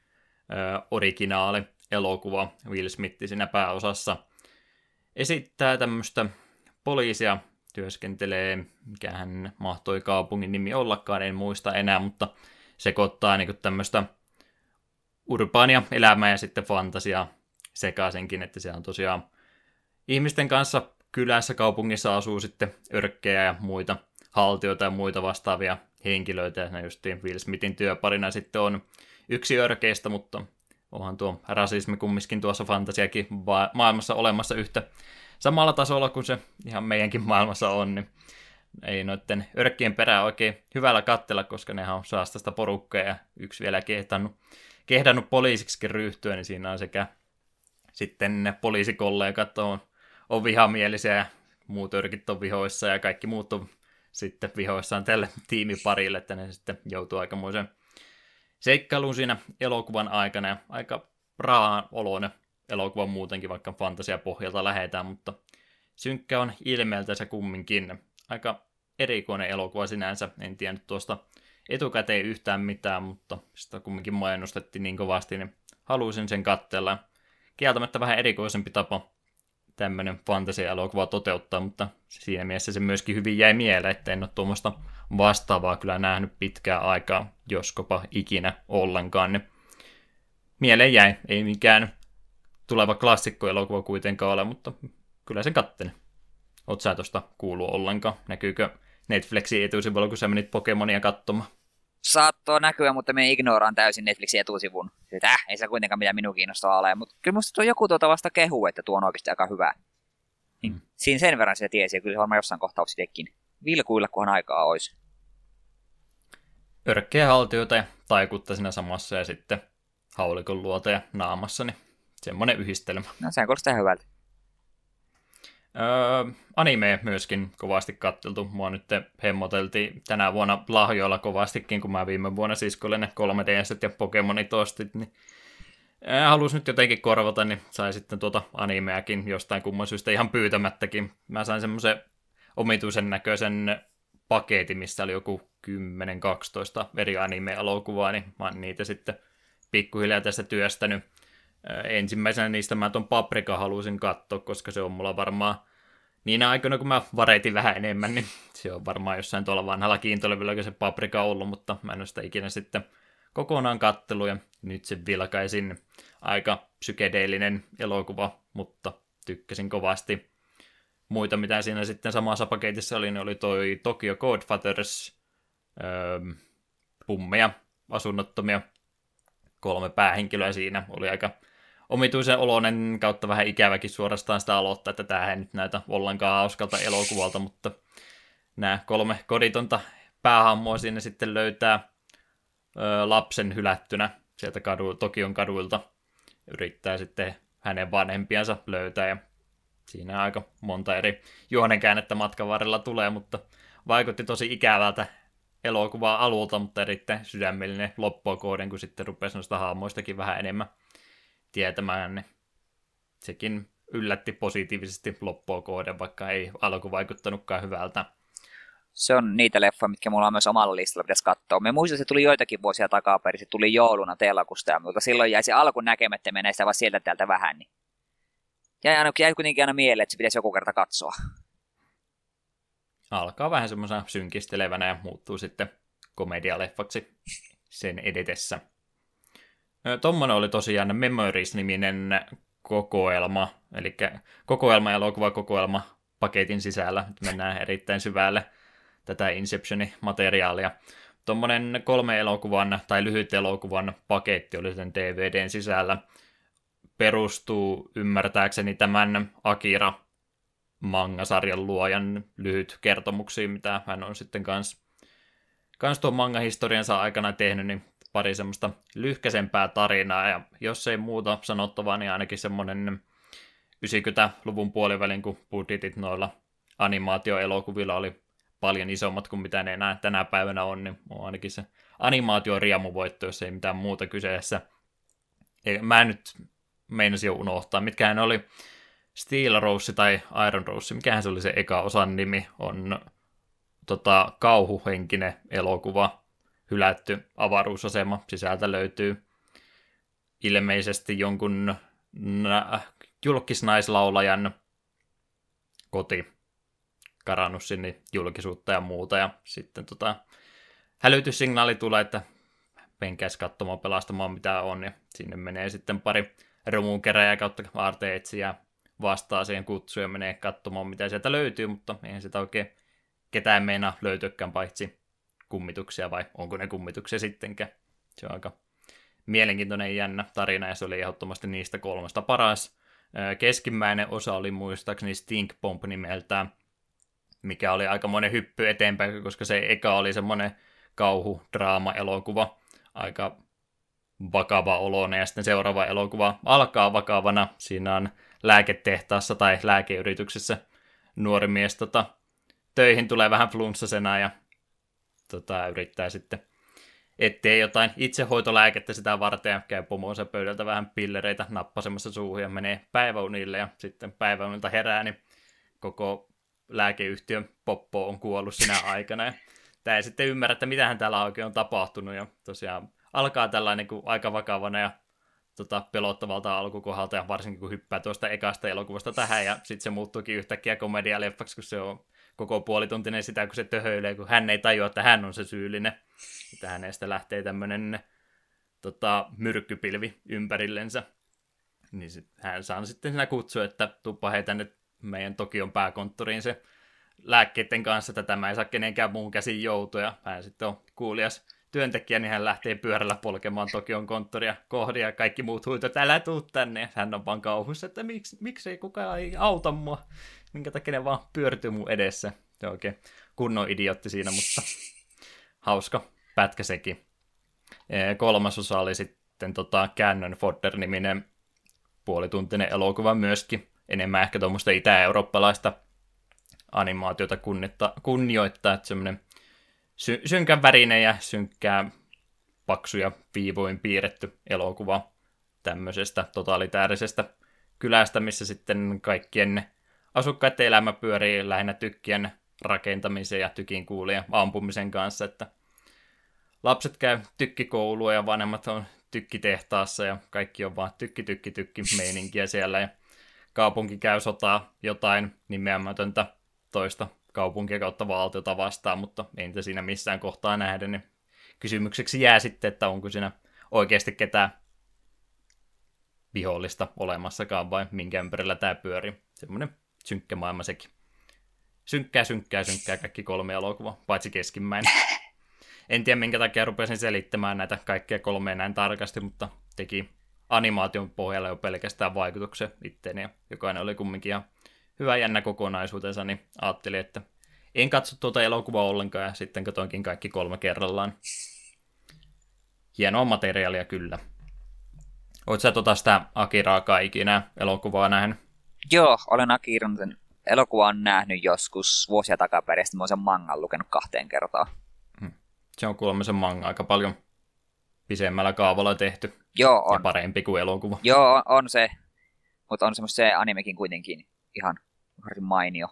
originaali elokuva, Will Smith siinä pääosassa. Esittää tämmöistä poliisia, työskentelee, mikä hän mahtoi kaupungin nimi ollakaan, en muista enää, mutta sekoittaa niin tämmöistä urbaania elämää ja sitten fantasia sekaisinkin, että se on tosiaan ihmisten kanssa kylässä, kaupungissa asuu sitten örkkejä ja muita haltioita ja muita vastaavia henkilöitä, ja justiin Will Smithin työparina sitten on yksi örkeistä, mutta onhan tuo rasismi kumminkin tuossa fantasiakin maailmassa olemassa yhtä samalla tasolla kuin se ihan meidänkin maailmassa on, niin ei noiden örkkien perää oikein hyvällä kattella, koska ne on saastasta porukkaa ja yksi vielä kehdannut, kehdannut poliisiksi ryhtyä, niin siinä on sekä sitten ne poliisikollegat on, on vihamielisiä ja muut örkit on vihoissa ja kaikki muut on sitten vihoissaan tälle tiimiparille, että ne sitten joutuu aikamoisen seikkailuun siinä elokuvan aikana ja aika raan oloinen elokuva muutenkin, vaikka fantasiapohjalta lähetään, mutta synkkä on ilmeeltä se kumminkin. Aika erikoinen elokuva sinänsä, en tiennyt tuosta etukäteen yhtään mitään, mutta sitä kumminkin mainostettiin niin kovasti, niin halusin sen katsella. Kieltämättä vähän erikoisempi tapa tämmöinen fantasia-elokuva toteuttaa, mutta siinä mielessä se myöskin hyvin jäi mieleen, että en ole tuommoista vastaavaa kyllä nähnyt pitkää aikaa, joskopa ikinä ollenkaan. Niin mieleen jäi, ei mikään tuleva klassikkoelokuva kuitenkaan ole, mutta kyllä sen kattelen. Oot sä tosta kuullut ollenkaan? Näkyykö Netflixin etusivulla, kun sä menit Pokemonia katsomaan? Saattoi näkyä, mutta me ignoraan täysin Netflixin etusivun. Että äh, ei se kuitenkaan mitä minun kiinnostaa ole, mutta kyllä musta tuo joku tuota vasta kehu, että tuo on oikeasti aika hyvä. Niin, mm. Siinä sen verran sitä tiesi, ja kyllä varmaan jossain kohtaa sittenkin vilkuilla, kunhan aikaa olisi. Örkkeä haltijoita ja taikutta siinä samassa ja sitten haulikon luota ja naamassa, niin semmoinen yhdistelmä. No se kuulostaa hyvältä. Öö, anime myöskin kovasti katteltu. Mua nyt hemmoteltiin tänä vuonna lahjoilla kovastikin, kun mä viime vuonna siskolle ne 3 ds ja Pokemonit ostit, niin halus nyt jotenkin korvata, niin sai sitten tuota animeakin jostain kumman syystä ihan pyytämättäkin. Mä sain semmoisen omituisen näköisen paketin, missä oli joku 10-12 eri anime-elokuvaa, niin mä oon niitä sitten pikkuhiljaa tässä työstänyt ensimmäisenä niistä mä ton Paprika halusin katsoa, koska se on mulla varmaan niin aikoina, kun mä vareitin vähän enemmän, niin se on varmaan jossain tuolla vanhalla kiintolevyllä se Paprika ollut, mutta mä en ole sitä ikinä sitten kokonaan kattelu ja nyt se vilkaisin. Aika psykedeellinen elokuva, mutta tykkäsin kovasti. Muita, mitä siinä sitten samassa paketissa oli, niin oli toi Tokyo Godfathers, öö, pummeja, asunnottomia, kolme päähenkilöä siinä. Oli aika omituisen oloinen kautta vähän ikäväkin suorastaan sitä aloittaa, että tämä ei nyt näytä ollenkaan hauskalta elokuvalta, mutta nämä kolme koditonta päähammoa sinne sitten löytää ö, lapsen hylättynä sieltä kadu, Tokion kaduilta. Yrittää sitten hänen vanhempiansa löytää ja siinä aika monta eri juonenkäännettä matkan varrella tulee, mutta vaikutti tosi ikävältä elokuvaa alulta, mutta erittäin sydämellinen loppuakouden, kun sitten rupesi noista haamoistakin vähän enemmän tietämään, niin sekin yllätti positiivisesti loppua kohden, vaikka ei alku vaikuttanutkaan hyvältä. Se on niitä leffoja, mitkä mulla on myös omalla listalla pitäisi katsoa. Me muistan, se tuli joitakin vuosia takaperin, se tuli jouluna telakusta, ja mutta silloin jäi se alku näkemättä menee sitä vaan sieltä täältä vähän. Niin jäi, aina, jäi kuitenkin aina mieleen, että se pitäisi joku kerta katsoa. Alkaa vähän semmoisena synkistelevänä ja muuttuu sitten komedialeffaksi sen edetessä. Tuommoinen oli tosiaan Memories-niminen kokoelma, eli kokoelma elokuva kokoelma paketin sisällä. Nyt mennään erittäin syvälle tätä Inceptionin materiaalia. Tuommoinen kolme elokuvan tai lyhyt elokuvan paketti oli sen DVDn sisällä. Perustuu ymmärtääkseni tämän Akira mangasarjan luojan lyhyt kertomuksiin, mitä hän on sitten kans, kans tuon manga-historiansa aikana tehnyt, niin pari semmoista lyhkäisempää tarinaa, ja jos ei muuta sanottavaa, niin ainakin semmoinen 90-luvun puolivälin, kun budjetit noilla animaatioelokuvilla oli paljon isommat kuin mitä ne enää tänä päivänä on, niin on ainakin se animaatio riemuvoitto, jos ei mitään muuta kyseessä. Mä en nyt meinasin jo unohtaa, mitkä ne oli Steel Rose tai Iron Rose, mikähän se oli se eka osan nimi, on tota, kauhuhenkinen elokuva, hylätty avaruusasema. Sisältä löytyy ilmeisesti jonkun julkisnaislaulajan koti karannut sinne julkisuutta ja muuta. Ja sitten tota, hälytyssignaali tulee, että menkääs katsomaan pelastamaan mitä on. Ja sinne menee sitten pari rumun keräjä kautta aarteetsiä vastaa siihen kutsuun ja menee katsomaan mitä sieltä löytyy, mutta eihän sitä oikein ketään meinaa löytyykään paitsi kummituksia vai onko ne kummituksia sittenkään. Se on aika mielenkiintoinen jännä tarina ja se oli ehdottomasti niistä kolmesta paras. Keskimmäinen osa oli muistaakseni Stink Bomb nimeltään, mikä oli aika monen hyppy eteenpäin, koska se eka oli semmoinen kauhu, draama, elokuva, aika vakava olone, ja sitten seuraava elokuva alkaa vakavana. Siinä on lääketehtaassa tai lääkeyrityksessä nuori mies tota, töihin tulee vähän flunssasena ja tota, yrittää sitten ettei jotain itsehoitolääkettä sitä varten ja käy pomoonsa pöydältä vähän pillereitä nappasemassa suuhun ja menee päiväunille ja sitten päiväunilta herää, niin koko lääkeyhtiön poppo on kuollut sinä aikana ja tämä ei sitten ymmärrä, että mitähän täällä oikein on tapahtunut. Ja tosiaan alkaa tällainen kuin aika vakavana ja tota, pelottavalta alkukohdalta, ja varsinkin kun hyppää tuosta ekasta elokuvasta tähän, ja sitten se muuttuukin yhtäkkiä komedialeffaksi, kun se on koko puolituntinen sitä, kun se töhöilee, kun hän ei tajua, että hän on se syyllinen. Että hänestä lähtee tämmöinen tota, myrkkypilvi ympärillensä. Niin sit, hän saa sitten siinä kutsua, että tuppa hei tänne meidän Tokion pääkonttoriin se lääkkeiden kanssa, että tämä ei saa kenenkään muun käsin joutua. Ja hän sitten on kuulias työntekijä, niin hän lähtee pyörällä polkemaan Tokion konttoria kohdia ja kaikki muut huitot, älä tuu tänne. Hän on vaan kauhuissa, että miksi, miksei kukaan ei auta mua, minkä takia ne vaan pyörtyy mun edessä. Se on oikein kunnon idiotti siinä, mutta hauska pätkä sekin. Kolmas osa oli sitten tota Cannon Fodder-niminen puolituntinen elokuva myöskin. Enemmän ehkä tuommoista itä-eurooppalaista animaatiota kunnioittaa, että semmoinen sy- synkän värinen ja synkkää paksuja viivoin piirretty elokuva tämmöisestä totalitäärisestä kylästä, missä sitten kaikkien asukkaiden elämä pyörii lähinnä tykkien rakentamisen ja tykin kuulien ampumisen kanssa, että lapset käy tykkikoulua ja vanhemmat on tykkitehtaassa ja kaikki on vaan tykki, tykki, tykki meininkiä siellä ja kaupunki käy sotaa jotain nimeämätöntä toista kaupunkia kautta valtiota vastaan, mutta ei niitä siinä missään kohtaa nähdä, niin kysymykseksi jää sitten, että onko siinä oikeasti ketään vihollista olemassakaan vai minkä ympärillä tämä pyörii. Semmoinen synkkä maailma sekin. Synkkää, synkkää, synkkää kaikki kolme elokuvaa, paitsi keskimmäinen. En tiedä, minkä takia rupesin selittämään näitä kaikkia kolmea näin tarkasti, mutta teki animaation pohjalla jo pelkästään vaikutuksen itteeni, ja jokainen oli kumminkin ihan hyvä jännä kokonaisuutensa, niin ajattelin, että en katso tuota elokuvaa ollenkaan, ja sitten katoinkin kaikki kolme kerrallaan. Hienoa materiaalia kyllä. Oletko sä tota sitä Akiraakaan ikinä elokuvaa nähnyt? Joo, olen Akiran sen elokuvan nähnyt joskus vuosia takaperin, sitten mä olen sen mangan lukenut kahteen kertaan. Hmm. Se on kuulemma se manga aika paljon pisemmällä kaavalla tehty. Joo, on. Ja parempi kuin elokuva. Joo, on se. Mutta on semmoista se animekin kuitenkin ihan varsin mainio.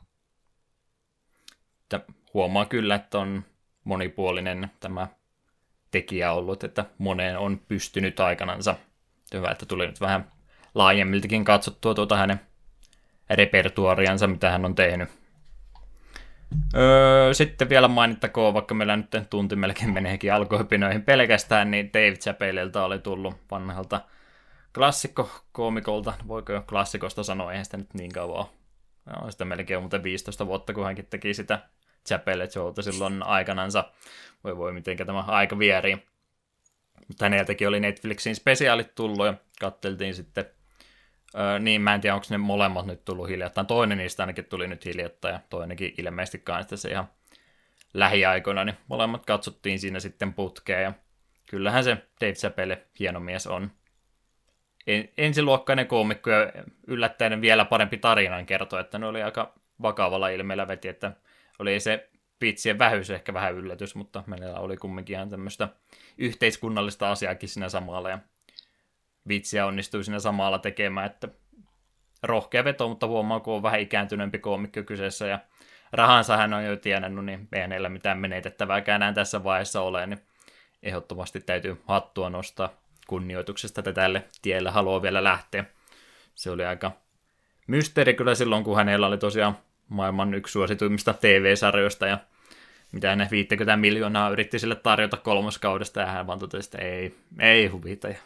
Että huomaa kyllä, että on monipuolinen tämä tekijä ollut, että moneen on pystynyt aikanansa. Hyvä, että tuli nyt vähän laajemmiltakin katsottua tuota hänen repertuariansa, mitä hän on tehnyt. Öö, sitten vielä mainittakoon, vaikka meillä nyt tunti melkein meneekin alkohypinoihin pelkästään, niin Dave Chappellilta oli tullut vanhalta klassikko-koomikolta, voiko jo klassikosta sanoa, eihän sitä nyt niin kauan No, sitä melkein muuten 15 vuotta, kun hänkin teki sitä Chapelle Showta silloin aikanansa. Voi voi, miten tämä aika vierii. Mutta häneltäkin oli Netflixin spesiaalit tullut ja katteltiin sitten Öö, niin, mä en tiedä, onko ne molemmat nyt tullut hiljattain. Toinen niistä ainakin tuli nyt hiljattain ja toinenkin ilmeisesti kanssa se ihan lähiaikoina, niin molemmat katsottiin siinä sitten putkeen ja kyllähän se Dave Chappelle hieno mies on. En, ensiluokkainen koomikko ja yllättäen vielä parempi tarinan kertoo, että ne oli aika vakavalla ilmeellä veti, että oli se vitsien vähyys ehkä vähän yllätys, mutta meillä oli kumminkin ihan tämmöistä yhteiskunnallista asiaakin siinä samalla ja vitsiä onnistui siinä samalla tekemään, että rohkea veto, mutta huomaa, kun on vähän ikääntyneempi koomikko kyseessä ja rahansa hän on jo tienannut, niin ei hänellä mitään menetettävääkään enää tässä vaiheessa ole, niin ehdottomasti täytyy hattua nostaa kunnioituksesta, että tälle tielle haluaa vielä lähteä. Se oli aika mysteeri kyllä silloin, kun hänellä oli tosiaan maailman yksi suosituimmista TV-sarjoista ja mitä ne 50 miljoonaa yritti sille tarjota kolmoskaudesta ja hän vaan totesi, että ei, ei huvita. Ja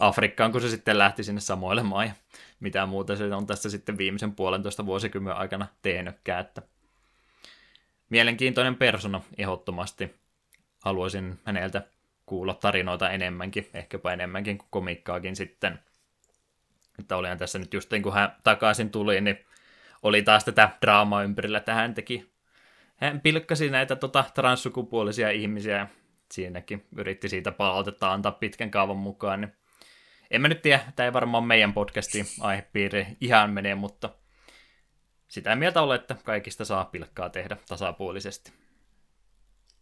Afrikkaan, kun se sitten lähti sinne samoilemaan ja mitä muuta se on tässä sitten viimeisen puolentoista vuosikymmenen aikana tehnytkään. Että mielenkiintoinen persona ehdottomasti. Haluaisin häneltä kuulla tarinoita enemmänkin, ehkäpä enemmänkin kuin komikkaakin sitten. Että olihan tässä nyt just kun hän takaisin tuli, niin oli taas tätä draamaa ympärillä, että hän teki, hän pilkkasi näitä tota, transsukupuolisia ihmisiä ja siinäkin yritti siitä palautetta antaa pitkän kaavan mukaan, niin en mä nyt tiedä, tämä ei varmaan meidän podcastin aihepiiri ihan menee, mutta sitä mieltä ole, että kaikista saa pilkkaa tehdä tasapuolisesti.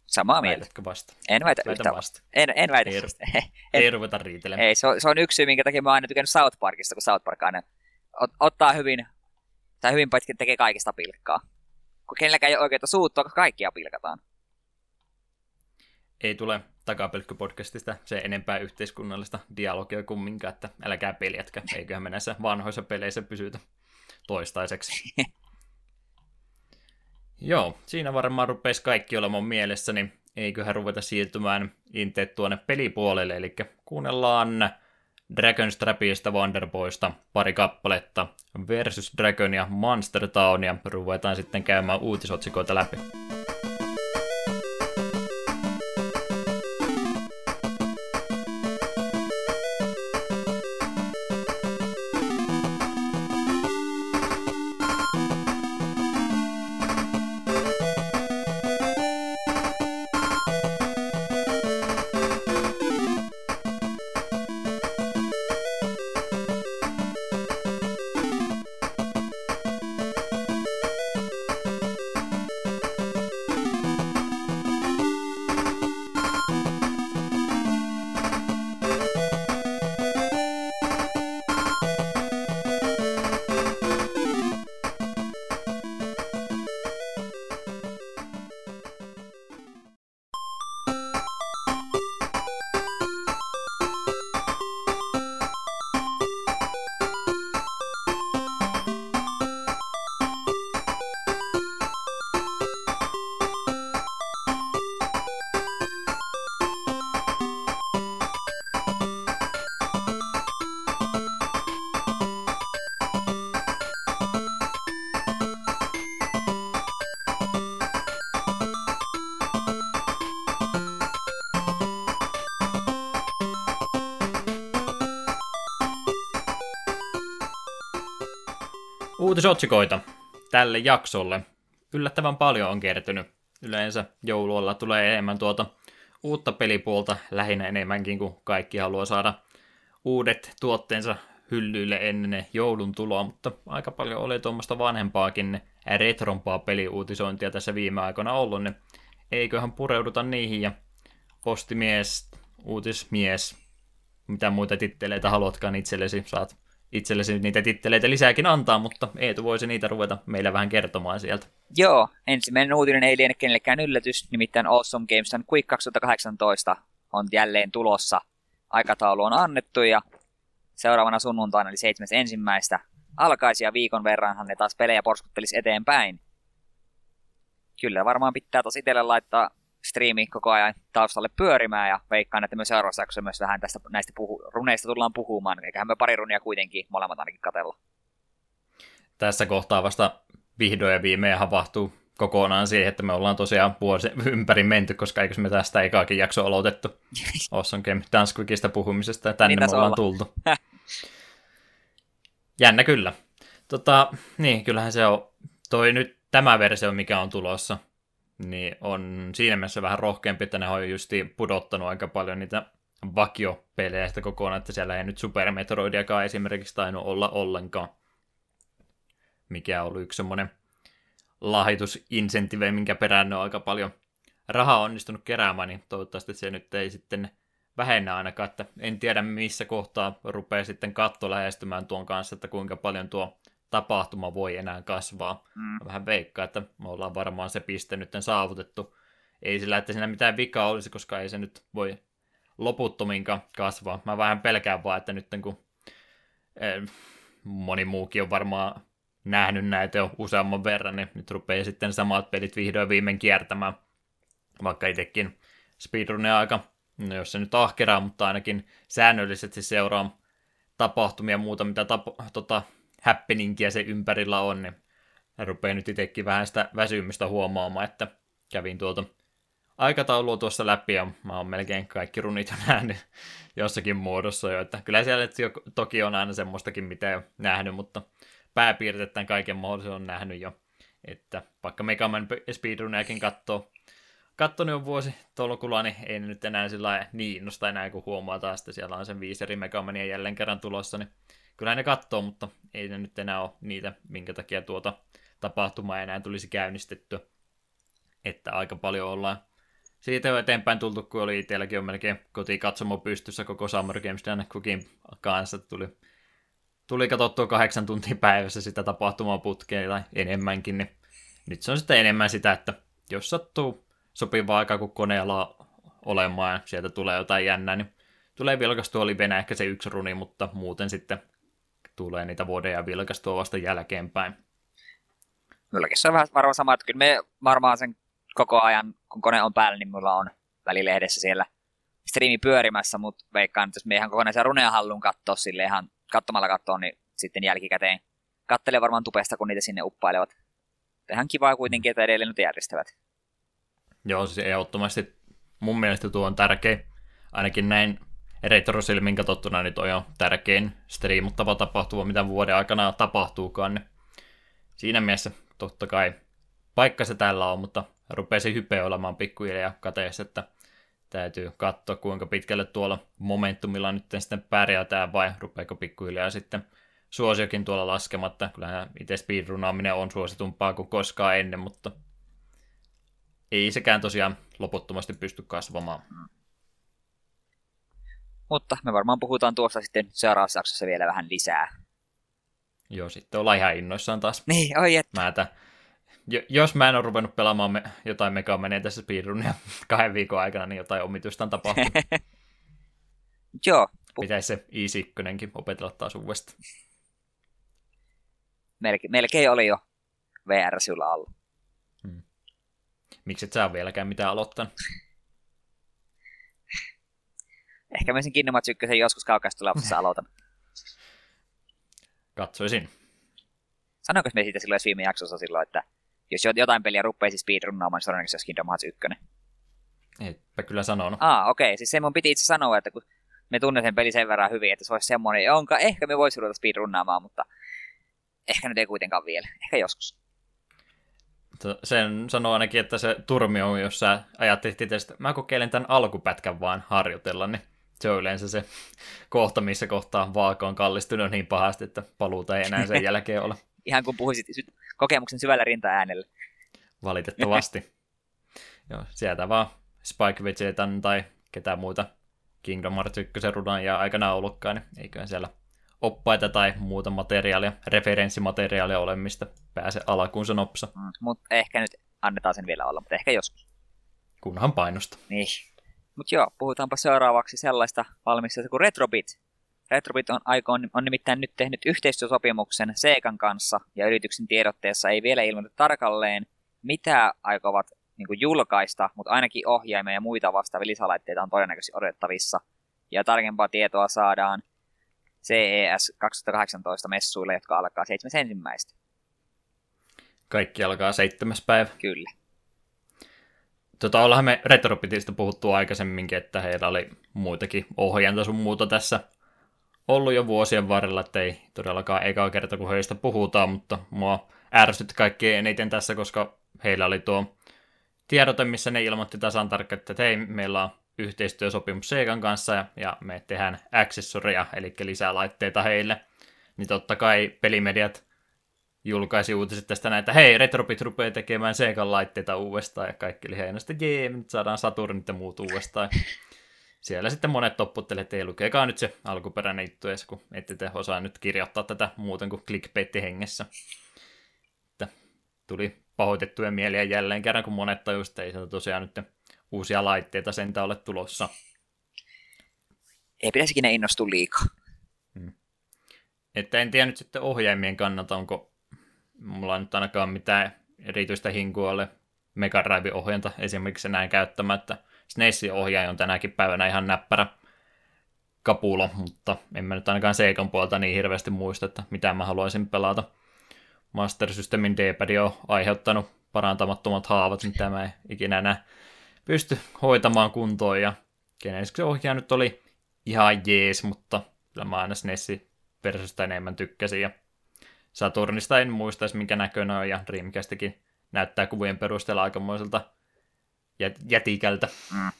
Samaa mieltä. Väitätkö vasta? En väitä yhtä vasta. En, en väitä Ei, vasta. ei ruveta riitelemään. Ei, se on, se on yksi syy, minkä takia mä oon aina tykännyt South Parkista, kun South Park aina ot, ottaa hyvin, tai hyvin paljon tekee kaikista pilkkaa. Kun kenelläkään ei ole oikeutta suuttua, koska kaikkia pilkataan. ei tule takapelkkypodcastista se enempää yhteiskunnallista dialogia kumminkaan, että älkää peljätkä, eiköhän me näissä vanhoissa peleissä pysytä toistaiseksi. Joo, siinä varmaan rupesi kaikki olemaan mielessäni. Niin eiköhän ruveta siirtymään inteet tuonne pelipuolelle, eli kuunnellaan Dragonstrapista Wonderboysta pari kappaletta versus Dragon ja Monster Town ja ruvetaan sitten käymään uutisotsikoita läpi. Uutisotsikoita tälle jaksolle. Yllättävän paljon on kertynyt. Yleensä joululla tulee enemmän tuota uutta pelipuolta, lähinnä enemmänkin kuin kaikki haluaa saada uudet tuotteensa hyllyille ennen joulun tuloa, mutta aika paljon oli tuommoista vanhempaakin retrompaa peliuutisointia tässä viime aikoina ollut, niin eiköhän pureuduta niihin ja postimies, uutismies, mitä muita titteleitä haluatkaan itsellesi, saat itsellesi niitä titteleitä lisääkin antaa, mutta Eetu voisi niitä ruveta meillä vähän kertomaan sieltä. Joo, ensimmäinen uutinen ei liene kenellekään yllätys, nimittäin Awesome Games Quick 2018 on jälleen tulossa. Aikataulu on annettu ja seuraavana sunnuntaina eli seitsemäs ensimmäistä alkaisi ja viikon verranhan ne taas pelejä porskuttelisi eteenpäin. Kyllä varmaan pitää tosi itselle laittaa striimi koko ajan taustalle pyörimään ja veikkaan, että myös seuraavassa jaksossa myös vähän tästä, näistä puhu, runeista tullaan puhumaan, eiköhän me pari runia kuitenkin molemmat ainakin katella. Tässä kohtaa vasta vihdoin ja viimein havahtuu kokonaan siihen, että me ollaan tosiaan vuosi ympäri menty, koska eikö me tästä ekaakin jakso aloitettu Awesome Game Dance puhumisesta ja tänne niin me ollaan olla. tultu. Jännä kyllä. Tota, niin, kyllähän se on toi nyt tämä versio, mikä on tulossa, niin on siinä mielessä vähän rohkeampi, että ne on justi pudottanut aika paljon niitä vakiopelejä sitä kokonaan, että siellä ei nyt Super Metroidiakaan esimerkiksi tainnut olla ollenkaan, mikä on ollut yksi semmoinen lahjoitusinsentive, minkä perään ne on aika paljon rahaa onnistunut keräämään, niin toivottavasti se nyt ei sitten vähennä ainakaan, että en tiedä missä kohtaa rupeaa sitten katto lähestymään tuon kanssa, että kuinka paljon tuo tapahtuma voi enää kasvaa. Mm. Vähän veikkaa, että me ollaan varmaan se piste nyt saavutettu. Ei sillä, että siinä mitään vikaa olisi, koska ei se nyt voi loputtominkaan kasvaa. Mä vähän pelkään vaan, että nyt kun eh, moni muukin on varmaan nähnyt näitä jo useamman verran, niin nyt rupeaa sitten samat pelit vihdoin viimein kiertämään. Vaikka itsekin speedrunia aika, no jos se nyt ahkeraa, mutta ainakin säännöllisesti seuraa tapahtumia ja muuta, mitä tap- tota, happeningia se ympärillä on, niin rupeaa nyt itsekin vähän sitä väsymystä huomaamaan, että kävin tuolta aikataulua tuossa läpi ja mä oon melkein kaikki runit jo nähnyt jossakin muodossa jo, että kyllä siellä toki on aina semmoistakin, mitä ei nähnyt, mutta pääpiirteet tämän kaiken mahdollisen on nähnyt jo, että vaikka Megaman speedruniakin katsoo, katsonut jo vuosi tolkulla, niin ei nyt enää sillä niin innosta enää, kun huomaa taas, että siellä on sen viisi eri Megamania jälleen kerran tulossa, niin kyllä ne katsoo, mutta ei ne nyt enää ole niitä, minkä takia tuota tapahtumaa enää tulisi käynnistetty. Että aika paljon ollaan siitä jo eteenpäin tultu, kun oli itselläkin on melkein kotikatsomo pystyssä koko Summer Games Dan Cookin kanssa. Tuli, tuli katsottua kahdeksan tuntia päivässä sitä tapahtumaa putkeen tai enemmänkin, niin nyt se on sitten enemmän sitä, että jos sattuu sopivaa aikaa, kun koneella olemaan ja sieltä tulee jotain jännää, niin tulee vilkastua livenä ehkä se yksi runi, mutta muuten sitten tulee niitä vodeja vilkastua vasta jälkeenpäin. Minullakin se on vähän varmaan sama, että kyllä me varmaan sen koko ajan, kun kone on päällä, niin mulla on välilehdessä siellä striimi pyörimässä, mutta veikkaan, että jos me ihan kokonaisen runeja hallun katsoa sille ihan katsomalla katsoa, niin sitten jälkikäteen kattelee varmaan tupesta, kun niitä sinne uppailevat. Ihan kivaa kuitenkin, että edelleen nyt järjestävät. Joo, siis ehdottomasti mun mielestä tuo on tärkeä. Ainakin näin retrosilmin katsottuna, toi on tärkein striimuttava tapahtuma, mitä vuoden aikana tapahtuukaan. Niin siinä mielessä totta kai paikka se täällä on, mutta rupeisi hype olemaan pikkuhiljaa kateessa, että täytyy katsoa, kuinka pitkälle tuolla momentumilla nyt sitten pärjätään, vai rupeeko pikkuhiljaa sitten suosiokin tuolla laskematta. Kyllähän itse speedrunaaminen on suositumpaa kuin koskaan ennen, mutta ei sekään tosiaan loputtomasti pysty kasvamaan. Mutta me varmaan puhutaan tuosta sitten seuraavassa jaksossa vielä vähän lisää. Joo, sitten ollaan ihan innoissaan taas. Niin, oi että, jos mä en ole ruvennut pelaamaan me, jotain Megamania tässä speedrunia kahden viikon aikana, niin jotain omituista on tapahtunut. Joo. Pitäisi se i opetella taas uudestaan. Melkein, melkein oli jo VR sulla alla. Hmm. Miksi et sä vieläkään mitään aloittanut? Ehkä mä sen Kingdom Hearts 1 joskus tulevaisuudessa aloitan. Katsoisin. Sanoinko me siitä silloin viime jaksossa silloin, että jos jotain peliä rupeisi speedrunnaamaan, niin todennäköisesti olisi Kingdom Hearts 1. Eipä kyllä sanonut. Ah, okei. Okay. Siis se mun piti itse sanoa, että kun me tunnen sen peli sen verran hyvin, että se olisi semmoinen, jonka ehkä me voisi ruveta speedrunnaamaan, mutta ehkä nyt ei kuitenkaan vielä. Ehkä joskus. Sen sanoo ainakin, että se turmi on, jos sä ajattelit itse, että mä kokeilen tämän alkupätkän vaan harjoitella, niin se on yleensä se kohta, missä kohtaa vaaka on kallistunut niin pahasti, että paluuta ei enää sen jälkeen ole. Ihan kun puhuisit kokemuksen syvällä rinta-äänellä. Valitettavasti. Joo, sieltä vaan Spike Vegetan tai ketä muuta Kingdom Hearts 1 rudan ja aikana ollutkaan, niin eiköhän siellä oppaita tai muuta materiaalia, referenssimateriaalia ole, mistä pääse alkuun se nopsa. Mm, mutta ehkä nyt annetaan sen vielä olla, mutta ehkä joskus. Kunhan painosta. Niin. Mutta joo, puhutaanpa seuraavaksi sellaista valmistajasta kuin Retrobit. Retrobit on, aikoon, on nimittäin nyt tehnyt yhteistyösopimuksen Seikan kanssa, ja yrityksen tiedotteessa ei vielä ilmoita tarkalleen, mitä aikovat niin kuin julkaista, mutta ainakin ohjaimia ja muita vastaavia lisälaitteita on todennäköisesti odotettavissa. Ja tarkempaa tietoa saadaan CES 2018 messuille, jotka alkaa 7.1. Kaikki alkaa seitsemäs päivä. Kyllä. Tota, ollaanhan me Retropitistä puhuttu aikaisemminkin, että heillä oli muitakin ohjainta sun muuta tässä ollut jo vuosien varrella, että ei todellakaan eka kerta, kun heistä puhutaan, mutta mua ärsytti kaikkein eniten tässä, koska heillä oli tuo tiedote, missä ne ilmoitti tasan tarkkaan, että hei, meillä on yhteistyösopimus Segan kanssa ja, ja me tehdään accessoria, eli lisää laitteita heille. Niin totta kai pelimediat julkaisi uutiset tästä näitä, hei, Retrobit rupeaa tekemään Segan laitteita uudestaan, ja kaikki oli heinä, sitten jee, nyt saadaan Saturnit ja muut uudestaan. Siellä sitten monet topputtelivat, että ei lukekaa nyt se alkuperäinen juttu edes, kun ette te osaa nyt kirjoittaa tätä muuten kuin clickbaitti hengessä. Että tuli pahoitettuja mieliä jälleen kerran, kun monet tajusivat, että ei se tosiaan nyt uusia laitteita sentä ole tulossa. Ei pitäisikin innostua liikaa. Hmm. Että en tiedä nyt sitten ohjaimien kannalta, onko mulla nyt ainakaan mitään erityistä hinkua ole Mega Drive-ohjanta esimerkiksi näin käyttämättä. SNESin ohjaaja on tänäkin päivänä ihan näppärä kapula, mutta en mä nyt ainakaan Seikan puolta niin hirveästi muista, että mitä mä haluaisin pelata. Master Systemin D-pad on aiheuttanut parantamattomat haavat, mitä mä en ikinä enää pysty hoitamaan kuntoon, ja Genesis ohjaaja nyt oli ihan jees, mutta kyllä mä aina SNESi versiosta enemmän tykkäsin, ja Saturnista en muista minkä näköinen on, ja Dreamcastikin näyttää kuvien perusteella aikamoiselta jät- jätikältä. Mm.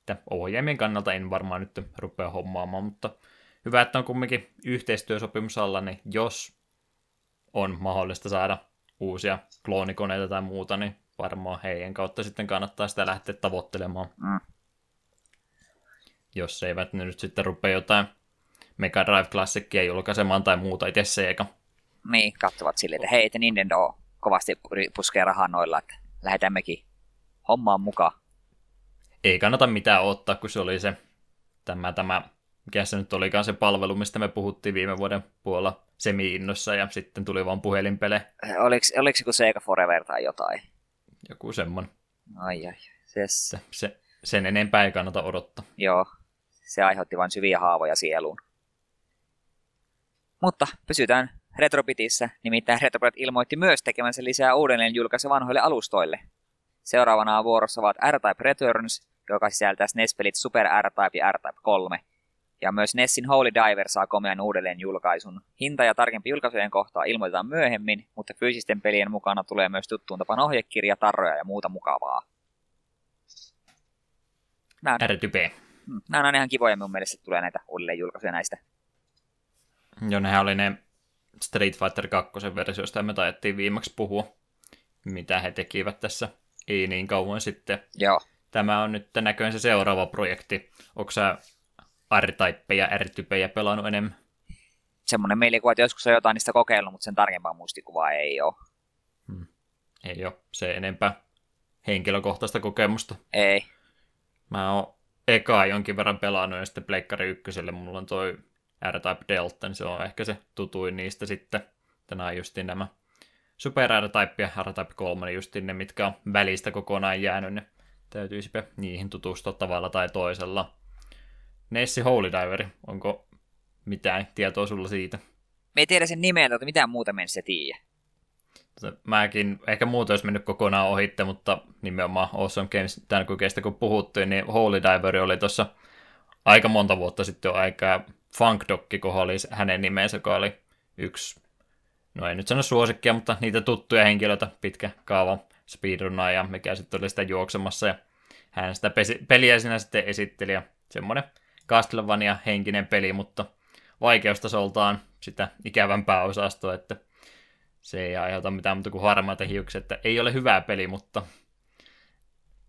Että ohjaimien kannalta en varmaan nyt rupea hommaamaan, mutta hyvä, että on kumminkin yhteistyösopimus alla, niin jos on mahdollista saada uusia kloonikoneita tai muuta, niin varmaan heidän kautta sitten kannattaa sitä lähteä tavoittelemaan. Mm. Jos eivät ne nyt sitten rupea jotain Mega Drive Classicia julkaisemaan tai muuta itse Sega. Niin, katsovat silleen, että hei, että Nintendo kovasti puskee rahaa noilla, että lähdetään mekin hommaan mukaan. ei kannata mitään ottaa, kun se oli se tämä, tämä mikä se nyt olikaan se palvelu, mistä me puhuttiin viime vuoden puolella semi-innossa, ja sitten tuli vaan puhelinpele. Oliko, oliko se kuin Sega Forever tai jotain? Joku semmoinen. Ai ai. Ses. Se, sen enempää ei kannata odottaa. Joo, se aiheutti vain syviä haavoja sieluun. Mutta pysytään Retrobitissä, nimittäin Retrobit ilmoitti myös tekemänsä lisää uudelleen julkaisu vanhoille alustoille. Seuraavana on vuorossa ovat R-Type Returns, joka sisältää SNES-pelit Super R-Type ja R-Type 3. Ja myös Nessin Holy Diver saa komean uudelleen julkaisun. Hinta ja tarkempi julkaisujen kohtaa ilmoitetaan myöhemmin, mutta fyysisten pelien mukana tulee myös tuttuun tapaan ohjekirja, tarroja ja muuta mukavaa. Nämä, R-Type. Mm, nämä on ihan kivoja mun mielestä, tulee näitä uudelleen julkaisuja näistä. Joo, nehän oli ne Street Fighter 2 versioista, me taidettiin viimeksi puhua, mitä he tekivät tässä ei niin kauan sitten. Joo. Tämä on nyt näköjään se seuraava projekti. Onko sä R-Type ja R-typejä pelannut enemmän? Semmoinen mielikuva, että joskus on jotain niistä kokeillut, mutta sen tarkempaa muistikuvaa ei ole. Hmm. Ei ole se enempää henkilökohtaista kokemusta. Ei. Mä oon eka jonkin verran pelannut ja sitten Pleikkari ykköselle mulla on toi R-Type Delta, niin se on ehkä se tutuin niistä sitten. Tänään justiin nämä Super R-Type ja R-Type 3, niin justiin ne, mitkä on välistä kokonaan jäänyt, ne täytyisipä niihin tutustua tavalla tai toisella. Nessi Holy Diveri, onko mitään tietoa sulla siitä? Me ei tiedä sen nimeä, mutta mitään muuta mennessä se tiedä. Mäkin, ehkä muuta olisi mennyt kokonaan ohitte, mutta nimenomaan Awesome Games tämän kokeista kun puhuttiin, niin Holy Diver oli tuossa aika monta vuotta sitten jo aikaa Funk Dokki, kun oli hänen nimensä, joka oli yksi, no ei nyt sano suosikkia, mutta niitä tuttuja henkilöitä, pitkä kaava ja mikä sitten oli sitä juoksemassa, ja hän sitä peliä sinä sitten esitteli, ja semmoinen Castlevania henkinen peli, mutta vaikeustasoltaan sitä ikävämpää osastoa, että se ei aiheuta mitään muuta kuin harmaita hiuksia, että ei ole hyvää peli, mutta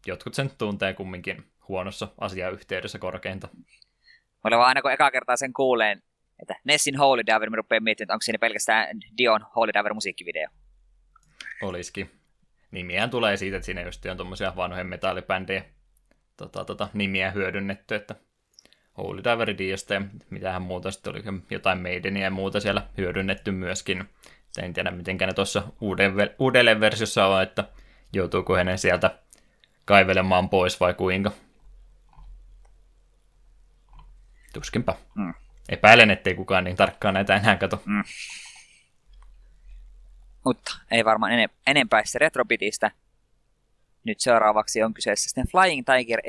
jotkut sen tuntee kumminkin huonossa asiayhteydessä korkeinta. Mulla vaan aina kun eka kertaa sen kuuleen, että Nessin Holy Diver, mä rupean miettimään, että onko siinä pelkästään Dion Holy Diver musiikkivideo. Olisikin. Nimiään tulee siitä, että siinä just on tuommoisia vanhoja metallibändejä tota, tota, nimiä hyödynnetty, että Holy Diver Diosta ja mitähän muuta sitten oli, jotain Maidenia ja muuta siellä hyödynnetty myöskin. En tiedä, miten ne tuossa uudelleen versiossa on, että joutuuko hänen sieltä kaivelemaan pois vai kuinka. Tuskinpä. Mm. Epäilen, ettei kukaan niin tarkkaan näitä enää kato. Mm. Mutta ei varmaan enempää se Retrobitistä. Nyt seuraavaksi on kyseessä sitten Flying Tiger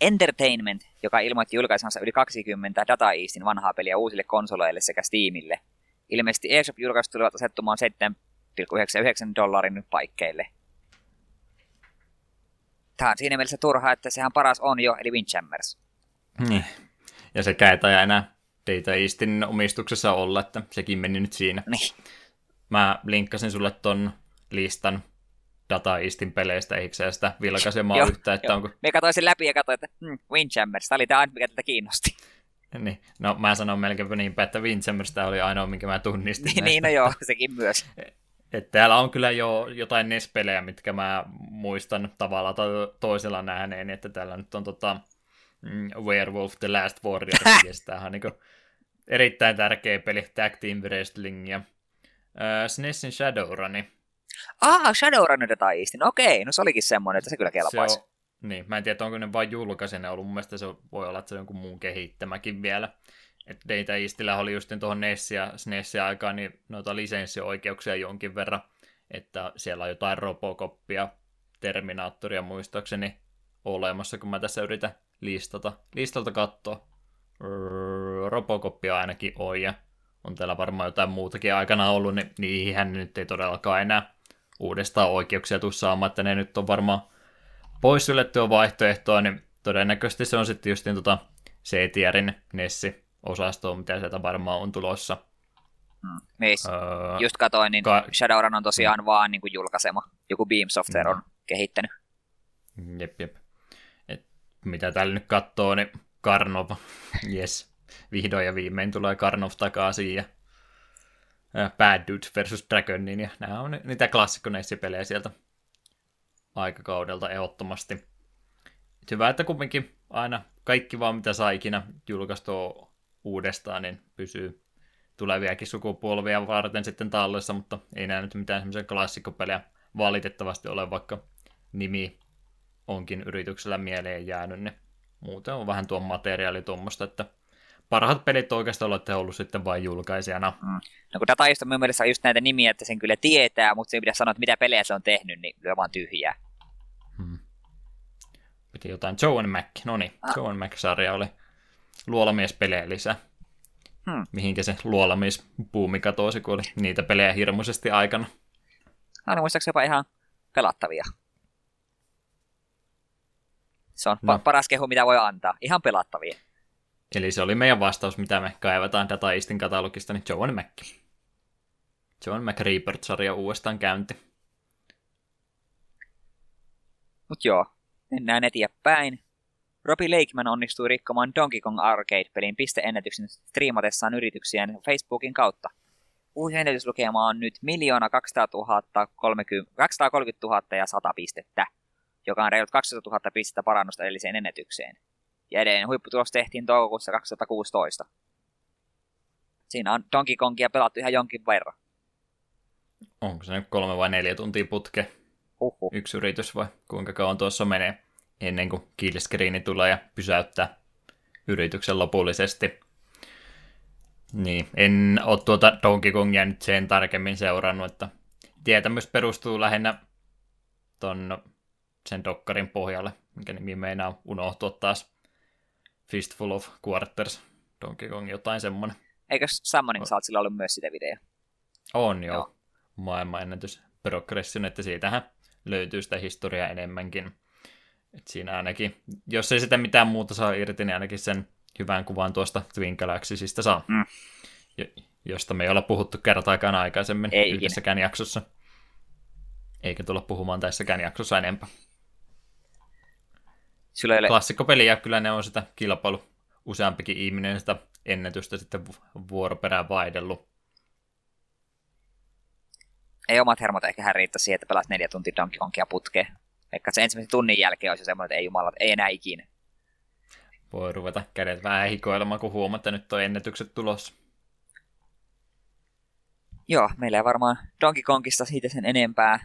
Entertainment, joka ilmoitti julkaisansa yli 20 Data Eastin vanhaa peliä uusille konsoleille sekä Steamille. Ilmeisesti eShop-julkaisut tulevat asettumaan 7,99 dollarin paikkeille. Tämä on siinä mielessä turha, että sehän paras on jo, eli Windjammers. Niin. Ja se ei taja enää Data Eastin omistuksessa olla, että sekin meni nyt siinä. Niin. Mä linkkasin sulle ton listan Data Eastin peleistä, eikö se sitä vilkaisemaan yhtä, että jo. onko... Me katsoin sen läpi ja katsoin, että hmm, Windjammers, tämä oli tämä mikä tätä kiinnosti. Niin, no mä sanon melkein niinpä, että Windjammers tämä oli ainoa, minkä mä tunnistin. niin, niin, no joo, sekin myös. Et täällä on kyllä jo jotain NES-pelejä, mitkä mä muistan tavalla tai toisella nähneen, että täällä nyt on tota, Werewolf The Last Warrior, tämähän on niin erittäin tärkeä peli, Tag Team Wrestling ja äh, SNESin Shadowrun. Ah, Shadowrun Data Eastin, okei, no se olikin semmoinen, että se kyllä kelpaisi. Se on, niin, mä en tiedä, onko ne vain julkaisena ollut, mun mielestä se voi olla, että se on jonkun muun kehittämäkin vielä. Että Data Eastillä oli just tuohon NES ja SNES aikaan niin noita lisenssioikeuksia jonkin verran, että siellä on jotain Robocopia, Terminaattoria muistaakseni olemassa, kun mä tässä yritän listata, listalta katsoa. Robocopia ainakin on ja on täällä varmaan jotain muutakin aikana ollut, niin niihin nyt ei todellakaan enää uudestaan oikeuksia tuu saamaan, että ne nyt on varmaan pois yllettyä vaihtoehtoa, niin todennäköisesti se on sitten just niin tota C-tierin Nessi osastoon, mitä sieltä varmaan on tulossa. Mm. Niin, öö, just katoin, niin ka- Shadowrun on tosiaan mm. vaan niin kuin julkaisema. Joku Beam Software mm. on kehittänyt. Jep, jep. Mitä täällä nyt katsoo, niin Karnov, yes. Vihdoin ja viimein tulee Karnov takaisin ja Bad Dude versus Dragonin, ja nämä on niitä klassikko pelejä sieltä aikakaudelta ehdottomasti. Hyvä, että kumminkin aina kaikki vaan mitä saa ikinä julkaistua uudestaan, niin pysyy tuleviakin sukupolvia varten sitten tallessa, mutta ei näe nyt mitään semmoisia klassikkopelejä valitettavasti ole, vaikka nimi onkin yrityksellä mieleen jäänyt, niin muuten on vähän tuon materiaali tuommoista, että parhaat pelit oikeastaan olette ollut sitten vain julkaisijana. Mm. No kun dataista minun mielestä on just näitä nimiä, että sen kyllä tietää, mutta se ei pidä sanoa, että mitä pelejä se on tehnyt, niin lyö vaan tyhjää. Hmm. Piti jotain Joe Mac, no niin, ah. Joe Mac-sarja oli luolamies pelejä lisää. Hmm. Mihinkä se luolamies puumi katosi, kun oli niitä pelejä hirmuisesti aikana. Aina no, muistaakseni jopa ihan pelattavia. Se on no. paras kehu, mitä voi antaa. Ihan pelattavia. Eli se oli meidän vastaus, mitä me kaivataan Dataistin katalogista, niin Joan Mac. Joan Mac Reapert-sarja uudestaan käynti. Mut joo, mennään eteenpäin. Robbie Lakeman onnistui rikkomaan Donkey Kong Arcade-pelin pisteennätyksen striimatessaan yrityksiään Facebookin kautta. Uusi ennätyslukema on nyt 1 200 230 000 ja 100 pistettä, joka on reilut 200 000 pistettä parannusta edelliseen ennätykseen. Ja edelleen huipputulos tehtiin toukokuussa 2016. Siinä on Donkey Kongia pelattu ihan jonkin verran. Onko se nyt kolme vai neljä tuntia putke? Uhuh. Yksi yritys vai kuinka kauan tuossa menee ennen kuin killscreeni tulee ja pysäyttää yrityksen lopullisesti. Niin, en ole tuota Donkey Kongia nyt sen tarkemmin seurannut, että tietämys perustuu lähinnä ton sen dokkarin pohjalle, minkä nimi meinaa unohtua taas. Fistful of Quarters, Donkey Kong, jotain semmonen. Eikö Summoning Salt sillä ollut myös sitä video? On joo. joo. Maailmanennätys Progression, että siitähän löytyy sitä historiaa enemmänkin. Et siinä ainakin, jos ei sitä mitään muuta saa irti, niin ainakin sen hyvän kuvan tuosta Twin Galaxysista saa. Mm. Josta me ei olla puhuttu kertaakaan aikaisemmin ei yhdessäkään jaksossa. Eikä tulla puhumaan tässäkään jaksossa enempää. Sulla ole... Klassikkopeliä, kyllä ne on sitä kilpailu. Useampikin ihminen sitä ennätystä sitten vuoroperään vaihdellut. Ei omat hermot ehkä riittäisi siihen, että pelaat neljä tuntia Donkey Kongia putkeen. Ehkä se ensimmäisen tunnin jälkeen olisi semmoinen, että ei jumala, ei enää ikinä. Voi ruveta kädet vähän hikoilemaan, kun huomaat, että nyt on ennätykset tulossa. Joo, meillä ei varmaan Donkey Kongista siitä sen enempää.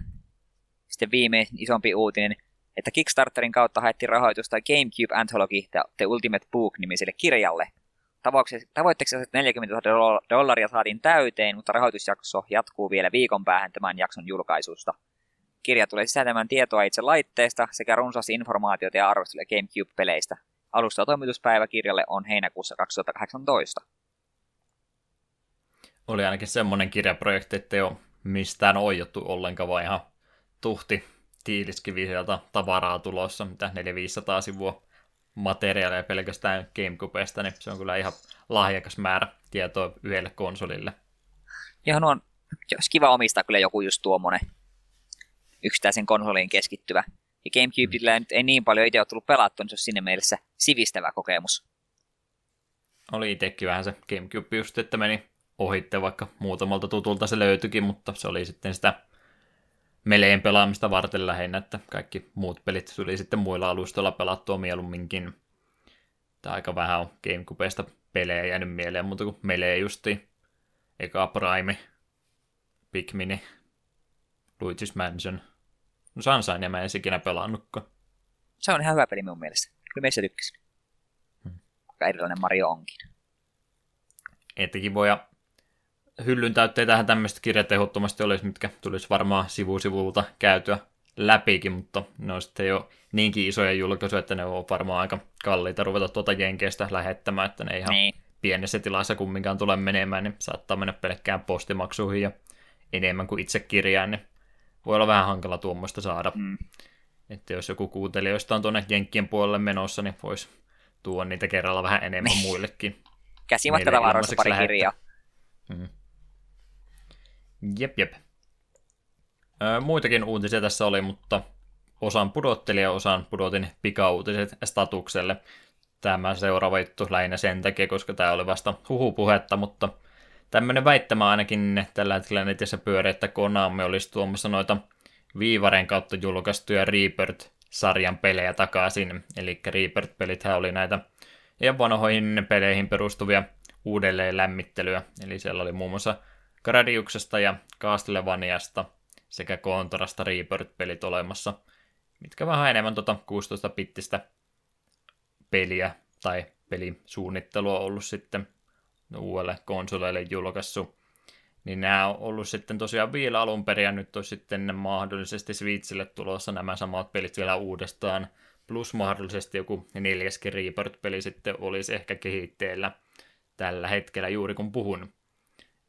Sitten viimein isompi uutinen että Kickstarterin kautta haettiin rahoitusta GameCube Anthology The Ultimate Book-nimiselle kirjalle. Tavoitteeksi 40 000 dollaria saatiin täyteen, mutta rahoitusjakso jatkuu vielä viikon päähän tämän jakson julkaisusta. Kirja tulee sisältämään tietoa itse laitteesta sekä runsaasti informaatiota ja arvosteluja GameCube-peleistä. Alusta toimituspäivä kirjalle on heinäkuussa 2018. Oli ainakin semmoinen kirjaprojekti, että ei ole mistään oijottu ollenkaan, vaan ihan tuhti tiiliskiviseltä tavaraa tulossa, mitä 400-500 sivua materiaalia pelkästään Gamecubesta, niin se on kyllä ihan lahjakas määrä tietoa yhdelle konsolille. Ihan on, olisi kiva omistaa kyllä joku just tuommoinen yksittäisen konsoliin keskittyvä. Ja Gamecubella nyt ei niin paljon itse ole tullut pelattua, niin se olisi sinne mielessä sivistävä kokemus. Oli itsekin vähän se Gamecube just, että meni ohitte, vaikka muutamalta tutulta se löytyikin, mutta se oli sitten sitä meleen pelaamista varten lähinnä, että kaikki muut pelit tuli sitten muilla alustoilla pelattua mieluumminkin. Tämä aika vähän on Gamecubesta pelejä jäänyt mieleen, mutta kuin melee justi eka Prime, Pikmini, Luigi's Mansion. No Sunshine mä en ikinä pelannutkaan. Se on ihan hyvä peli minun mielestä. Kyllä meissä tykkäsin. Hmm. Aika erilainen Mario onkin. Ettekin voi hyllyn täytteitähän tämmöistä kirjatehottomasti olisi, mitkä tulisi varmaan sivu-sivulta käytyä läpikin, mutta ne on sitten jo niinkin isoja julkaisuja, että ne on varmaan aika kalliita ruveta tuota jenkeistä lähettämään, että ne ihan niin. pienessä tilassa kumminkaan tulee menemään, niin saattaa mennä pelkkään postimaksuihin ja enemmän kuin itse kirjaan, niin voi olla vähän hankala tuommoista saada. Mm. Että jos joku kuuntelijoista on tuonne Jenkkien puolelle menossa, niin voisi tuoda niitä kerralla vähän enemmän muillekin. Käsimatkatavaroissa pari kirjaa. Mm. Jep, jep. Ö, muitakin uutisia tässä oli, mutta osan pudotteli ja osan pudotin pikauutiset statukselle. Tämä seuraava juttu lähinnä sen takia, koska tämä oli vasta huhupuhetta, mutta tämmöinen väittämä ainakin tällä hetkellä netissä pyörii, että Konami olisi tuomassa noita viivaren kautta julkaistuja Rebirth sarjan pelejä takaisin. Eli Rebirth-pelithän oli näitä ja vanhoihin peleihin perustuvia uudelleen lämmittelyä. Eli siellä oli muun muassa Gradiuksesta ja Castlevaniasta sekä Contrasta Rebirth-pelit olemassa, mitkä vähän enemmän tuota 16-bittistä peliä tai pelisuunnittelua ollut sitten uudelle konsoleille julkaissut. Niin nämä on ollut sitten tosiaan vielä alun perin, ja nyt olisi sitten mahdollisesti Switchille tulossa nämä samat pelit vielä uudestaan. Plus mahdollisesti joku neljäskin Rebirth-peli sitten olisi ehkä kehitteellä tällä hetkellä juuri kun puhun.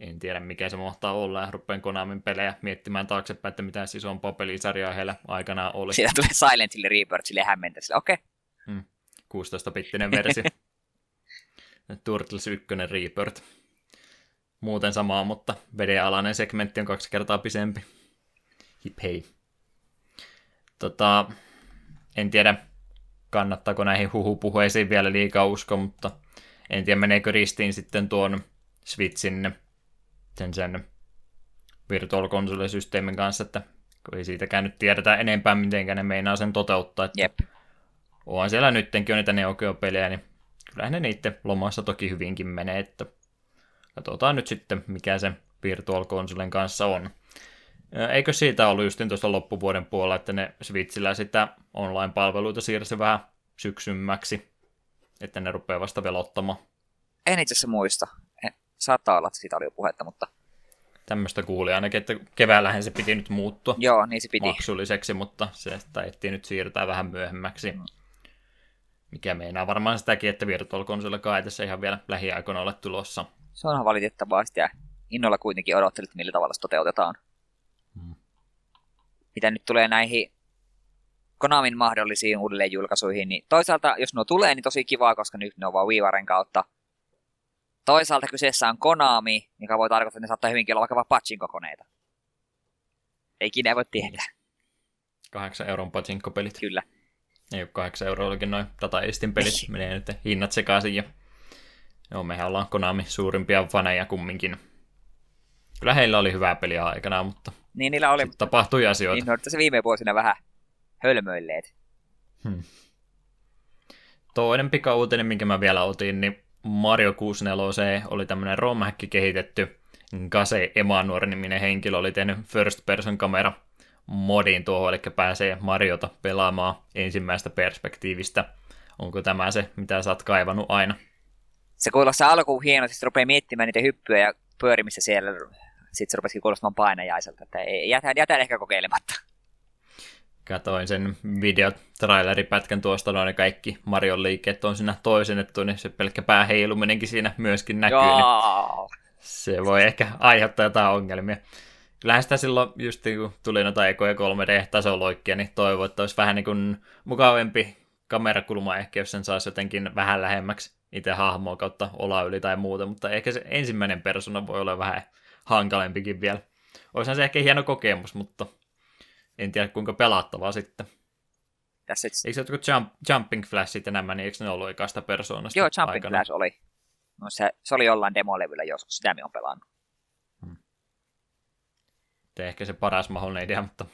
En tiedä mikä se mahtaa olla ja rupean Konamin pelejä miettimään taaksepäin, että mitä isompaa pelisarjaa heillä aikanaan oli. Siitä tulee Silent Hill Rebirth sille hämmentä sille, okei. Okay. Hmm. 16-bittinen versio. Turtles 1 Rebirth. Muuten samaa, mutta vedenalainen segmentti on kaksi kertaa pisempi. Hip hei. Tota, en tiedä, kannattaako näihin huhupuheisiin vielä liikaa usko, mutta en tiedä meneekö ristiin sitten tuon Switchin sen, sen virtual console-systeemin kanssa, että kun ei siitäkään nyt tiedetä enempää, miten ne meinaa sen toteuttaa. Että Jep. Onhan siellä nyttenkin on niitä Neo Geo-pelejä, niin kyllähän ne niiden lomassa toki hyvinkin menee, että katsotaan nyt sitten, mikä se Virtual Consolen kanssa on. Eikö siitä ollut just tuosta loppuvuoden puolella, että ne Switchillä sitä online-palveluita siirsi vähän syksymmäksi, että ne rupeaa vasta velottamaan? En itse asiassa muista. Saattaa olla, että siitä oli jo puhetta, mutta... Tämmöistä kuuli ainakin, että keväällähän se piti nyt muuttua Joo, niin se piti. maksulliseksi, mutta se taidettiin nyt siirtää vähän myöhemmäksi. Mm. Mikä meinaa varmaan sitäkin, että Virtual Console kai tässä ihan vielä lähiaikoina ole tulossa. Se onhan valitettavaa ja innolla kuitenkin odottelit, millä tavalla se toteutetaan. Hmm. Mitä nyt tulee näihin Konamin mahdollisiin uudelleenjulkaisuihin, niin toisaalta, jos nuo tulee, niin tosi kivaa, koska nyt ne on vaan Viivaren kautta. Toisaalta kyseessä on Konami, mikä voi tarkoittaa, että ne saattaa hyvinkin olla vaikka pachinko-koneita. Ei ikinä voi tietää. 8 euron pachinko-pelit. Kyllä. Ei ole 8 euroa, olikin noin Data Eastin pelit. Niin. Menee nyt hinnat sekaisin. Ja... Joo, mehän ollaan Konami suurimpia faneja kumminkin. Kyllä heillä oli hyvää peliä aikanaan, mutta niin, niillä oli. tapahtui asioita. Niin, no, se viime vuosina vähän hölmöilleet. Hmm. Toinen pikauutinen, minkä mä vielä otin, niin Mario 64 oli tämmöinen rom kehitetty. Gase Emanuor-niminen henkilö oli tehnyt first person kamera modin tuohon, eli pääsee Mariota pelaamaan ensimmäistä perspektiivistä. Onko tämä se, mitä sä oot kaivannut aina? Se kuulostaa alkuun hienosti, sitten rupeaa miettimään niitä hyppyjä ja pyörimistä siellä. Sitten se rupesikin kuulostamaan painajaiselta, että jätän, jätän ehkä kokeilematta. Katoin sen videotraileripätkän tuosta, noin kaikki Marion liikkeet on siinä toisennettu, niin se pelkkä pääheiluminenkin siinä myöskin näkyy. Niin se voi ehkä aiheuttaa jotain ongelmia. Kyllähän sitä silloin, just kun tuli noita ekoja 3D-tasoloikkia, niin toivon, että olisi vähän niin kuin mukavempi kamerakulma ehkä, jos sen saisi jotenkin vähän lähemmäksi itse hahmoa kautta ola yli tai muuta, mutta ehkä se ensimmäinen persona voi olla vähän hankalempikin vielä. Olisihan se ehkä hieno kokemus, mutta en tiedä kuinka pelattavaa sitten. Tässä Eikö se jotkut jump, Jumping Flashit enemmän, niin eikö ne ollut ikasta persoonasta Joo, Jumping aikana? Flash oli. No se, se oli jollain demolevyllä joskus, sitä me on pelannut. Hmm. ehkä se paras mahdollinen idea, mutta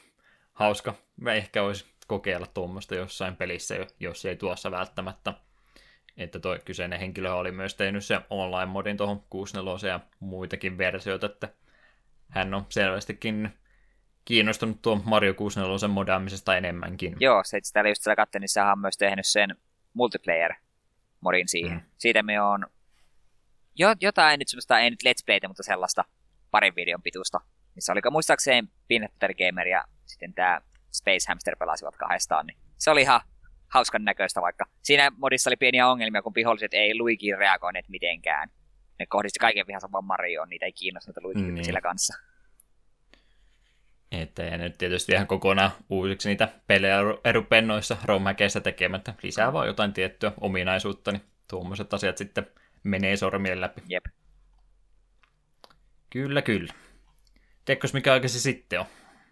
hauska. Me ehkä olisi kokeilla tuommoista jossain pelissä, jos ei tuossa välttämättä. Että tuo kyseinen henkilö oli myös tehnyt se online-modin tuohon 64 ja muitakin versioita, että hän on selvästikin kiinnostunut tuon Mario 64 modaamisesta enemmänkin. Joo, se täällä just sitä katsoin, niin sehän on myös tehnyt sen multiplayer-modin siihen. Mm. Siitä me on jo, jotain nyt semmoista, ei nyt let's playtä, mutta sellaista parin videon pituista, missä oli muistaakseni Peanut Gamer ja sitten tämä Space Hamster pelasivat kahdestaan, niin se oli ihan hauskan näköistä, vaikka siinä modissa oli pieniä ongelmia, kun viholliset ei Luigiin reagoineet mitenkään. Ne kohdisti kaiken vihansa vaan Marioon, niitä ei kiinnostanut Luigi mm, niin. sillä kanssa. Että ei nyt tietysti ihan kokonaan uusiksi niitä pelejä erupennoissa romhäkeissä tekemättä. Lisää vaan jotain tiettyä ominaisuutta, niin tuommoiset asiat sitten menee sormien läpi. Jep. Kyllä, kyllä. Tiedätkö, mikä aika se sitten on?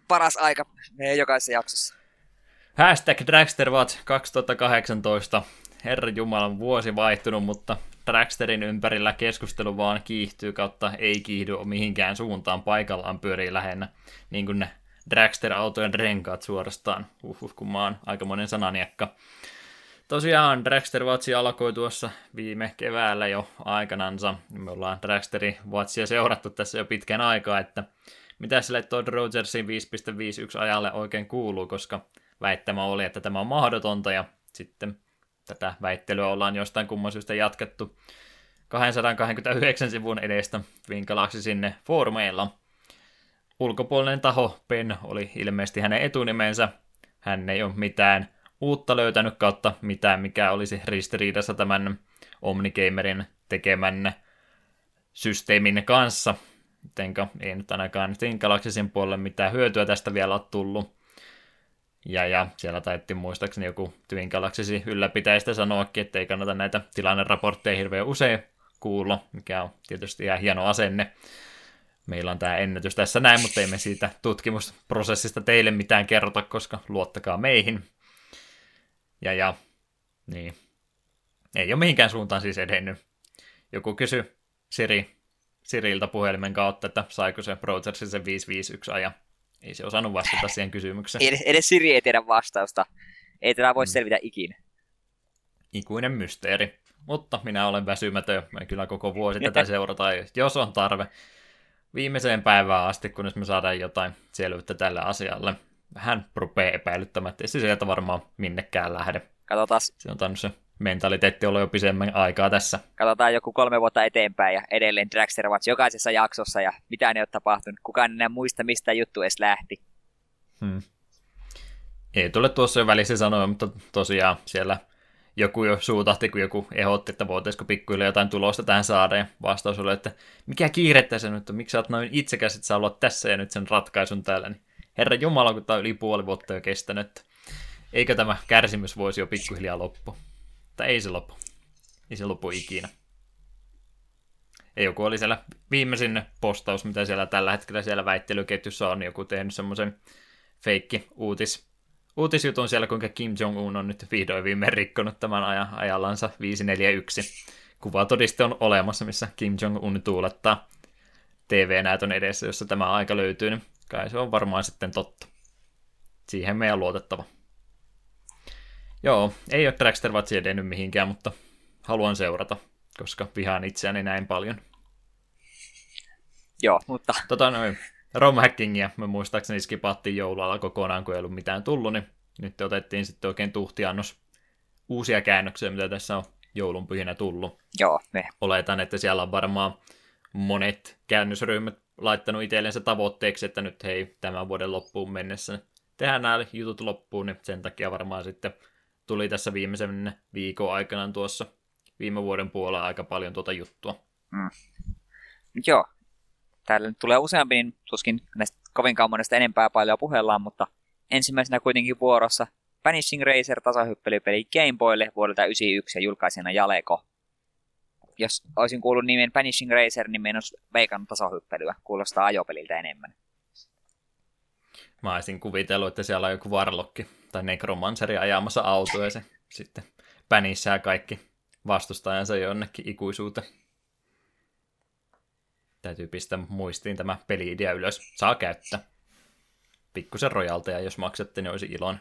Paras aika meidän jokaisessa jaksossa. Hashtag Dragsterwatch 2018. Herran Jumalan vuosi vaihtunut, mutta Dragsterin ympärillä keskustelu vaan kiihtyy kautta ei kiihdy mihinkään suuntaan, paikallaan pyörii lähinnä, niin kuin ne Dragster-autojen renkaat suorastaan. Uhuh, kun mä oon aikamoinen sananiekka. Tosiaan Dragster Watchi alkoi tuossa viime keväällä jo aikanansa. Me ollaan Dragsterin Watchia seurattu tässä jo pitkän aikaa, että mitä sille Todd Rogersin 5.51 ajalle oikein kuuluu, koska väittämä oli, että tämä on mahdotonta ja sitten tätä väittelyä ollaan jostain kumman syystä jatkettu 229 sivun edestä Galaxy sinne foorumeilla. Ulkopuolinen taho, Pen, oli ilmeisesti hänen etunimensä. Hän ei ole mitään uutta löytänyt kautta mitään, mikä olisi ristiriidassa tämän Omnigamerin tekemän systeemin kanssa. Jotenka ei nyt ainakaan Twin Galaxysin puolelle mitään hyötyä tästä vielä ole tullut. Ja, ja siellä taidettiin muistaakseni joku Twin Galaxy ylläpitäistä sanoakin, että ei kannata näitä tilanneraportteja hirveän usein kuulla, mikä on tietysti ihan hieno asenne. Meillä on tämä ennätys tässä näin, mutta emme siitä tutkimusprosessista teille mitään kerrota, koska luottakaa meihin. Ja, ja niin. Ei ole mihinkään suuntaan siis edennyt. Joku kysy Siri, Siriltä puhelimen kautta, että saiko se Brodersin se 551 ajan. Ei se osannut vastata siihen kysymykseen. Edes, edes Siri ei tiedä vastausta. Ei tätä voi mm. selvitä ikinä. Ikuinen mysteeri. Mutta minä olen väsymätön. Mä kyllä koko vuosi tätä seurataan, jos on tarve. Viimeiseen päivään asti, kunnes me saadaan jotain selvyyttä tälle asialle. Vähän rupeaa epäilyttämättä. Ei se sieltä varmaan minnekään lähde. Katsotaan. Se on tainnut se mentaliteetti olla jo pisemmän aikaa tässä. Katsotaan joku kolme vuotta eteenpäin ja edelleen Dragster Watch jokaisessa jaksossa ja mitä ne on tapahtunut. Kukaan enää muista, mistä juttu edes lähti. Hmm. Ei tule tuossa jo välissä sanoa, mutta tosiaan siellä joku jo suutahti, kun joku ehdotti, että voitaisiko pikkuille jotain tulosta tähän saada, ja vastaus oli, että mikä kiirettä se nyt on, miksi sä oot noin itsekäs, että sä haluat tässä ja nyt sen ratkaisun täällä, niin herra Jumala, kun tämä on yli puoli vuotta jo kestänyt, eikö tämä kärsimys voisi jo pikkuhiljaa loppu. Tai ei se loppu. Ei se loppu ikinä. Ja joku oli siellä viimeisin postaus, mitä siellä tällä hetkellä siellä väittelyketjussa on, joku tehnyt semmoisen feikki uutis uutisjutun siellä, kuinka Kim Jong-un on nyt vihdoin viimein rikkonut tämän ajan, ajallansa 541. Kuvatodiste on olemassa, missä Kim Jong-un tuulettaa TV-näytön edessä, jossa tämä aika löytyy, niin kai se on varmaan sitten totta. Siihen meidän luotettava. Joo, ei ole Trackster Watch edennyt mihinkään, mutta haluan seurata, koska vihaan itseäni näin paljon. Joo, mutta... Tota noin, romhackingia me muistaakseni skipattiin joulualla kokonaan, kun ei ollut mitään tullut, niin nyt otettiin sitten oikein tuhtiannos uusia käännöksiä, mitä tässä on joulunpyhinä tullut. Joo, me. Oletan, että siellä on varmaan monet käännösryhmät laittanut itsellensä tavoitteeksi, että nyt hei, tämän vuoden loppuun mennessä tehdään nämä jutut loppuun, niin sen takia varmaan sitten tuli tässä viimeisen viikon aikana tuossa viime vuoden puolella aika paljon tuota juttua. Mm. Joo, täällä nyt tulee useampi, niin tuskin näistä kovinkaan monesta enempää paljon puhellaan, mutta ensimmäisenä kuitenkin vuorossa Vanishing Racer tasahyppelypeli Game Boylle vuodelta 1991 ja julkaisena Jaleko. Jos olisin kuullut nimen Vanishing Racer, niin en olisi veikannut tasahyppelyä. Kuulostaa ajopeliltä enemmän. Mä olisin kuvitellut, että siellä on joku varlokki tai nekromanseri ajamassa autoa ja se sitten pänissää kaikki vastustajansa jonnekin ikuisuuteen. Täytyy pistää muistiin tämä peli-idea ylös. Saa käyttää. Pikkusen rojalteja, jos maksatte, niin olisi ilon.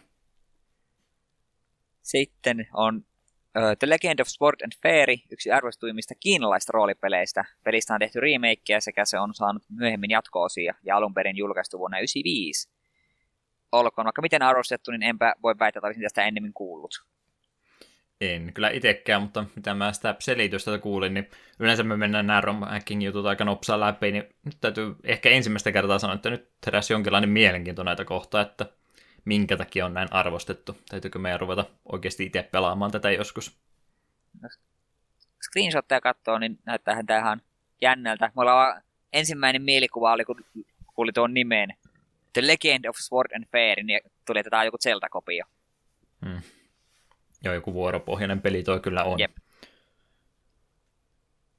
Sitten on uh, The Legend of Sword and Fairy, yksi arvostuimmista kiinalaista roolipeleistä. Pelistä on tehty remakeja sekä se on saanut myöhemmin jatko-osia ja alun perin julkaistu vuonna 1995. Olkoon vaikka miten arvostettu, niin enpä voi väittää, että olisin tästä ennemmin kuullut. En kyllä itsekään, mutta mitä mä sitä selitystä kuulin, niin yleensä me mennään nämä rom jutut aika nopsaa läpi, niin nyt täytyy ehkä ensimmäistä kertaa sanoa, että nyt heräsi jonkinlainen mielenkiinto näitä kohtaa, että minkä takia on näin arvostettu. Täytyykö meidän ruveta oikeasti itse pelaamaan tätä joskus? Screenshotteja katsoo, niin näyttäähän tähän jännältä. Mulla on ensimmäinen mielikuva oli, kun kuuli tuon nimeen. The Legend of Sword and Fair, niin tuli, on joku Zelda-kopio. Hmm. Joo, joku vuoropohjainen peli toi kyllä on. Jep.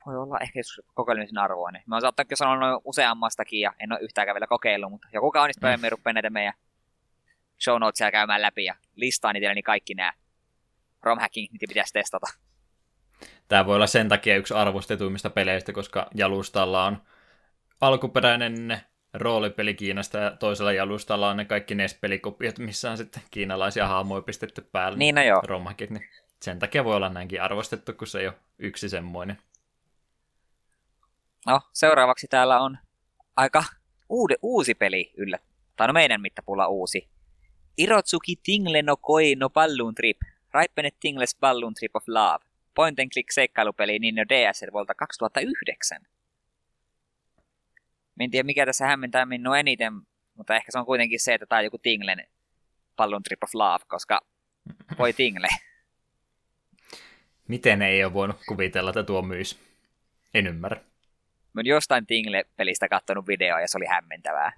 Voi olla ehkä joskus kokeilemisen arvoinen. Mä oon saattanut sanoa noin useammastakin ja en ole yhtään vielä kokeillut, mutta joku kaunis päivä mm. me rupeaa näitä meidän show notesia käymään läpi ja listaan niitä, niin kaikki nämä romhacking, niitä pitäisi testata. Tämä voi olla sen takia yksi arvostetuimmista peleistä, koska jalustalla on alkuperäinen roolipeli Kiinasta ja toisella jalustalla on ne kaikki NES-pelikopiot, missä on sitten kiinalaisia haamoja pistetty päälle. Niin, no joo. Romhakit, niin sen takia voi olla näinkin arvostettu, kun se ei ole yksi semmoinen. No, seuraavaksi täällä on aika uude, uusi peli yllä. Tai no meidän mittapuulla uusi. Irotsuki Tingle no Koi no Balloon Trip. Ripenet Tingles Balloon Trip of Love. Point and click seikkailupeli Nino DS vuodelta 2009. En tiedä mikä tässä hämmentää minua eniten, mutta ehkä se on kuitenkin se, että tämä on joku Tinglen Balloon Trip of Love, koska voi Tingle. Miten ei ole voinut kuvitella, että tuo myys? En ymmärrä. Mä oon jostain Tingle-pelistä katsonut videoa ja se oli hämmentävää.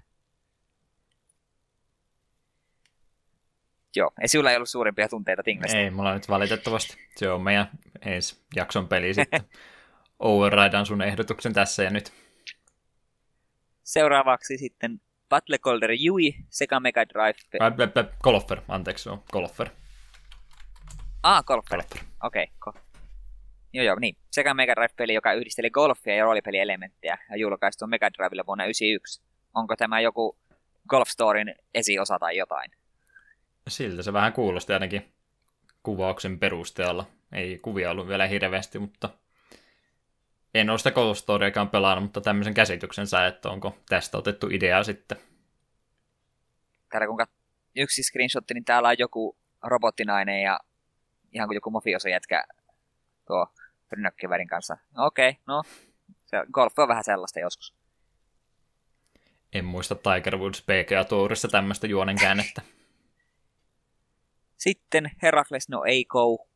Joo, ei sinulla ei ollut suurimpia tunteita Tinglestä. Ei, mulla nyt valitettavasti. Se on meidän ensi jakson peli sitten. Overridean sun ehdotuksen tässä ja nyt. Seuraavaksi sitten Battle Colder Yui sekä Mega Drive. Äh, Golfer, anteeksi, on Golfer. Ah, Golfer. Okei, okay, Joo, joo, niin. Sekä Mega Drive-peli, joka yhdisteli golfia ja roolipelielementtejä ja julkaistu Mega Drivella vuonna 1991. Onko tämä joku Golf Storyn esiosa tai jotain? Siltä se vähän kuulosti ainakin kuvauksen perusteella. Ei kuvia ollut vielä hirveästi, mutta en ole sitä Golf Storyakaan pelannut, mutta tämmöisen käsityksen saa, että onko tästä otettu idea sitten. Täällä kun yksi screenshot, niin täällä on joku robottinainen ja ihan kuin joku mafioso jätkä tuo rynnäkkivärin kanssa. No, okei, okay, no se, golf on vähän sellaista joskus. En muista Tiger Woods PGA Tourissa tämmöistä juonen käännettä. Sitten Herakles no Eiko,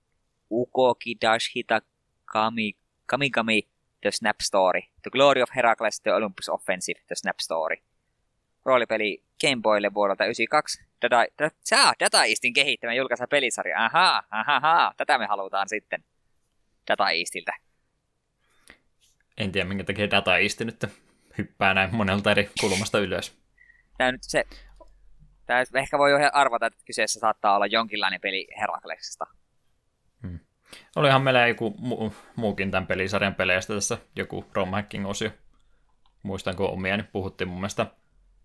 Ukoki Dashita Kami, Kami Kami The Snap Story, The Glory of Heracles The Olympus Offensive The Snap Story. Roolipeli Game Boylle vuodelta 92. Data, data, saa Data Eastin kehittämään julkaisa pelisarja. Ahaa, ahaa, tätä me halutaan sitten. Data Eastiltä. En tiedä, minkä takia Data East nyt hyppää näin monelta eri kulmasta ylös. Tämä nyt se... Tämä ehkä voi jo arvata, että kyseessä saattaa olla jonkinlainen peli Heraklesista. Olihan meillä joku mu- muukin tämän pelisarjan peleistä tässä, joku Rom Hacking-osio. Muistan, kun omia, niin puhuttiin mun mielestä.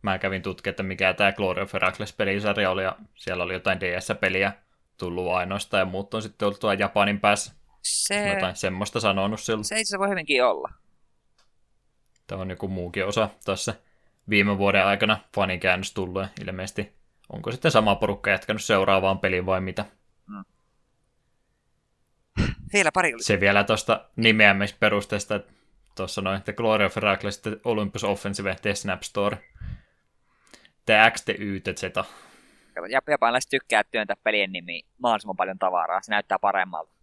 Mä kävin tutkimaan, että mikä tämä Glory of Heracles-pelisarja oli, ja siellä oli jotain DS-peliä tullut ainoastaan, ja muut on sitten ollut tuolla Japanin päässä se... Jotain semmoista sanonut silloin. Se itse voi hyvinkin olla. Tämä on joku muukin osa tässä viime vuoden aikana fanikäännös tullut ilmeisesti. Onko sitten sama porukka jatkanut seuraavaan peliin vai mitä? Vielä pari Se vielä tuosta nimeämisperusteesta, että tuossa noin, että Glory of Heracles, Olympus Offensive, The Snap Store. The X, The Y, The Z. Japanilaiset tykkää työntää pelien nimi mahdollisimman paljon tavaraa. Se näyttää paremmalta.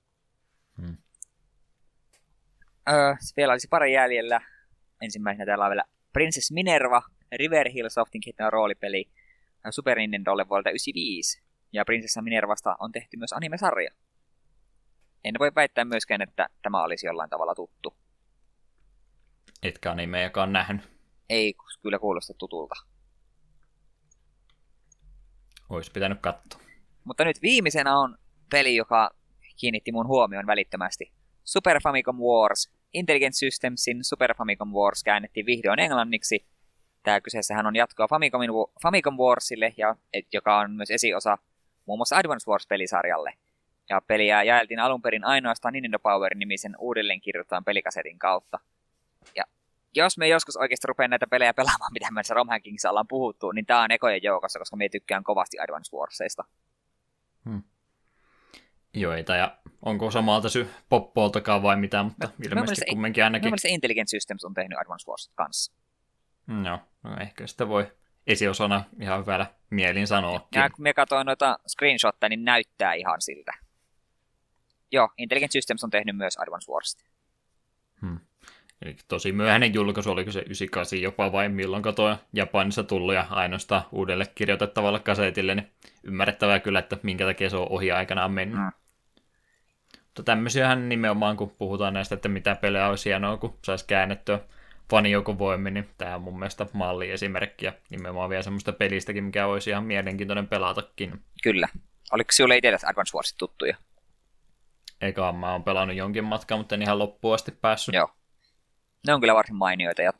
Hmm. Öö, vielä olisi pari jäljellä. Ensimmäisenä täällä on vielä Princess Minerva, River Hill Softin kehittämä roolipeli Super Nintendolle vuodelta 95. Ja Prinsessa Minervasta on tehty myös anime-sarja. En voi väittää myöskään, että tämä olisi jollain tavalla tuttu. Etkä animejakaan nähnyt. Ei kyllä kuulosta tutulta. Olisi pitänyt katsoa. Mutta nyt viimeisenä on peli, joka kiinnitti mun huomion välittömästi. Super Famicom Wars. Intelligent Systemsin Super Famicom Wars käännettiin vihdoin englanniksi. Tämä kyseessähän on jatkoa Famicomin, Famicom Warsille, ja, et, joka on myös esiosa muun muassa Advance Wars-pelisarjalle. Ja peliä jaeltiin alun perin ainoastaan Nintendo Power-nimisen uudelleen kirjoittavan pelikasetin kautta. Ja jos me joskus oikeasti rupean näitä pelejä pelaamaan, mitä me Rom ollaan puhuttu, niin tämä on ekojen joukossa, koska me tykkään kovasti Advance Warsista. Hmm joita, ja onko samalta sy poppooltakaan vai mitä, mutta mä, ilmeisesti mä kumminkin ainakin. Mielestäni Intelligent Systems on tehnyt Advance Wars kanssa. No, no ehkä sitä voi esiosana ihan hyvällä mielin sanoa. Ja kun me katsoin noita screenshotteja, niin näyttää ihan siltä. Joo, Intelligent Systems on tehnyt myös Advance Wars. Hmm. Eli tosi myöhäinen julkaisu, oliko se 98 jopa vai milloin tuo Japanissa tullut ja ainoastaan uudelle kirjoitettavalle kasetille, niin ymmärrettävää kyllä, että minkä takia se on ohi aikanaan mennyt. Hmm. Mutta tämmöisiähän nimenomaan, kun puhutaan näistä, että mitä pelejä olisi hienoa, kun saisi käännettyä voimin, niin tämä on mun mielestä malliesimerkki ja nimenomaan vielä semmoista pelistäkin, mikä olisi ihan mielenkiintoinen pelatakin. Kyllä. Oliko sinulle itsellesi Advance Warsit tuttuja? Eikä mä oon pelannut jonkin matkaa, mutta en ihan loppuun asti päässyt. Joo. Ne on kyllä varsin mainioita ja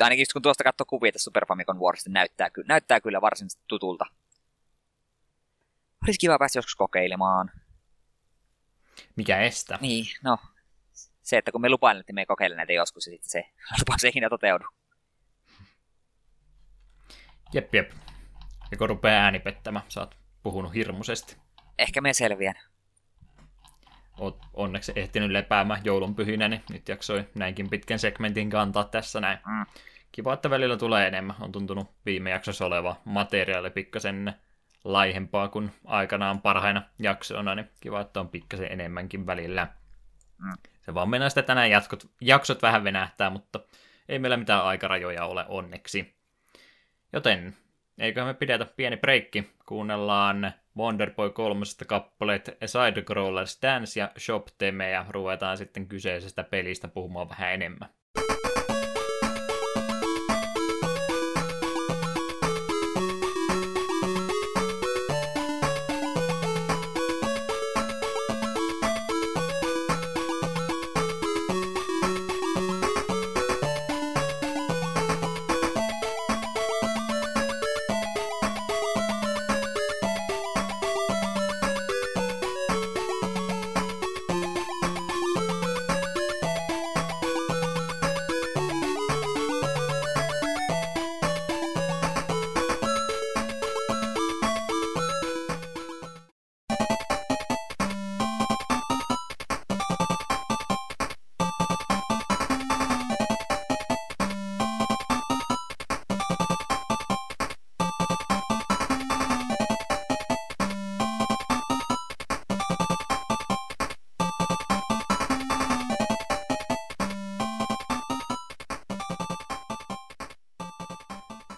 ainakin kun tuosta katsoo kuvia tästä Super Famicom Warsista, näyttää, ky- näyttää kyllä varsin tutulta. Olisi kiva päästä joskus kokeilemaan. Mikä estä? Niin, no. Se, että kun me lupailemme, että me kokeilemme näitä joskus, ja sitten se lupaus ei ikinä toteudu. Jep, jep. Ja kun rupeaa ääni pettämään, sä oot puhunut hirmuisesti. Ehkä me selviän. Oot onneksi ehtinyt lepäämään joulunpyhinä, niin nyt jaksoi näinkin pitkän segmentin kantaa tässä näin. Mm. Kiva, että välillä tulee enemmän. On tuntunut viime jaksossa oleva materiaali pikkasen laihempaa kuin aikanaan parhaina jaksoina, niin kiva, että on pikkasen enemmänkin välillä. Mm. Se vaan mennään sitten tänään jatkot, jaksot vähän venähtää, mutta ei meillä mitään aikarajoja ole onneksi. Joten eiköhän me pidetä pieni breikki. Kuunnellaan Wonderboy 3 kappaleet Sidecrawlers Dance ja Shop Teme ja ruvetaan sitten kyseisestä pelistä puhumaan vähän enemmän.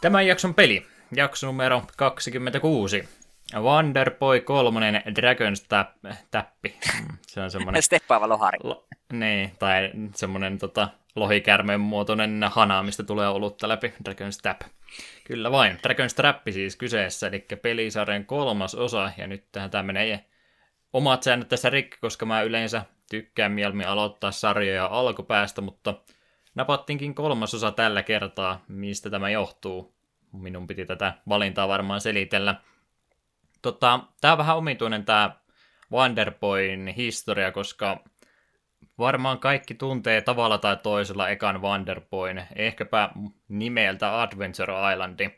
Tämän jakson peli, jakso numero 26. Wonderboy 3 Dragon's Tap, Täppi. Mm, Se on semmoinen... Steppaava lohari. Lo, niin, tai semmoinen tota, lohikärmeen muotoinen hana, mistä tulee olutta läpi, Dragon's Tap. Kyllä vain, Dragon's Trap siis kyseessä, eli pelisarjan kolmas osa, ja nyt tähän tämä menee omat säännöt tässä rikki, koska mä yleensä tykkään mieluummin aloittaa sarjoja alkupäästä, mutta napattiinkin kolmas osa tällä kertaa, mistä tämä johtuu. Minun piti tätä valintaa varmaan selitellä. Tota, tämä on vähän omituinen tämä Wonderboyn historia, koska varmaan kaikki tuntee tavalla tai toisella ekan Wonderboyn, ehkäpä nimeltä Adventure Islandi.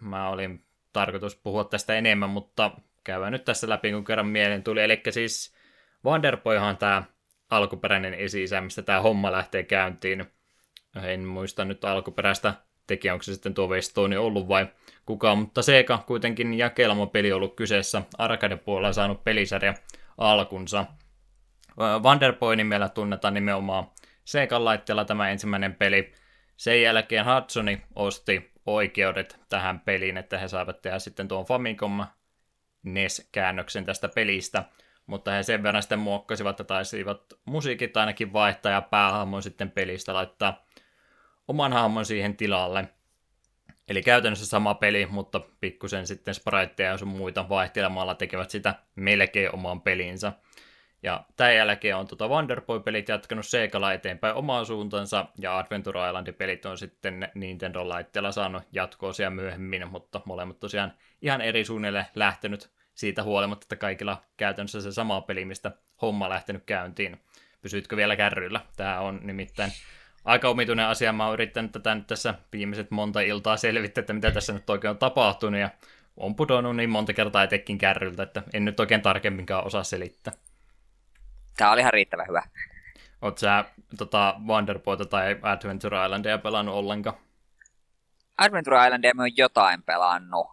Mä olin tarkoitus puhua tästä enemmän, mutta käydään nyt tässä läpi, kun kerran mieleen tuli. Eli siis Wonderboyhan on tämä alkuperäinen esi mistä tämä homma lähtee käyntiin. En muista nyt alkuperäistä tekijä, onko se sitten tuo Westoni ollut vai kuka, mutta Sega kuitenkin jakelmapeli on ollut kyseessä. Arcade puolella saanut pelisarja alkunsa. Wonderboy nimellä tunnetaan nimenomaan Segan laitteella tämä ensimmäinen peli. Sen jälkeen Hudsoni osti oikeudet tähän peliin, että he saivat tehdä sitten tuon Famicom NES-käännöksen tästä pelistä, mutta he sen verran sitten muokkasivat ja taisivat musiikit ainakin vaihtaa ja päähahmon sitten pelistä laittaa oman hahmon siihen tilalle. Eli käytännössä sama peli, mutta pikkusen sitten spriteja ja sun muita vaihtelemalla tekevät sitä melkein oman pelinsä. Ja tämän jälkeen on tuota Wonderboy-pelit jatkanut Segalla eteenpäin omaan suuntansa, ja Adventure Island-pelit on sitten Nintendo-laitteella saanut jatkoosia myöhemmin, mutta molemmat tosiaan ihan eri suunnille lähtenyt siitä huolimatta, että kaikilla käytännössä se sama peli, mistä homma lähtenyt käyntiin. Pysytkö vielä kärryillä? Tämä on nimittäin aika omituinen asia. Mä oon yrittänyt tätä nyt tässä viimeiset monta iltaa selvittää, että mitä tässä nyt oikein on tapahtunut, ja on pudonnut niin monta kertaa etekin kärryltä, että en nyt oikein tarkemminkaan osaa selittää. Tää oli ihan riittävän hyvä. Oot sä tota, Wonderboyta tai Adventure Islandia pelannut ollenkaan? Adventure Islandia mä oon jotain pelannut.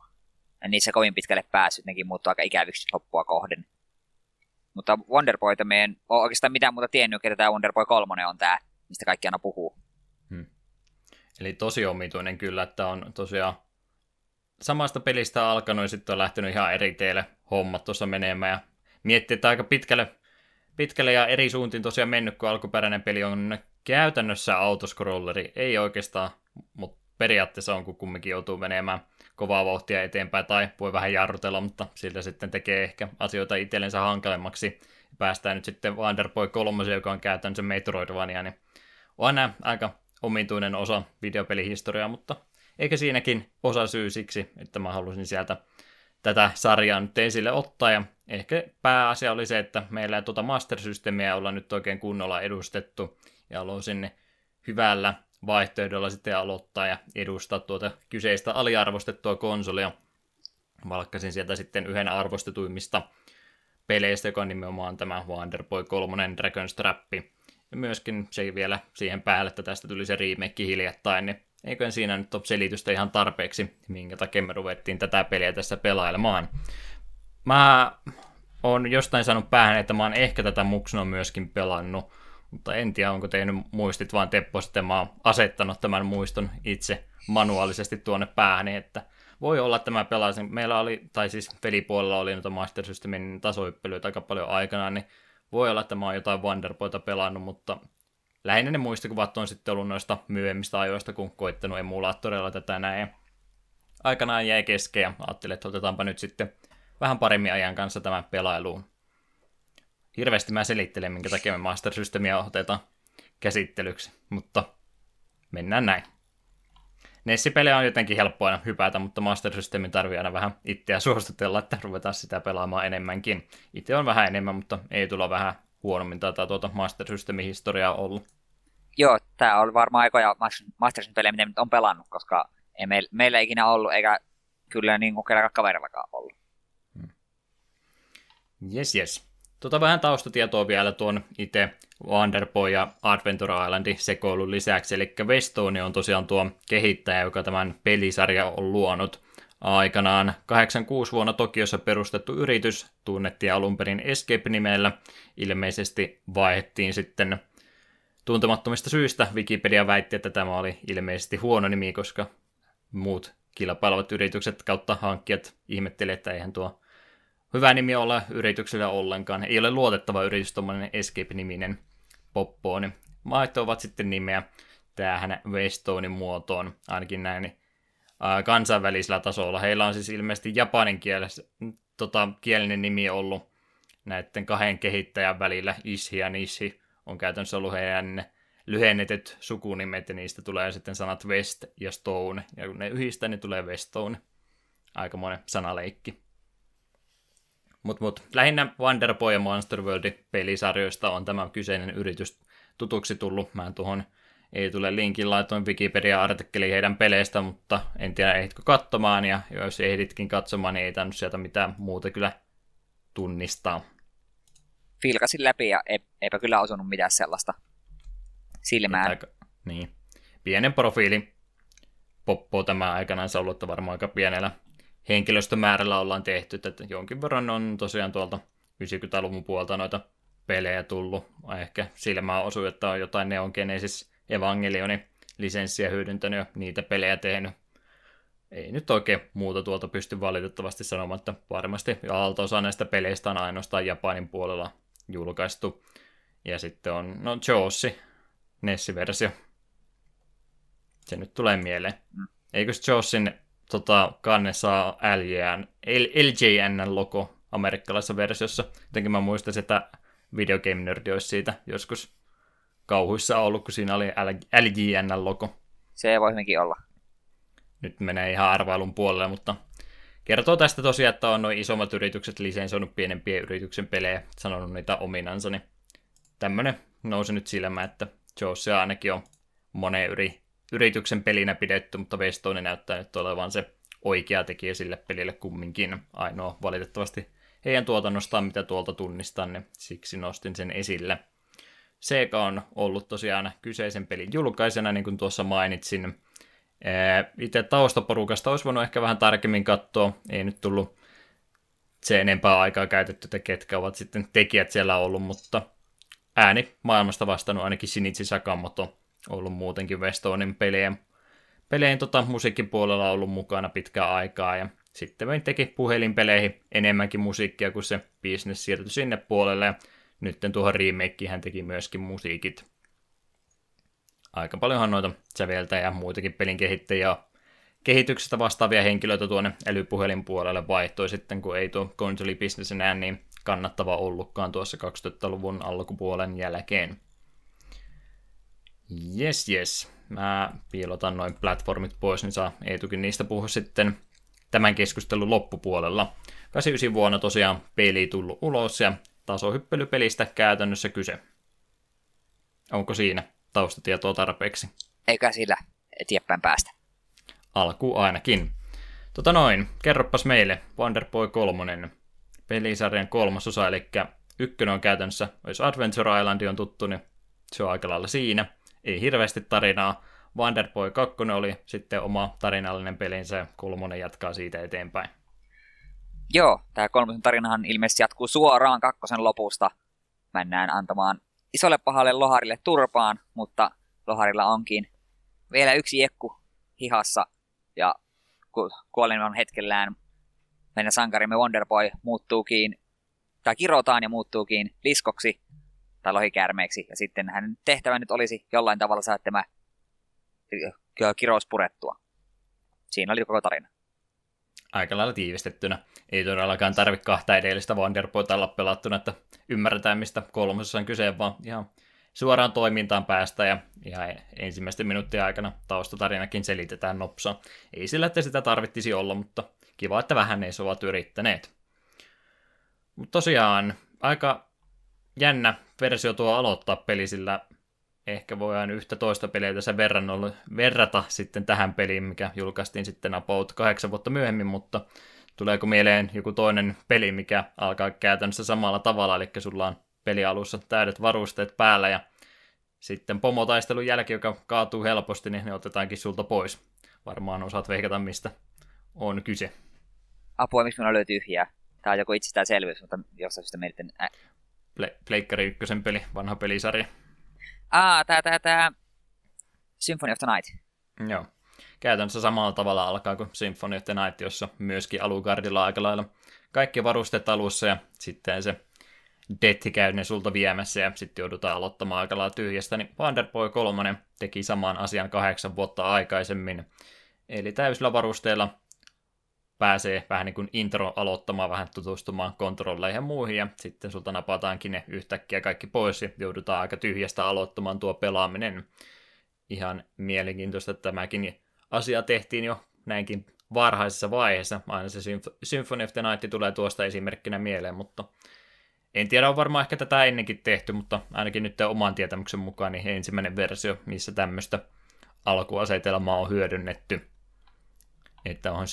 En niissä kovin pitkälle päässyt, nekin muuttuu aika ikäviksi loppua kohden. Mutta Wonderboyta me en ole oikeastaan mitään muuta tiennyt, että tämä Wonderboy 3 on tää, mistä kaikki aina puhuu. Eli tosi omituinen kyllä, että on tosiaan samasta pelistä alkanut ja sitten on lähtenyt ihan eri teille hommat tuossa menemään. Ja miettii, että aika pitkälle, pitkälle ja eri suuntiin tosiaan mennyt, kun alkuperäinen peli on käytännössä autoscrolleri. Ei oikeastaan, mutta periaatteessa on, kun kumminkin joutuu menemään kovaa vauhtia eteenpäin tai voi vähän jarrutella, mutta sillä sitten tekee ehkä asioita itsellensä hankalemmaksi. Päästään nyt sitten Wonderboy 3, joka on käytännössä Metroidvania, niin on nämä aika omituinen osa videopelihistoriaa, mutta eikä siinäkin osa syy siksi, että mä halusin sieltä tätä sarjaa nyt esille ottaa, ja ehkä pääasia oli se, että meillä ei tuota Master-systeemiä olla nyt oikein kunnolla edustettu, ja haluaisin hyvällä vaihtoehdolla sitten aloittaa ja edustaa tuota kyseistä aliarvostettua konsolia. Valkkasin sieltä sitten yhden arvostetuimmista peleistä, joka on nimenomaan tämä Wonderboy 3 Dragon's Trap. Ja myöskin se vielä siihen päälle, että tästä tuli se remake hiljattain, niin eikö siinä nyt ole selitystä ihan tarpeeksi, minkä takia me ruvettiin tätä peliä tässä pelailemaan. Mä oon jostain saanut päähän, että mä oon ehkä tätä muksuna myöskin pelannut, mutta en tiedä, onko tehnyt muistit vaan Teppo, sitten mä oon asettanut tämän muiston itse manuaalisesti tuonne päähän, että voi olla, että mä pelasin, meillä oli, tai siis pelipuolella oli noita Master Systemin tasoippelyitä aika paljon aikanaan, niin voi olla, että mä oon jotain Wonderboyta pelannut, mutta lähinnä ne muistikuvat on sitten ollut noista myöhemmistä ajoista, kun koittanut emulaattorilla tätä näin. Aikanaan jäi kesken ja ajattelin, että otetaanpa nyt sitten vähän paremmin ajan kanssa tämän pelailuun. Hirveästi mä selittelen, minkä takia me Master Systemia otetaan käsittelyksi, mutta mennään näin. Nessipelejä on jotenkin helppo aina hypätä, mutta Master Systemin tarvii aina vähän itseä suostutella, että ruvetaan sitä pelaamaan enemmänkin. Itse on vähän enemmän, mutta ei tulla vähän huonommin tätä tuota Master Systemin historiaa ollut. Joo, tämä on varmaan aikoja Master Systemin pelejä, mitä on pelannut, koska ei meillä, meillä ikinä ollut, eikä kyllä niin kuin kaverillakaan ollut. Hmm. Yes, yes. Tota vähän taustatietoa vielä tuon itse Wonderboy ja Adventure Islandin sekoilun lisäksi, eli Westone on tosiaan tuo kehittäjä, joka tämän pelisarja on luonut. Aikanaan 86 vuonna Tokiossa perustettu yritys tunnettiin alun perin Escape-nimellä. Ilmeisesti vaihdettiin sitten tuntemattomista syistä. Wikipedia väitti, että tämä oli ilmeisesti huono nimi, koska muut kilpailevat yritykset kautta hankkijat ihmetteli, että eihän tuo hyvä nimi olla yrityksellä ollenkaan. Ei ole luotettava yritys, tuommoinen Escape-niminen poppooni. ovat sitten nimeä tähän Westonin muotoon, ainakin näin kansainvälisellä tasolla. Heillä on siis ilmeisesti japanin kielessä, tota, kielinen nimi ollut näiden kahden kehittäjän välillä, Ishi ja Nishi, on käytännössä ollut heidän lyhennetyt sukunimet, ja niistä tulee sitten sanat West ja Stone, ja kun ne yhdistää, niin tulee Westone. Aikamoinen sanaleikki. Mutta mut, lähinnä Wonderboy ja Monster World pelisarjoista on tämä kyseinen yritys tutuksi tullut. Mä tuohon ei tule linkin, laitoin Wikipedia-artikkeli heidän peleistä, mutta en tiedä ehditkö katsomaan, ja jos ehditkin katsomaan, niin ei tainnut sieltä mitään muuta kyllä tunnistaa. Filkasin läpi ja eipä kyllä osunut mitään sellaista silmään. Aika, niin. Pienen profiili poppo tämä aikanaan ollut varmaan aika pienellä henkilöstömäärällä ollaan tehty, että jonkin verran on tosiaan tuolta 90-luvun puolta noita pelejä tullut. Ehkä silmään osui, että on jotain Neon Genesis Evangelioni lisenssiä hyödyntänyt ja niitä pelejä tehnyt. Ei nyt oikein muuta tuolta pysty valitettavasti sanomaan, että varmasti osa näistä peleistä on ainoastaan Japanin puolella julkaistu. Ja sitten on, no Joossi, Nessi-versio. Se nyt tulee mieleen. Mm. Eikö Joossin tota, kannessa LJN, LJN-logo amerikkalaisessa versiossa. Jotenkin mä muistan, että Videogame Nerd olisi siitä joskus kauhuissa ollut, kun siinä oli LJN-logo. Se voi hyvinkin olla. Nyt menee ihan arvailun puolelle, mutta kertoo tästä tosiaan, että on noin isommat yritykset lisensoinut pienempien yrityksen pelejä, sanonut niitä ominansa, niin tämmönen nousi nyt silmään, että Josia ainakin on moneen yri, yrityksen pelinä pidetty, mutta Westone näyttää nyt olevan se oikea tekijä sille pelille kumminkin. Ainoa valitettavasti heidän tuotannostaan, mitä tuolta tunnistan, niin siksi nostin sen esille. Sega on ollut tosiaan kyseisen pelin julkaisena, niin kuin tuossa mainitsin. Itse taustaporukasta olisi voinut ehkä vähän tarkemmin katsoa, ei nyt tullut se enempää aikaa käytetty, että ketkä ovat sitten tekijät siellä ollut, mutta ääni maailmasta vastannut ainakin Shinichi Sakamoto ollut muutenkin Westonin pelejä. Pelein tota, musiikkipuolella ollut mukana pitkään aikaa ja sitten teki puhelinpeleihin enemmänkin musiikkia, kun se business siirtyi sinne puolelle ja nyt tuohon remake hän teki myöskin musiikit. Aika paljonhan noita säveltä ja muitakin pelin kehittäjiä kehityksestä vastaavia henkilöitä tuonne älypuhelin puolelle vaihtoi sitten, kun ei tuo konsolibisnes enää niin kannattava ollutkaan tuossa 2000-luvun alkupuolen jälkeen. Yes, yes. Mä piilotan noin platformit pois, niin saa Eetukin niistä puhua sitten tämän keskustelun loppupuolella. 89 vuonna tosiaan peli tullut ulos ja tasohyppelypelistä käytännössä kyse. Onko siinä taustatietoa tarpeeksi? Eikä sillä eteenpäin päästä. Alku ainakin. Tota noin, kerroppas meille Wonderboy 3, pelisarjan kolmas osa, eli ykkönen on käytännössä, jos Adventure Island on tuttu, niin se on aika lailla siinä. Ei hirveästi tarinaa. Wonderboy 2 oli sitten oma tarinallinen pelinsä ja kolmonen jatkaa siitä eteenpäin. Joo, tämä kolmosen tarinahan ilmeisesti jatkuu suoraan kakkosen lopusta. Mennään antamaan isolle pahalle loharille turpaan, mutta loharilla onkin vielä yksi ekku hihassa ja kuoleman hetkellään meidän sankarimme Wonderboy muuttuukin, tai kirotaan ja muuttuukin liskoksi tai lohikäärmeeksi, ja sitten hänen tehtävä nyt olisi jollain tavalla saada tämä kirous purettua. Siinä oli koko tarina. Aika lailla tiivistettynä. Ei todellakaan tarvitse kahta edellistä Wonderboyta olla pelattuna, että ymmärretään mistä kolmosessa on kyse, vaan ihan suoraan toimintaan päästä ja ihan ensimmäisten minuuttien aikana taustatarinakin selitetään nopsa. Ei sillä, että sitä tarvittisi olla, mutta kiva, että vähän ne ovat yrittäneet. Mutta tosiaan aika jännä versio tuo aloittaa peli, sillä ehkä voidaan yhtä toista peliä tässä verran verrata sitten tähän peliin, mikä julkaistiin sitten about kahdeksan vuotta myöhemmin, mutta tuleeko mieleen joku toinen peli, mikä alkaa käytännössä samalla tavalla, eli sulla on pelialussa täydet varusteet päällä ja sitten pomotaistelun jälkeen, joka kaatuu helposti, niin ne otetaankin sulta pois. Varmaan osaat veikata, mistä on kyse. Apua, miksi minulla löytyy tyhjää? Tämä on joku itsestäänselvyys, mutta jossain syystä mietin... Ä... Pleikkari ykkösen peli, vanha pelisarja. Aa, tää, tää, tää... Symphony of the Night. Joo. Käytännössä samalla tavalla alkaa kuin Symphony of the Night, jossa myöskin alukardilla aika lailla kaikki varusteet alussa ja sitten se detti käy ne sulta viemässä ja sitten joudutaan aloittamaan aika lailla tyhjästä, niin Wonderboy 3 teki saman asian kahdeksan vuotta aikaisemmin. Eli täysillä varusteilla pääsee vähän niin kuin intro aloittamaan, vähän tutustumaan kontrolleihin ja muihin, ja sitten sulta napataankin ne yhtäkkiä kaikki pois, ja joudutaan aika tyhjästä aloittamaan tuo pelaaminen. Ihan mielenkiintoista, että tämäkin asia tehtiin jo näinkin varhaisessa vaiheessa. Aina se Symphony of the Night tulee tuosta esimerkkinä mieleen, mutta en tiedä, on varmaan ehkä tätä ennenkin tehty, mutta ainakin nyt oman tietämyksen mukaan niin ensimmäinen versio, missä tämmöistä alkuasetelmaa on hyödynnetty. Että on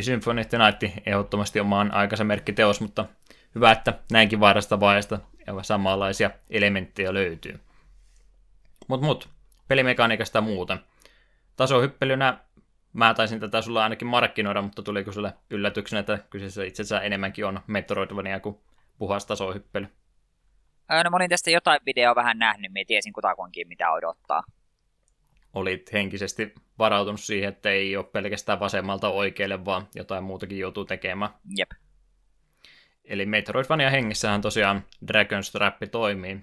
Symphony of the Night ehdottomasti omaan aikansa merkkiteos, mutta hyvä, että näinkin vaarasta vaiheesta samanlaisia elementtejä löytyy. Mut mut, pelimekaniikasta muuten. Tasohyppelynä mä taisin tätä sulla ainakin markkinoida, mutta tuliko sulle yllätyksenä, että kyseessä itse asiassa enemmänkin on Metroidvania kuin puhas tasohyppely. No mä olin tästä jotain videoa vähän nähnyt, mä tiesin kutakuinkin mitä odottaa. Olit henkisesti varautunut siihen, että ei ole pelkästään vasemmalta oikealle, vaan jotain muutakin joutuu tekemään. Jep. Eli Metroidvania hengissähän tosiaan Dragon's Trap toimii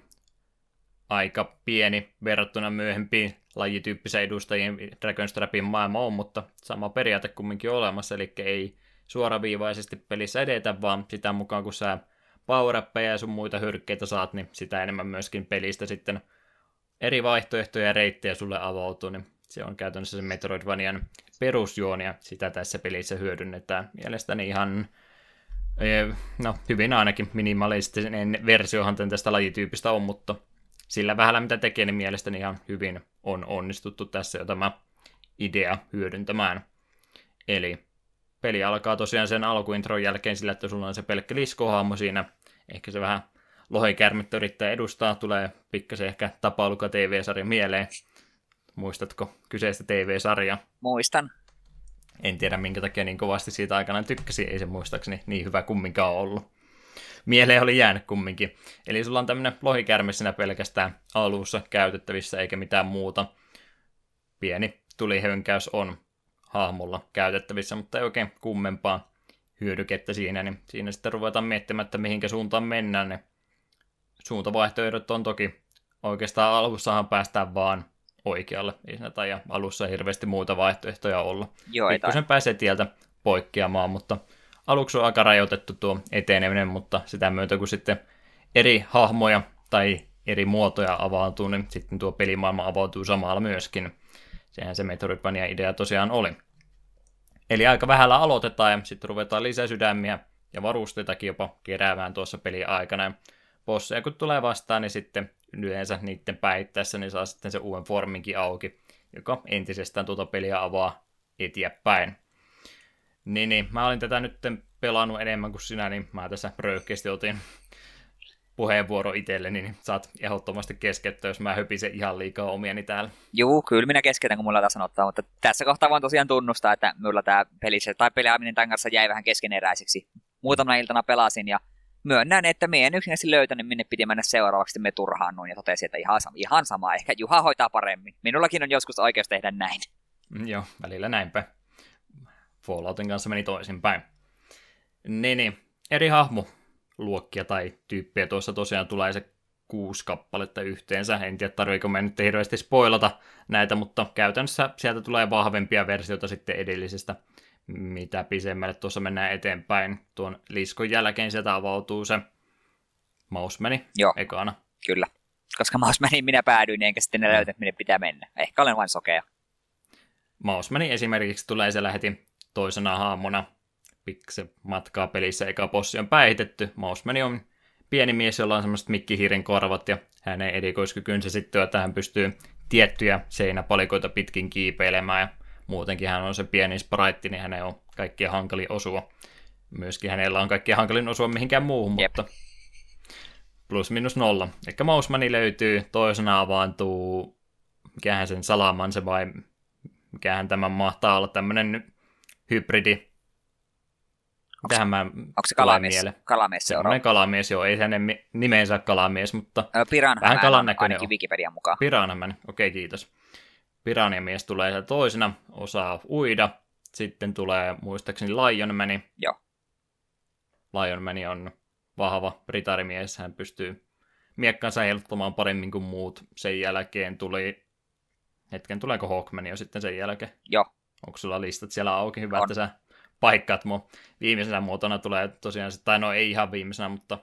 aika pieni verrattuna myöhempiin lajityyppisiin edustajien Dragon's Trapin maailma on, mutta sama periaate kumminkin olemassa, eli ei suoraviivaisesti pelissä edetä, vaan sitä mukaan kun sä power ja sun muita hyrkkeitä saat, niin sitä enemmän myöskin pelistä sitten eri vaihtoehtoja ja reittejä sulle avautuu, niin se on käytännössä se Metroidvanian perusjuoni, ja sitä tässä pelissä hyödynnetään. Mielestäni ihan, e, no hyvin ainakin minimalistinen versiohan tästä lajityypistä on, mutta sillä vähällä mitä tekee, niin mielestäni ihan hyvin on onnistuttu tässä jo tämä idea hyödyntämään. Eli peli alkaa tosiaan sen alkuintron jälkeen sillä, että sulla on se pelkkä liskohahmo siinä. Ehkä se vähän lohikärmittä yrittää edustaa, tulee pikkasen ehkä tapauluka TV-sarja mieleen. Muistatko kyseistä TV-sarjaa? Muistan. En tiedä minkä takia niin kovasti siitä aikana tykkäsin, ei se muistaakseni niin hyvä kumminkaan ollut. Mieleen oli jäänyt kumminkin. Eli sulla on tämmöinen lohikärme siinä pelkästään alussa käytettävissä eikä mitään muuta. Pieni tulihönkäys on hahmolla käytettävissä, mutta ei oikein kummempaa hyödykettä siinä, niin siinä sitten ruvetaan miettimään, että mihinkä suuntaan mennään. Ne suuntavaihtoehdot on toki oikeastaan alussahan päästään vaan oikealle. Ei siinä taida alussa hirveästi muuta vaihtoehtoja olla. Joo, Pikkusen pääsee tieltä poikkeamaan, mutta aluksi on aika rajoitettu tuo eteneminen, mutta sitä myötä kun sitten eri hahmoja tai eri muotoja avautuu, niin sitten tuo pelimaailma avautuu samalla myöskin. Sehän se Metroidvania-idea tosiaan oli. Eli aika vähällä aloitetaan ja sitten ruvetaan lisää sydämiä ja varusteitakin jopa keräämään tuossa pelin aikana. bosseja kun tulee vastaan, niin sitten yleensä niiden päittäessä niin saa sitten se uuden forminkin auki, joka entisestään tuota peliä avaa eteenpäin. Niin, niin, mä olin tätä nyt pelannut enemmän kuin sinä, niin mä tässä röyhkeästi otin puheenvuoro itselleni, niin saat ehdottomasti keskeyttää, jos mä höpisen ihan liikaa omiani täällä. Juu, kyllä minä keskeytän, kun mulla on sanottaa, mutta tässä kohtaa voin tosiaan tunnustaa, että minulla tämä peli, tai peliaaminen tämän kanssa jäi vähän keskeneräiseksi. Muutamana iltana pelasin ja myönnän, että me en yksinkertaisesti löytänyt, minne piti mennä seuraavaksi, me turhaannuin ja totesin, että ihan, ihan sama, ehkä Juha hoitaa paremmin. Minullakin on joskus oikeus tehdä näin. Mm, joo, välillä näinpä. Falloutin kanssa meni toisinpäin. Niin, niin. Eri hahmo luokkia tai tyyppiä tuossa tosiaan tulee se kuusi kappaletta yhteensä. En tiedä, tarviiko me nyt hirveästi spoilata näitä, mutta käytännössä sieltä tulee vahvempia versioita sitten edellisestä, mitä pisemmälle tuossa mennään eteenpäin. Tuon liskon jälkeen sieltä avautuu se Mausmeni Joo. ekana. Kyllä. Koska Mausmeniin minä päädyin, enkä sitten ne löytänyt, minne pitää mennä. Ehkä olen vain sokea. Mausmeni esimerkiksi tulee siellä heti toisena haamuna pikse matkaa pelissä, eikä bossi on päihitetty. Mausmeni on pieni mies, jolla on semmoiset mikkihiiren korvat ja hänen erikoiskykynsä sitten, että hän pystyy tiettyjä seinäpalikoita pitkin kiipeilemään ja muutenkin hän on se pieni sprite, niin hänen on kaikkia hankali osua. Myöskin hänellä on kaikkia hankalin osua mihinkään muuhun, Jep. mutta plus minus nolla. Ehkä Mausmani löytyy, toisena avaantuu, mikähän sen salaman se vai mikähän tämä mahtaa olla, tämmöinen hybridi Tähän mä Onko se kalamies? Kalamies seuraava. kalamies, joo. Ei hänen nimensä kalamies, mutta Piranha vähän kalan näköinen ainakin Wikipedian mukaan. Piranhaman, okei okay, kiitos. Piranhamies tulee toisena, osaa uida. Sitten tulee muistaakseni Lionmani. Joo. Lionmani on vahva britarimies, hän pystyy miekkansa heiluttamaan paremmin kuin muut. Sen jälkeen tuli, hetken tuleeko Hawkman jo sitten sen jälkeen? Joo. Onko sulla listat siellä auki? Hyvä, on. että sä paikkaat mun viimeisenä muotona tulee tosiaan, tai no ei ihan viimeisenä, mutta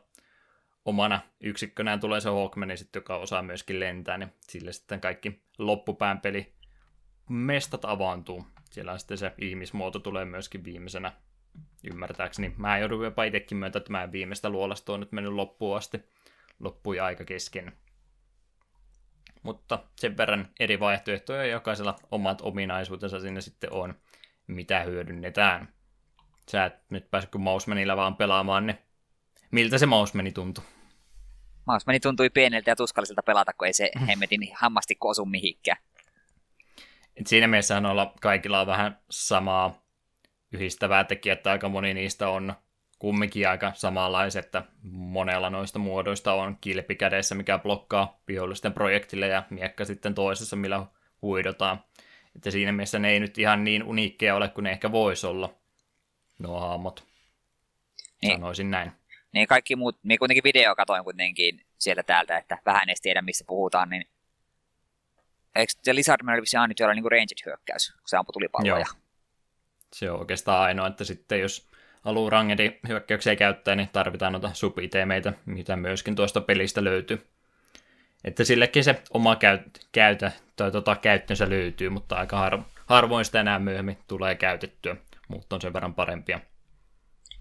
omana yksikkönään tulee se Hawkman, sitten, joka osaa myöskin lentää, niin sille sitten kaikki loppupään peli mestat avaantuu. Siellä sitten se ihmismuoto tulee myöskin viimeisenä ymmärtääkseni. Mä joudun jopa itsekin myötä, että mä viimeistä luolasta on nyt mennyt loppuun asti. Loppui aika kesken. Mutta sen verran eri vaihtoehtoja jokaisella omat ominaisuutensa sinne sitten on, mitä hyödynnetään sä et nyt päässyt kuin Mousemanilla vaan pelaamaan, niin miltä se Mousemani tuntui? Mousemani tuntui pieneltä ja tuskalliselta pelata, kun ei se hemmetin hammasti osu mihinkään. Et siinä mielessä olla kaikilla on vähän samaa yhdistävää tekijää, että aika moni niistä on kumminkin aika samanlaiset, että monella noista muodoista on kilpi kädessä, mikä blokkaa vihollisten projektille ja miekka sitten toisessa, millä huidotaan. Että siinä mielessä ne ei nyt ihan niin uniikkeja ole kuin ne ehkä voisi olla nuo hahmot. Niin. Sanoisin näin. Niin kaikki muut, minä kuitenkin video katoin kuitenkin sieltä täältä, että vähän edes tiedä missä puhutaan, niin eikö se Lizardman oli vissiin ainut, jolla niinku ranged hyökkäys, kun se ampui tulipalloja? Joo. Se on oikeastaan ainoa, että sitten jos haluaa rangedi hyökkäyksiä käyttää, niin tarvitaan noita sub mitä myöskin tuosta pelistä löytyy. Että sillekin se oma käyt, käytä, tai tota, käyttönsä löytyy, mutta aika har, harvoin sitä enää myöhemmin tulee käytettyä mutta on sen verran parempia.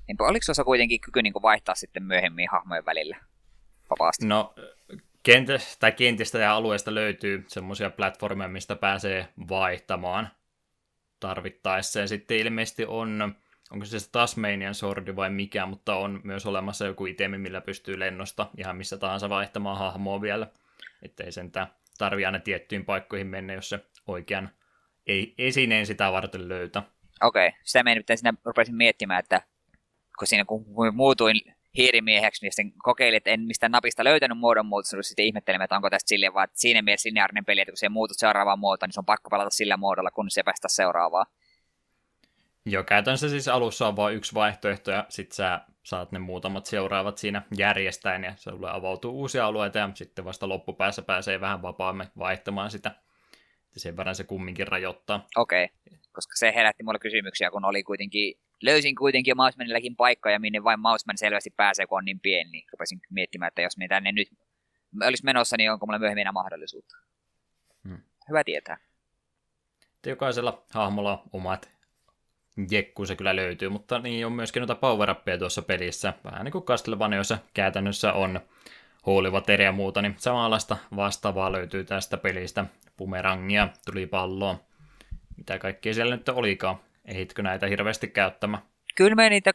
Niinpä, oliko se kuitenkin kyky niin vaihtaa sitten myöhemmin hahmojen välillä vapaasti? No, kentistä, tai kentistä ja alueesta löytyy semmoisia platformeja, mistä pääsee vaihtamaan tarvittaessa. Ja sitten ilmeisesti on, onko se se Tasmanian sordi vai mikä, mutta on myös olemassa joku itemi, millä pystyy lennosta ihan missä tahansa vaihtamaan hahmoa vielä. Että ei sentään tarvi aina tiettyihin paikkoihin mennä, jos se oikean ei esineen sitä varten löytä. Okei, okay. sitä me nyt sinä rupesin miettimään, että kun siinä kun muutuin hiirimieheksi, niin sitten kokeilin, että en mistään napista löytänyt muodon muutosta, sitten ihmettelemään, että onko tästä silleen, vaan että siinä mielessä lineaarinen peli, että kun se muutut seuraavaan muotoon, niin se on pakko pelata sillä muodolla, kun se päästä seuraavaan. Joo, käytännössä siis alussa on vain yksi vaihtoehto, ja sitten sä saat ne muutamat seuraavat siinä järjestäen, ja sulle avautuu uusia alueita, ja sitten vasta loppupäässä pääsee vähän vapaammin vaihtamaan sitä. Ja sen verran se kumminkin rajoittaa. Okei. Okay koska se herätti mulle kysymyksiä, kun oli kuitenkin, löysin kuitenkin Mousemanilläkin paikkoja, minne vain Mouseman selvästi pääsee, kun on niin pieni, niin rupesin miettimään, että jos me tänne nyt olisi menossa, niin onko mulla myöhemmin enää mahdollisuutta. Hmm. Hyvä tietää. Jokaisella hahmolla on omat jekku se kyllä löytyy, mutta niin on myöskin noita power tuossa pelissä. Vähän niin kuin Castlevaniassa käytännössä on huolivat ja muuta, niin samanlaista vastaavaa löytyy tästä pelistä. Bumerangia, tuli palloa, mitä kaikkea siellä nyt olikaan. Ehitkö näitä hirveästi käyttämään? Kyllä me niitä,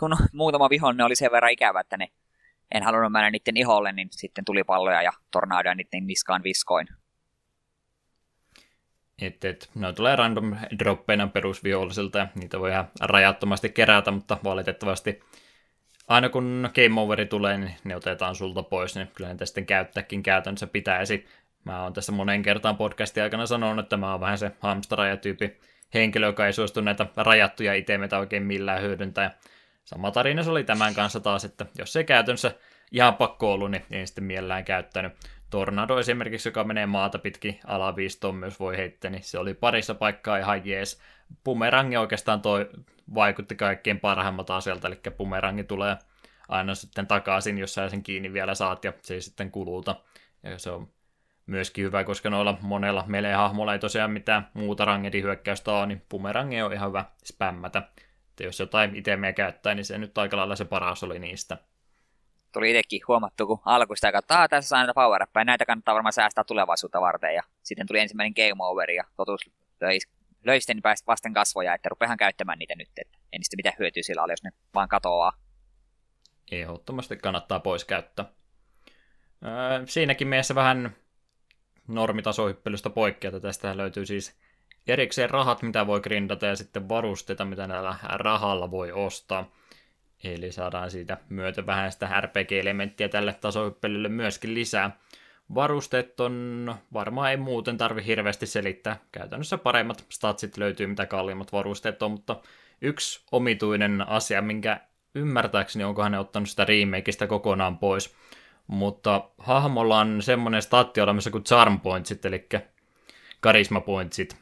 kun muutama vihollinen oli sen verran ikävä, että ne en halunnut mennä niiden iholle, niin sitten tuli palloja ja tornadoja niiden niskaan viskoin. Että et, ne tulee random droppeina perusvihollisilta ja niitä voi ihan rajattomasti kerätä, mutta valitettavasti aina kun game overi tulee, niin ne otetaan sulta pois, niin kyllä niitä sitten käyttääkin käytännössä pitäisi. Mä oon tässä monen kertaan podcastin aikana sanonut, että mä oon vähän se hamsteraja-tyyppi henkilö, joka ei suostu näitä rajattuja itemeitä oikein millään hyödyntää. Sama tarina se oli tämän kanssa taas, että jos ei käytännössä ihan pakko ollut, niin en sitten mielellään käyttänyt. Tornado esimerkiksi, joka menee maata pitkin alaviistoon myös voi heittää, niin se oli parissa paikkaa ihan jees. Bumerangi oikeastaan toi vaikutti kaikkein parhaimmat aseelta, eli bumerangi tulee aina sitten takaisin, jos sä sen kiinni vielä saat, ja se ei sitten kuluta. Ja se on myöskin hyvä, koska noilla monella melee-hahmolla ei tosiaan mitään muuta rangedin hyökkäystä ole, niin bumerangi on ihan hyvä spämmätä. Että jos jotain itemiä käyttää, niin se nyt aika lailla se paras oli niistä tuli itsekin huomattu, kun alkuista että tässä saa näitä power ja näitä kannattaa varmaan säästää tulevaisuutta varten. Ja sitten tuli ensimmäinen game over ja totuus löi, löi sitten vasten kasvoja, että rupeahan käyttämään niitä nyt. Että en sitten mitään hyötyä sillä oli, jos ne vaan katoaa. Ehdottomasti kannattaa pois käyttää. Öö, siinäkin mielessä vähän normitasohyppelystä poikkeata. Tästä löytyy siis erikseen rahat, mitä voi grindata, ja sitten varusteita, mitä näillä rahalla voi ostaa. Eli saadaan siitä myötä vähän sitä RPG-elementtiä tälle tasohyppelylle myöskin lisää. Varusteet on, varmaan ei muuten tarvi hirveästi selittää. Käytännössä paremmat statsit löytyy, mitä kalliimmat varusteet on, mutta yksi omituinen asia, minkä ymmärtääkseni onkohan ne ottanut sitä remakeista kokonaan pois, mutta hahmolla on semmoinen statti olemassa kuin charm pointsit, eli karisma pointsit,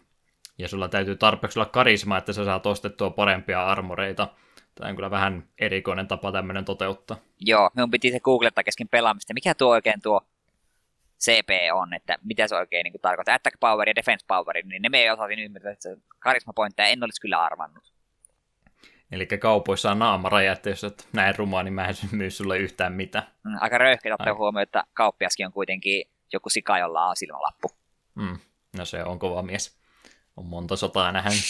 ja sulla täytyy tarpeeksi olla karisma, että sä saat ostettua parempia armoreita – Tämä on kyllä vähän erikoinen tapa tämmöinen toteuttaa. Joo, minun piti se googlettaa kesken pelaamista. Mikä tuo oikein tuo CP on, että mitä se oikein niin tarkoittaa. Attack power ja defense power, niin ne me ei osasin ymmärtää, että se karisma pointteja en olisi kyllä arvannut. Eli kaupoissa on naamaraja, että jos et näin rumaa, niin mä en myy sulle yhtään mitään. Mm, aika röyhkeä ottaa huomioon, että kauppiaskin on kuitenkin joku sika, jolla on silmälappu. Mm, no se on kova mies. On monta sotaa nähnyt.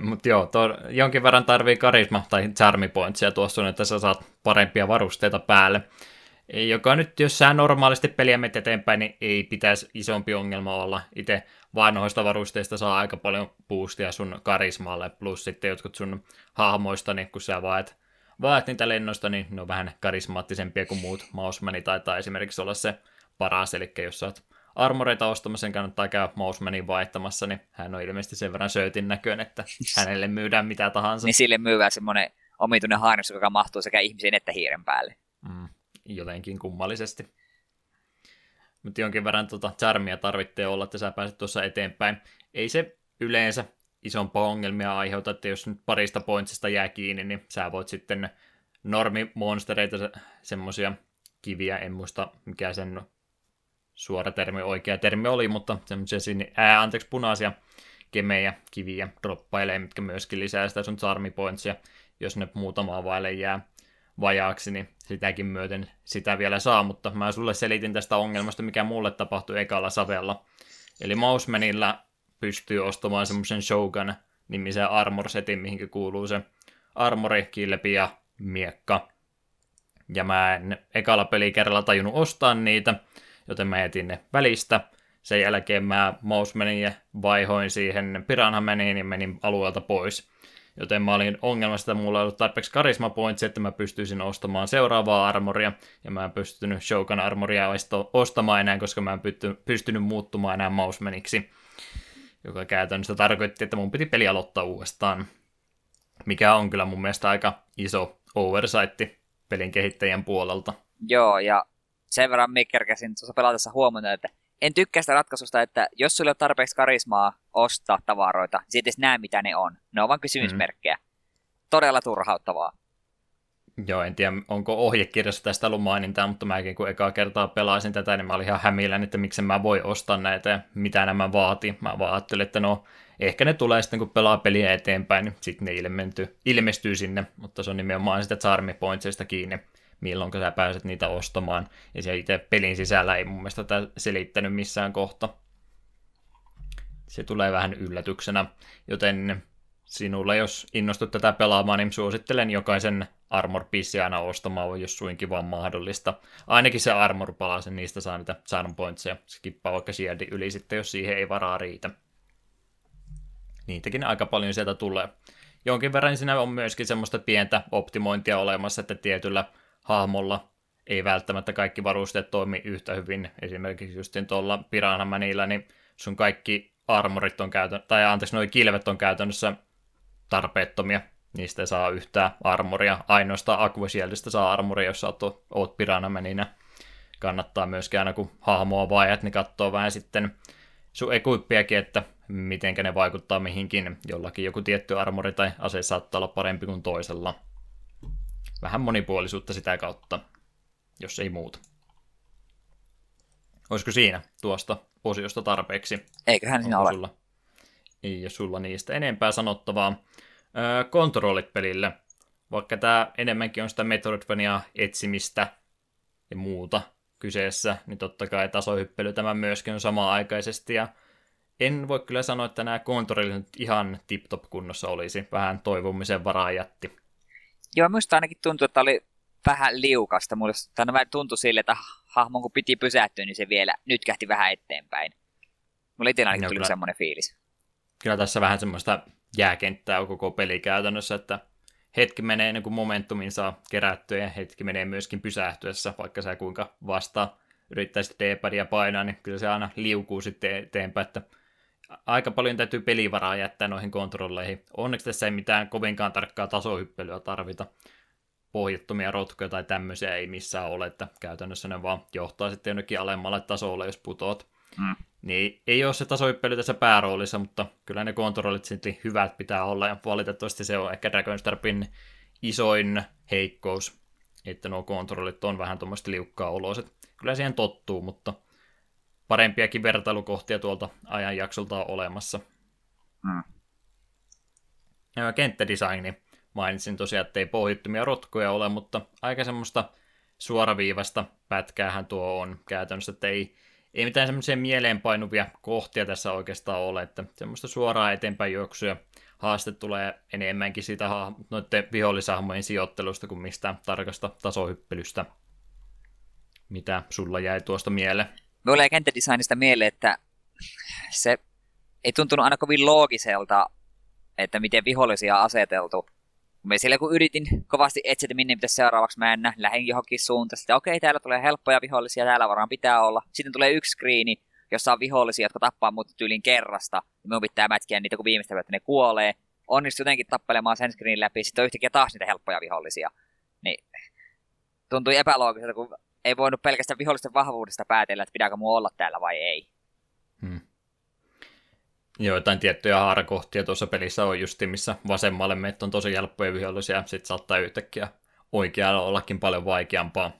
Mutta joo, to, jonkin verran tarvii karisma tai charmi pointsia tuossa, että sä saat parempia varusteita päälle. Joka nyt, jos sä normaalisti peliä menet eteenpäin, niin ei pitäisi isompi ongelma olla. Itse vanhoista varusteista saa aika paljon boostia sun karismalle, plus sitten jotkut sun hahmoista, niin kun sä vaat, vaat niitä lennosta, niin ne on vähän karismaattisempia kuin muut. Mausmani taitaa esimerkiksi olla se paras, eli jos sä oot armoreita ostamassa, sen kannattaa käydä Mousemanin vaihtamassa, niin hän on ilmeisesti sen verran söötin näköön, että hänelle myydään mitä tahansa. niin sille myyvää semmoinen omituinen harnus, joka mahtuu sekä ihmisen että hiiren päälle. Mm, jotenkin kummallisesti. Mutta jonkin verran tuota charmia tarvitsee olla, että sä pääset tuossa eteenpäin. Ei se yleensä isompaa ongelmia aiheuta, että jos nyt parista pointsista jää kiinni, niin sä voit sitten normimonstereita, semmosia kiviä, en muista mikä sen suora termi, oikea termi oli, mutta semmoisia sinne, ää, anteeksi, punaisia kemejä, kiviä droppailee, mitkä myöskin lisää sitä sun charmi pointsia, jos ne muutamaa vaille jää vajaaksi, niin sitäkin myöten sitä vielä saa, mutta mä sulle selitin tästä ongelmasta, mikä mulle tapahtui ekalla savella. Eli Mousemanilla pystyy ostamaan semmoisen Shogun nimisen armor setin, mihin kuuluu se armori, kilpi ja miekka. Ja mä en ekalla pelikerralla tajunnut ostaa niitä, joten mä jätin ne välistä. Sen jälkeen mä mouse menin ja vaihoin siihen piranha meniin ja menin alueelta pois. Joten mä olin ongelmassa, että mulla ei ollut tarpeeksi karisma points, että mä pystyisin ostamaan seuraavaa armoria, ja mä en pystynyt Shogun armoria ostamaan enää, koska mä en pystynyt muuttumaan enää mousemaniksi, joka käytännössä tarkoitti, että mun piti peli aloittaa uudestaan, mikä on kyllä mun mielestä aika iso oversight pelin kehittäjän puolelta. Joo, ja sen verran me kerkäsin tuossa pelatessa huomata, että en tykkää sitä ratkaisusta, että jos sulla on tarpeeksi karismaa ostaa tavaroita, niin edes näe mitä ne on. Ne on vain kysymysmerkkejä. Mm. Todella turhauttavaa. Joo, en tiedä, onko ohjekirjassa tästä ollut mainintaa, mutta mäkin kun ekaa kertaa pelasin tätä, niin mä olin ihan hämillä, että miksi mä voi ostaa näitä ja mitä nämä vaatii. Mä vaan ajattelin, että no, ehkä ne tulee sitten, kun pelaa peliä eteenpäin, niin sitten ne ilmentyy, ilmestyy sinne, mutta se on nimenomaan sitä Charmi Pointsista kiinni, milloin sä pääset niitä ostamaan. Ja se itse pelin sisällä ei mun mielestä tätä selittänyt missään kohta. Se tulee vähän yllätyksenä, joten sinulle, jos innostut tätä pelaamaan, niin suosittelen jokaisen armor aina ostamaan, jos suinkin vaan mahdollista. Ainakin se armor palasen, niistä saa niitä charm pointsia. Skippaa vaikka shieldin yli sitten, jos siihen ei varaa riitä. Niitäkin aika paljon sieltä tulee. Jonkin verran siinä on myöskin semmoista pientä optimointia olemassa, että tietyllä hahmolla ei välttämättä kaikki varusteet toimi yhtä hyvin. Esimerkiksi justin tuolla Piranha niin sun kaikki armorit on käytännössä, tai anteeksi, noi kilvet on käytännössä tarpeettomia. Niistä ei saa yhtään armoria. Ainoastaan Aquasielistä saa armoria, jos oot, oot Piranameninä. Kannattaa myöskin aina kun hahmoa vaajat, niin katsoo vähän sitten sun ekuippiäkin, että miten ne vaikuttaa mihinkin. Jollakin joku tietty armori tai ase saattaa olla parempi kuin toisella. Vähän monipuolisuutta sitä kautta, jos ei muuta. Olisiko siinä tuosta osiosta tarpeeksi? Eiköhän siinä ole. Sulla? Ei, jos sulla niistä enempää sanottavaa kontrollit pelille. Vaikka tämä enemmänkin on sitä Metroidvania etsimistä ja muuta kyseessä, niin totta kai tasohyppely tämä myöskin on sama-aikaisesti. Ja en voi kyllä sanoa, että nämä kontrollit nyt ihan tip-top kunnossa olisi. Vähän toivomisen varaa jätti. Joo, minusta ainakin tuntuu, että oli vähän liukasta. Mulle tämä tuntui sille, että hahmon kun piti pysähtyä, niin se vielä nyt kähti vähän eteenpäin. Mulla itse ainakin no, tuli kyllä, semmoinen fiilis. Kyllä tässä vähän semmoista jääkenttää on koko peli käytännössä, että hetki menee ennen kuin momentumin saa kerättyä ja hetki menee myöskin pysähtyessä, vaikka sä kuinka vasta yrittäisit D-padia painaa, niin kyllä se aina liukuu sitten eteenpäin, että aika paljon täytyy pelivaraa jättää noihin kontrolleihin. Onneksi tässä ei mitään kovinkaan tarkkaa tasohyppelyä tarvita. Pohjattomia rotkoja tai tämmöisiä ei missään ole, että käytännössä ne vaan johtaa sitten jonnekin alemmalle tasolle, jos putoat. Mm. Niin ei ole se tasohyppely tässä pääroolissa, mutta kyllä ne kontrollit sitten hyvät pitää olla, ja valitettavasti se on ehkä Dragonstarpin isoin heikkous, että nuo kontrollit on vähän tuommoista liukkaa oloiset. Kyllä siihen tottuu, mutta parempiakin vertailukohtia tuolta ajanjaksolta on olemassa. Mm. Kenttädesigni mainitsin tosiaan, että ei pohjittumia rotkoja ole, mutta aika semmoista suoraviivasta pätkäähän tuo on käytännössä, että ei ei mitään semmoisia mieleenpainuvia kohtia tässä oikeastaan ole, että semmoista suoraa eteenpäin juoksuja. Haaste tulee enemmänkin siitä noiden vihollisahmojen sijoittelusta kuin mistään tarkasta tasohyppelystä. Mitä sulla jäi tuosta mieleen? Jäi kenttädesignista mieleen, että se ei tuntunut aina kovin loogiselta, että miten vihollisia on aseteltu me siellä kun yritin kovasti etsiä, että minne pitäisi seuraavaksi mennä, lähdin johonkin suuntaan, sitten okei, okay, täällä tulee helppoja vihollisia, täällä varmaan pitää olla. Sitten tulee yksi screeni, jossa on vihollisia, jotka tappaa mut tyylin kerrasta, ja minun pitää mätkiä niitä, kun viimeistä että ne kuolee. Onnistu jotenkin tappelemaan sen screenin läpi, sitten on yhtäkkiä taas niitä helppoja vihollisia. Niin tuntui epäloogiselta, kun ei voinut pelkästään vihollisten vahvuudesta päätellä, että pitääkö mua olla täällä vai ei. Hmm joitain tiettyjä haarakohtia tuossa pelissä on justi, missä vasemmalle meet on tosi helppoja vihollisia, sitten saattaa yhtäkkiä oikealla ollakin paljon vaikeampaa.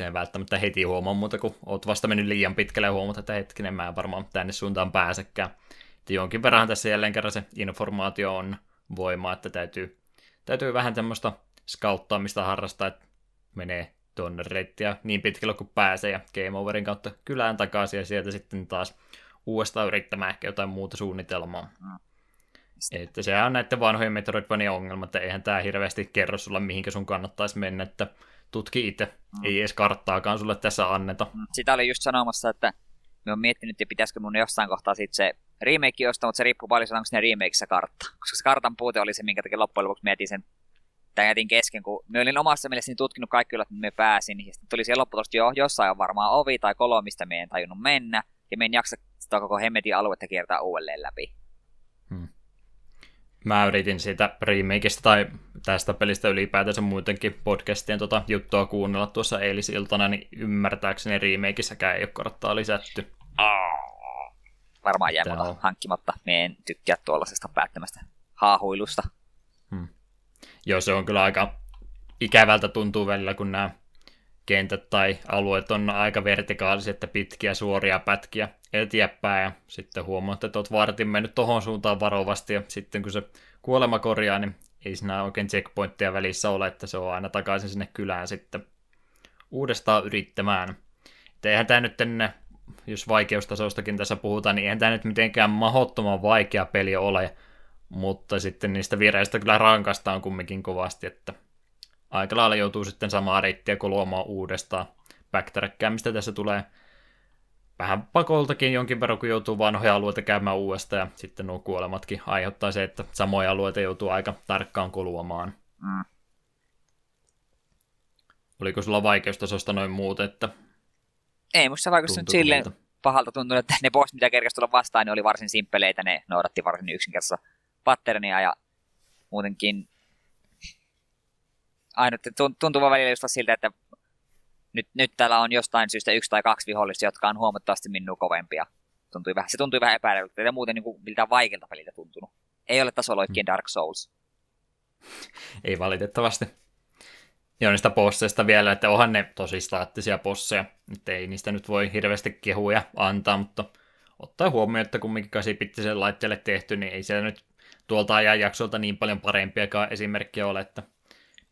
Ei välttämättä heti huomaa muuta, kun oot vasta mennyt liian pitkälle ja huomaat, että hetkinen, mä en varmaan tänne suuntaan pääsekään. Että jonkin verran tässä jälleen kerran se informaatio on voima, että täytyy, täytyy vähän tämmöistä skauttaamista harrastaa, että menee tuonne reittiä niin pitkälle kuin pääsee ja game overin kautta kylään takaisin ja sieltä sitten taas uudestaan yrittämään ehkä jotain muuta suunnitelmaa. Mm. Että sehän on näiden vanhojen Metroidvania ongelma, että eihän tämä hirveästi kerro sulle, mihinkä sun kannattaisi mennä, että tutki itse. Mm. Ei edes karttaakaan sulle tässä anneta. Mm. Sitä oli just sanomassa, että me on miettinyt, että pitäisikö mun jossain kohtaa sitten se remake ostaa, mutta se riippuu paljon, onko siinä remakeissa kartta. Koska se kartan puute oli se, minkä takia loppujen lopuksi mietin sen tai jätin kesken, kun me olin omassa mielessäni tutkinut kaikki ylät, että me pääsin, ja sitten tuli siihen lopputulosta, jo jossain on varmaan ovi tai kolo, mistä me en tajunnut mennä, ja me en jaksa sitä koko hemmetin aluetta kiertää uudelleen läpi. Hmm. Mä yritin siitä remakeista tai tästä pelistä ylipäätänsä muutenkin podcastien tota juttua kuunnella tuossa eilisiltana, niin ymmärtääkseni remakeissäkään ei ole karttaa lisätty. Oh. Varmaan jää hankkimatta. Me en tykkää tuollaisesta päättämästä haahuilusta. Joo, se on kyllä aika ikävältä tuntuu välillä, kun nämä kentät tai alueet on aika vertikaalisia, että pitkiä suoria pätkiä eteenpäin. Ja sitten huomaat, että olet vartin mennyt tohon suuntaan varovasti. Ja sitten kun se kuolema korjaa, niin ei siinä oikein checkpointteja välissä ole, että se on aina takaisin sinne kylään sitten uudestaan yrittämään. Että eihän tämä nyt jos vaikeustasoistakin tässä puhutaan, niin eihän tämä nyt mitenkään mahdottoman vaikea peli ole, mutta sitten niistä vireistä kyllä rankastaan kumminkin kovasti, että aika lailla joutuu sitten samaa reittiä luomaan uudestaan. Backtrackkäämistä tässä tulee vähän pakoltakin jonkin verran, kun joutuu vanhoja alueita käymään uudestaan, ja sitten nuo kuolematkin aiheuttaa se, että samoja alueita joutuu aika tarkkaan koluamaan. Mm. Oliko sulla vaikeustasosta noin muuta, että... Ei, musta vaikutti nyt silleen pahalta tuntunut, että ne boss, mitä kerkesi tulla vastaan, ne oli varsin simppeleitä, ne noudatti varsin yksinkertaista patternia ja muutenkin ainut, tuntuu vaan välillä just siltä, että nyt, nyt täällä on jostain syystä yksi tai kaksi vihollista, jotka on huomattavasti minua kovempia. Tuntui vähän, se tuntui vähän epäilyltä ja muuten niin kuin, miltä vaikealta peliltä tuntunut. Ei ole tasoloikkien mm. Dark Souls. Ei valitettavasti. Ja niistä bosseista vielä, että onhan ne tosi staattisia bosseja. Että ei niistä nyt voi hirveästi kehuja antaa, mutta ottaa huomioon, että kumminkin 8 laitteelle tehty, niin ei siellä nyt tuolta ajan jaksolta niin paljon parempiakaan esimerkkejä ole, että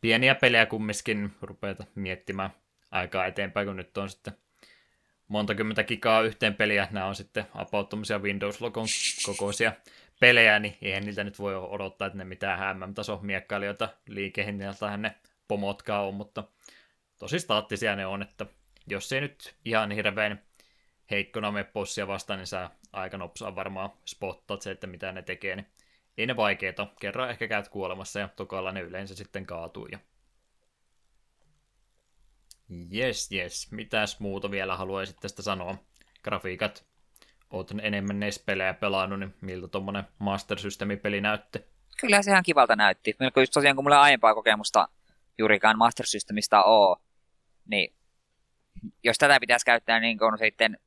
pieniä pelejä kumminkin rupeata miettimään aikaa eteenpäin, kun nyt on sitten monta kymmentä gigaa yhteen peliä, nämä on sitten about Windows-logon kokoisia pelejä, niin eihän niiltä nyt voi odottaa, että ne mitään MM-taso miekkailijoita liikehinnaltahan ne pomotkaan on, mutta tosi staattisia ne on, että jos ei nyt ihan hirveän heikkona me possia vastaan, niin sä aika nopsaa varmaan spottat se, että mitä ne tekee, niin ei ne vaikeita. Kerran ehkä käyt kuolemassa ja tokalla ne yleensä sitten kaatuu. Ja... Yes, yes. Mitäs muuta vielä haluaisit tästä sanoa? Grafiikat. Oot enemmän NES-pelejä pelannut, niin miltä tuommoinen Master System-peli näytti? Kyllä se ihan kivalta näytti. Melko just tosiaan, kun mulla aiempaa kokemusta juurikaan Master Systemista oo, niin jos tätä pitäisi käyttää niin kuin sitten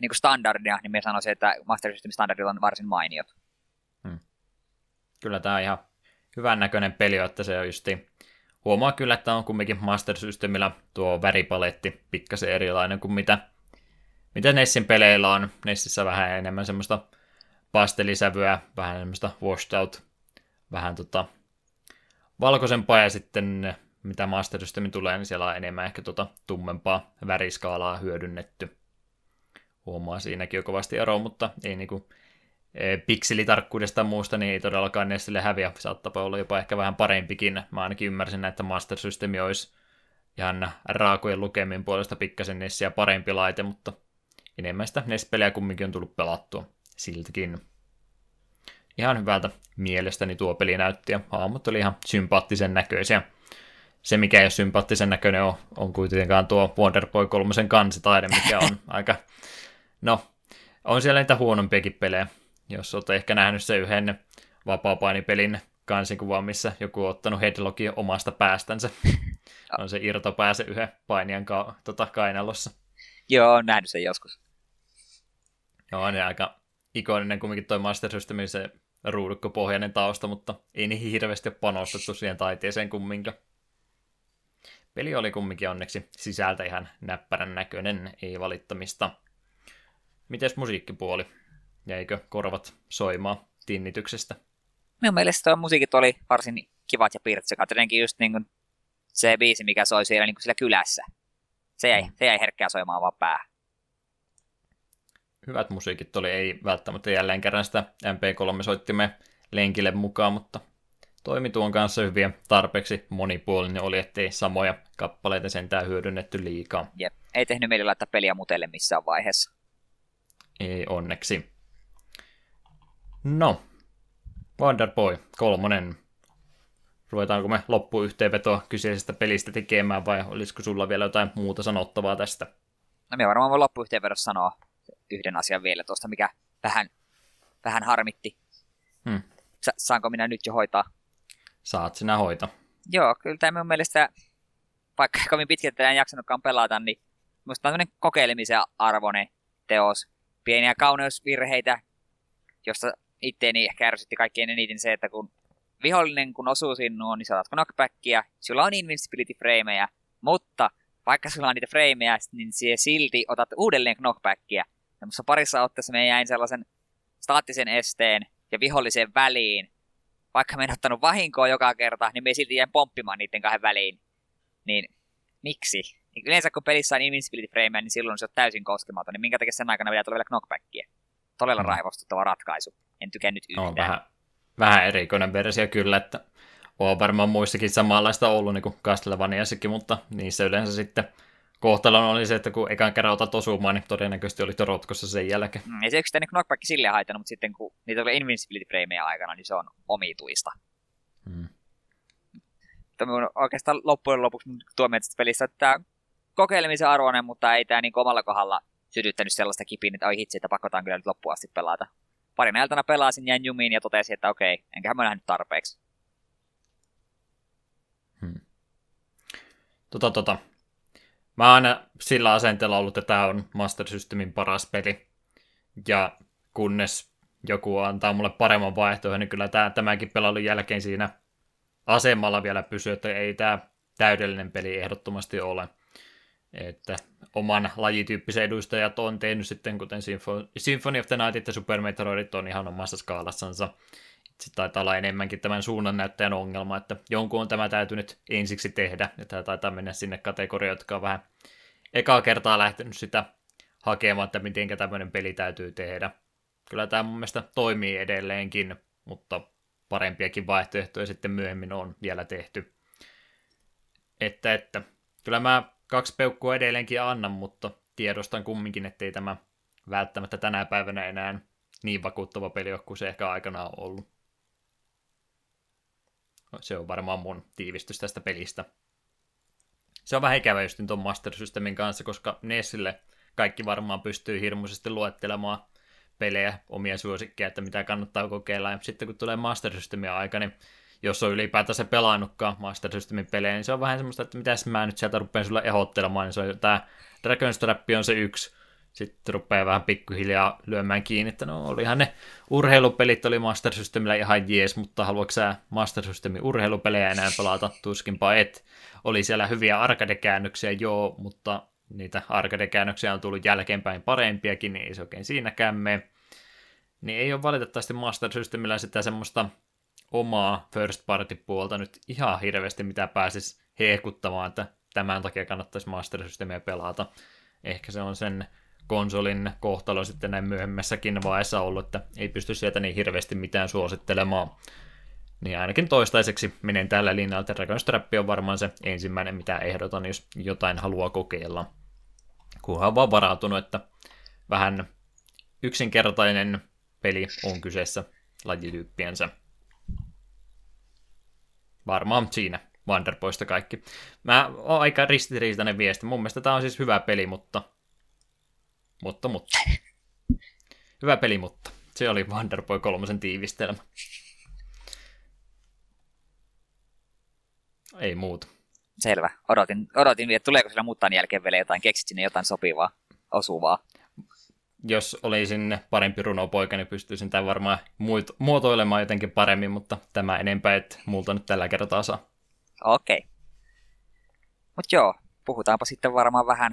niin kuin standardia, niin me sanoisin, että Master System standardit on varsin mainiot kyllä tämä on ihan hyvän näköinen peli, että se on justi... Huomaa kyllä, että on kumminkin Master Systemillä tuo väripaletti pikkasen erilainen kuin mitä, mitä Nessin peleillä on. Nessissä vähän enemmän semmoista pastelisävyä, vähän semmoista washed out, vähän tota valkoisempaa ja sitten mitä Master Systemin tulee, niin siellä on enemmän ehkä tota tummempaa väriskaalaa hyödynnetty. Huomaa siinäkin jo kovasti eroa, mutta ei niinku pikselitarkkuudesta ja muusta, niin ei todellakaan Nestille häviä. Saattaa olla jopa ehkä vähän parempikin. Mä ainakin ymmärsin, että Master System olisi ihan raakojen lukemin puolesta pikkasen Nessiä parempi laite, mutta enemmän sitä NES-pelejä kumminkin on tullut pelattua siltäkin. Ihan hyvältä mielestäni tuo peli näytti ja haamut oli ihan sympaattisen näköisiä. Se, mikä ei ole sympaattisen näköinen, on, on kuitenkaan tuo Wonderboy 3 kansitaide, mikä on aika... No, on siellä niitä huonompiakin pelejä, jos olette ehkä nähnyt se yhden vapaapainipelin kansikuvan, missä joku on ottanut headlockin omasta päästänsä. on se irtopää se yhden painijan ka- tota, kainalossa. Joo, on nähnyt sen joskus. Joo, on aika ikoninen kumminkin toi Master Systemin se ruudukkopohjainen tausta, mutta ei niihin hirveästi ole panostettu siihen taiteeseen kumminkaan. Peli oli kumminkin onneksi sisältä ihan näppärän näköinen, ei valittamista. Mites musiikkipuoli? Jäikö korvat soimaan tinnityksestä? Minun mielestä tuo musiikit oli varsin kivat ja pirtsekat. Jotenkin just niin kuin se biisi, mikä soi siellä, niin kuin siellä kylässä. Se jäi, mm. se jäi herkkää soimaan vaan päähän. Hyvät musiikit oli, ei välttämättä jälleen kerran sitä MP3-soittimme lenkille mukaan, mutta toimi tuon kanssa hyvin tarpeeksi monipuolinen oli, ettei samoja kappaleita sentään hyödynnetty liikaa. Jep, ei tehnyt meille laittaa peliä mutelle missään vaiheessa. Ei onneksi. No, Wonderboy kolmonen. Ruvetaanko me loppuyhteenvetoa kyseisestä pelistä tekemään vai olisiko sulla vielä jotain muuta sanottavaa tästä? No minä varmaan voin loppuyhteenvedossa sanoa yhden asian vielä tuosta, mikä vähän, vähän harmitti. Hmm. Sa- saanko minä nyt jo hoitaa? Saat sinä hoita. Joo, kyllä tämä minun mielestä, vaikka kovin pitkälti en jaksanutkaan pelata, niin minusta on kokeilemisen arvoinen teos. Pieniä kauneusvirheitä, josta itteeni ehkä ärsytti kaikkein eniten se, että kun vihollinen kun osuu sinuun, niin saat knockbackia, sulla on invincibility frameja, mutta vaikka sulla on niitä frameja, niin sie silti otat uudelleen knockbackia. Tämmössä parissa otteessa me jäin sellaisen staattisen esteen ja vihollisen väliin. Vaikka me en ottanut vahinkoa joka kerta, niin me silti jäin pomppimaan niiden kahden väliin. Niin miksi? Yleensä kun pelissä on invincibility frame, niin silloin se on täysin koskematon. Niin minkä takia sen aikana vielä tulee vielä knockbackia? Todella mm. raivostuttava ratkaisu. En tykännyt yhtään. On vähän, vähän erikoinen versio kyllä, että on varmaan muissakin samanlaista ollut niin kuin Castlevaniassakin, mutta niissä yleensä sitten kohtalon oli se, että kun ekan kerran otat osumaan, niin todennäköisesti oli rotkossa sen jälkeen. Mm, ei se yksittäinen knockback sille haitannut, mutta sitten kun niitä oli invincibility frameja aikana, niin se on omituista. Mm. On oikeastaan loppujen lopuksi tuomio tästä pelistä, että tämä kokeilemisen arvoinen, mutta ei tämä niin omalla kohdalla sytyttänyt sellaista kipiin, että oi hitsi, että pakotaan kyllä nyt loppuun asti pelata. Parin iltana pelasin, jäin jumiin ja totesin, että okei, enköhän mä nähnyt tarpeeksi. Hmm. Tota, tota. Mä oon aina sillä asenteella ollut, että tämä on Master Systemin paras peli. Ja kunnes joku antaa mulle paremman vaihtoehdon, niin kyllä tämä, tämäkin pelailun jälkeen siinä asemalla vielä pysyy, että ei tämä täydellinen peli ehdottomasti ole. Että oman lajityyppisen edustajat on tehnyt sitten, kuten Symphony of the Night ja Super Metroidit on ihan omassa skaalassansa. Sitten taitaa olla enemmänkin tämän suunnannäyttäjän ongelma, että jonkun on tämä täytynyt ensiksi tehdä, ja tämä taitaa mennä sinne kategoriaan, jotka on vähän ekaa kertaa lähtenyt sitä hakemaan, että miten tämmöinen peli täytyy tehdä. Kyllä tämä mun mielestä toimii edelleenkin, mutta parempiakin vaihtoehtoja sitten myöhemmin on vielä tehty. Että, että kyllä mä kaksi peukkua edelleenkin annan, mutta tiedostan kumminkin, ettei tämä välttämättä tänä päivänä enää niin vakuuttava peli ole kuin se ehkä aikana on ollut. Se on varmaan mun tiivistys tästä pelistä. Se on vähän ikävä just tuon Master Systemin kanssa, koska Nessille kaikki varmaan pystyy hirmuisesti luettelemaan pelejä, omia suosikkeja, että mitä kannattaa kokeilla. Ja sitten kun tulee Master Systemin aika, niin jos on ylipäätänsä pelannutkaan Master Systemin pelejä, niin se on vähän semmoista, että mitäs mä nyt sieltä rupean sulle ehdottelemaan, niin se on tämä Dragon's Trap on se yksi, sitten rupeaa vähän pikkuhiljaa lyömään kiinni, että no olihan ne urheilupelit oli Master Systemillä ihan jees, mutta haluatko sä Master Systemin urheilupelejä enää pelata? Tuskinpa et. Oli siellä hyviä arcade-käännöksiä, joo, mutta niitä arcade-käännöksiä on tullut jälkeenpäin parempiakin, niin ei se oikein siinäkään mene. Niin ei ole valitettavasti Master Systemillä sitä semmoista omaa first party puolta nyt ihan hirveästi, mitä pääsis hehkuttamaan, että tämän takia kannattaisi Master Systemia pelata. Ehkä se on sen konsolin kohtalo sitten näin myöhemmässäkin vaiheessa ollut, että ei pysty sieltä niin hirveästi mitään suosittelemaan. Niin ainakin toistaiseksi menen tällä linjalla, että Dragon Strap on varmaan se ensimmäinen, mitä ehdotan, jos jotain haluaa kokeilla. Kunhan vaan varautunut, että vähän yksinkertainen peli on kyseessä lajityyppiensä. Varmaan siinä Wonderboysta kaikki. Mä oon aika ristiriitainen viesti. Mun mielestä tää on siis hyvä peli, mutta... Mutta, mutta. Hyvä peli, mutta. Se oli Wonderboy kolmosen tiivistelmä. Ei muuta. Selvä. Odotin, odotin että tuleeko sillä muuttaan jälkeen vielä jotain. Keksit sinne jotain sopivaa, osuvaa jos olisin parempi runopoika, niin pystyisin tämän varmaan muotoilemaan jotenkin paremmin, mutta tämä enempää, että multa nyt tällä kertaa saa. Okei. Okay. Mutta joo, puhutaanpa sitten varmaan vähän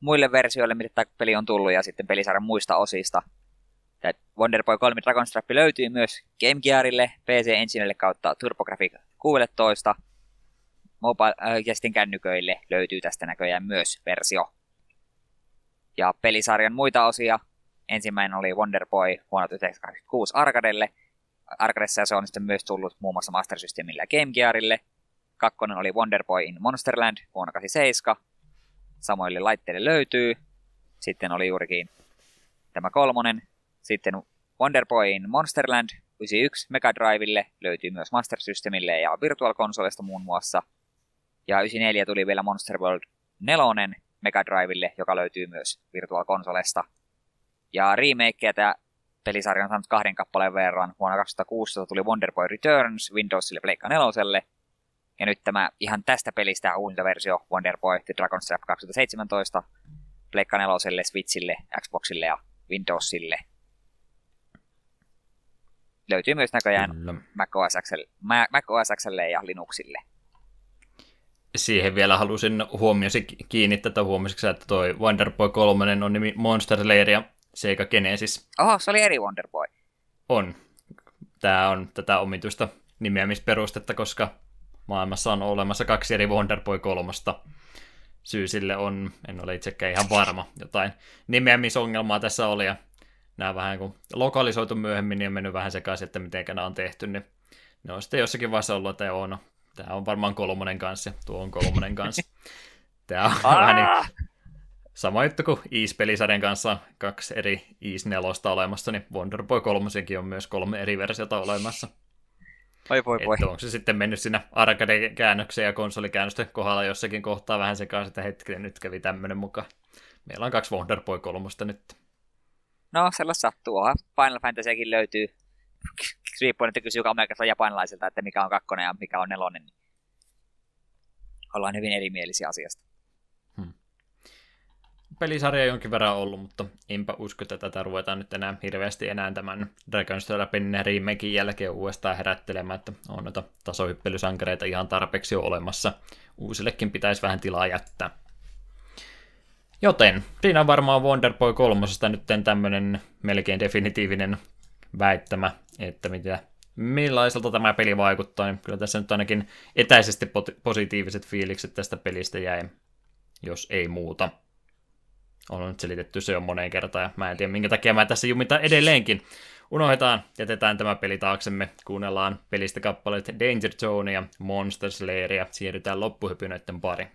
muille versioille, mitä tämä peli on tullut, ja sitten pelisarjan muista osista. Tämä Wonder Boy 3 Dragonstrap löytyy myös Game Gearille, PC Enginelle kautta TurboGrafx 16. Mobile, äh, ja sitten kännyköille löytyy tästä näköjään myös versio. Ja pelisarjan muita osia, ensimmäinen oli Wonder Boy vuonna 1986 Arcadelle. Arcadessa se on sitten myös tullut muun muassa Master Systemille ja Game Gearille. Kakkonen oli Wonder Boy in Monsterland vuonna 87. Samoille laitteille löytyy. Sitten oli juurikin tämä kolmonen. Sitten Wonder Boy in Monsterland 91 Mega Drivelle löytyy myös Master Systemille ja Virtual Consolesta muun muassa. Ja 94 tuli vielä Monster World 4 Mega Drivelle, joka löytyy myös Virtual Consolesta. Ja remakeja tämä pelisarja on saanut kahden kappaleen verran. Vuonna 2016 tuli Wonder Boy Returns Windowsille Pleikka 4. Ja nyt tämä ihan tästä pelistä uusinta versio Wonder Boy The Dragon's Trap 2017 Pleikka 4, Switchille, Xboxille ja Windowsille. Löytyy myös näköjään Kyllä. Mac OS, Xlle, Ma- Mac OS Xlle ja Linuxille. Siihen vielä halusin huomiosi kiinnittää, että huomasitko sä, että toi Wonderboy 3 on nimi Monster Lair ja Sega Genesis Oho, se oli eri Wonderboy. on. Tämä on tätä omituista nimeämisperustetta, koska maailmassa on olemassa kaksi eri Wonderboy 3. Syy sille on, en ole itsekään ihan varma, jotain nimeämisongelmaa tässä oli, ja nämä vähän kun lokalisoitu myöhemmin, niin on mennyt vähän sekaisin, että miten nämä on tehty, niin ne on sitten jossakin vaiheessa ollut, että joo, no, tämä on varmaan kolmonen kanssa, ja tuo on kolmonen kanssa. Tämä on vähän niin sama juttu kuin Ease-pelisarjan kanssa kaksi eri Ease 4 olemassa, niin Wonderboy 3 on myös kolme eri versiota olemassa. Oi voi voi. Että onko se sitten mennyt siinä arcade-käännöksen ja konsolikäännösten kohdalla jossakin kohtaa vähän sekaisin, että hetkinen, nyt kävi tämmöinen mukaan. Meillä on kaksi Wonderboy 3 nyt. No, sellaista sattuu. Final Fantasykin löytyy. Riippuen, kysyy amerikkalaisilla japanilaisilta, että mikä on kakkonen ja mikä on nelonen. Niin ollaan hyvin erimielisiä asiasta. Pelisarja jonkin verran ollut, mutta enpä usko, että tätä ruvetaan nyt enää hirveästi enää tämän Dragon's Doggen remakein jälkeen uudestaan herättelemään, että on noita tasohyppelysankareita ihan tarpeeksi olemassa. Uusillekin pitäisi vähän tilaa jättää. Joten, siinä on varmaan Wonderboy 3. nyt tämmöinen melkein definitiivinen väittämä, että mitä, millaiselta tämä peli vaikuttaa. Niin kyllä tässä nyt ainakin etäisesti positiiviset fiilikset tästä pelistä jäi, jos ei muuta. On nyt selitetty se jo moneen kertaan, ja mä en tiedä minkä takia mä tässä jumitan edelleenkin. Unohdetaan, jätetään tämä peli taaksemme, kuunnellaan pelistä kappaleet Danger Zone ja Monster Slayer ja siirrytään loppuhypynöiden pari.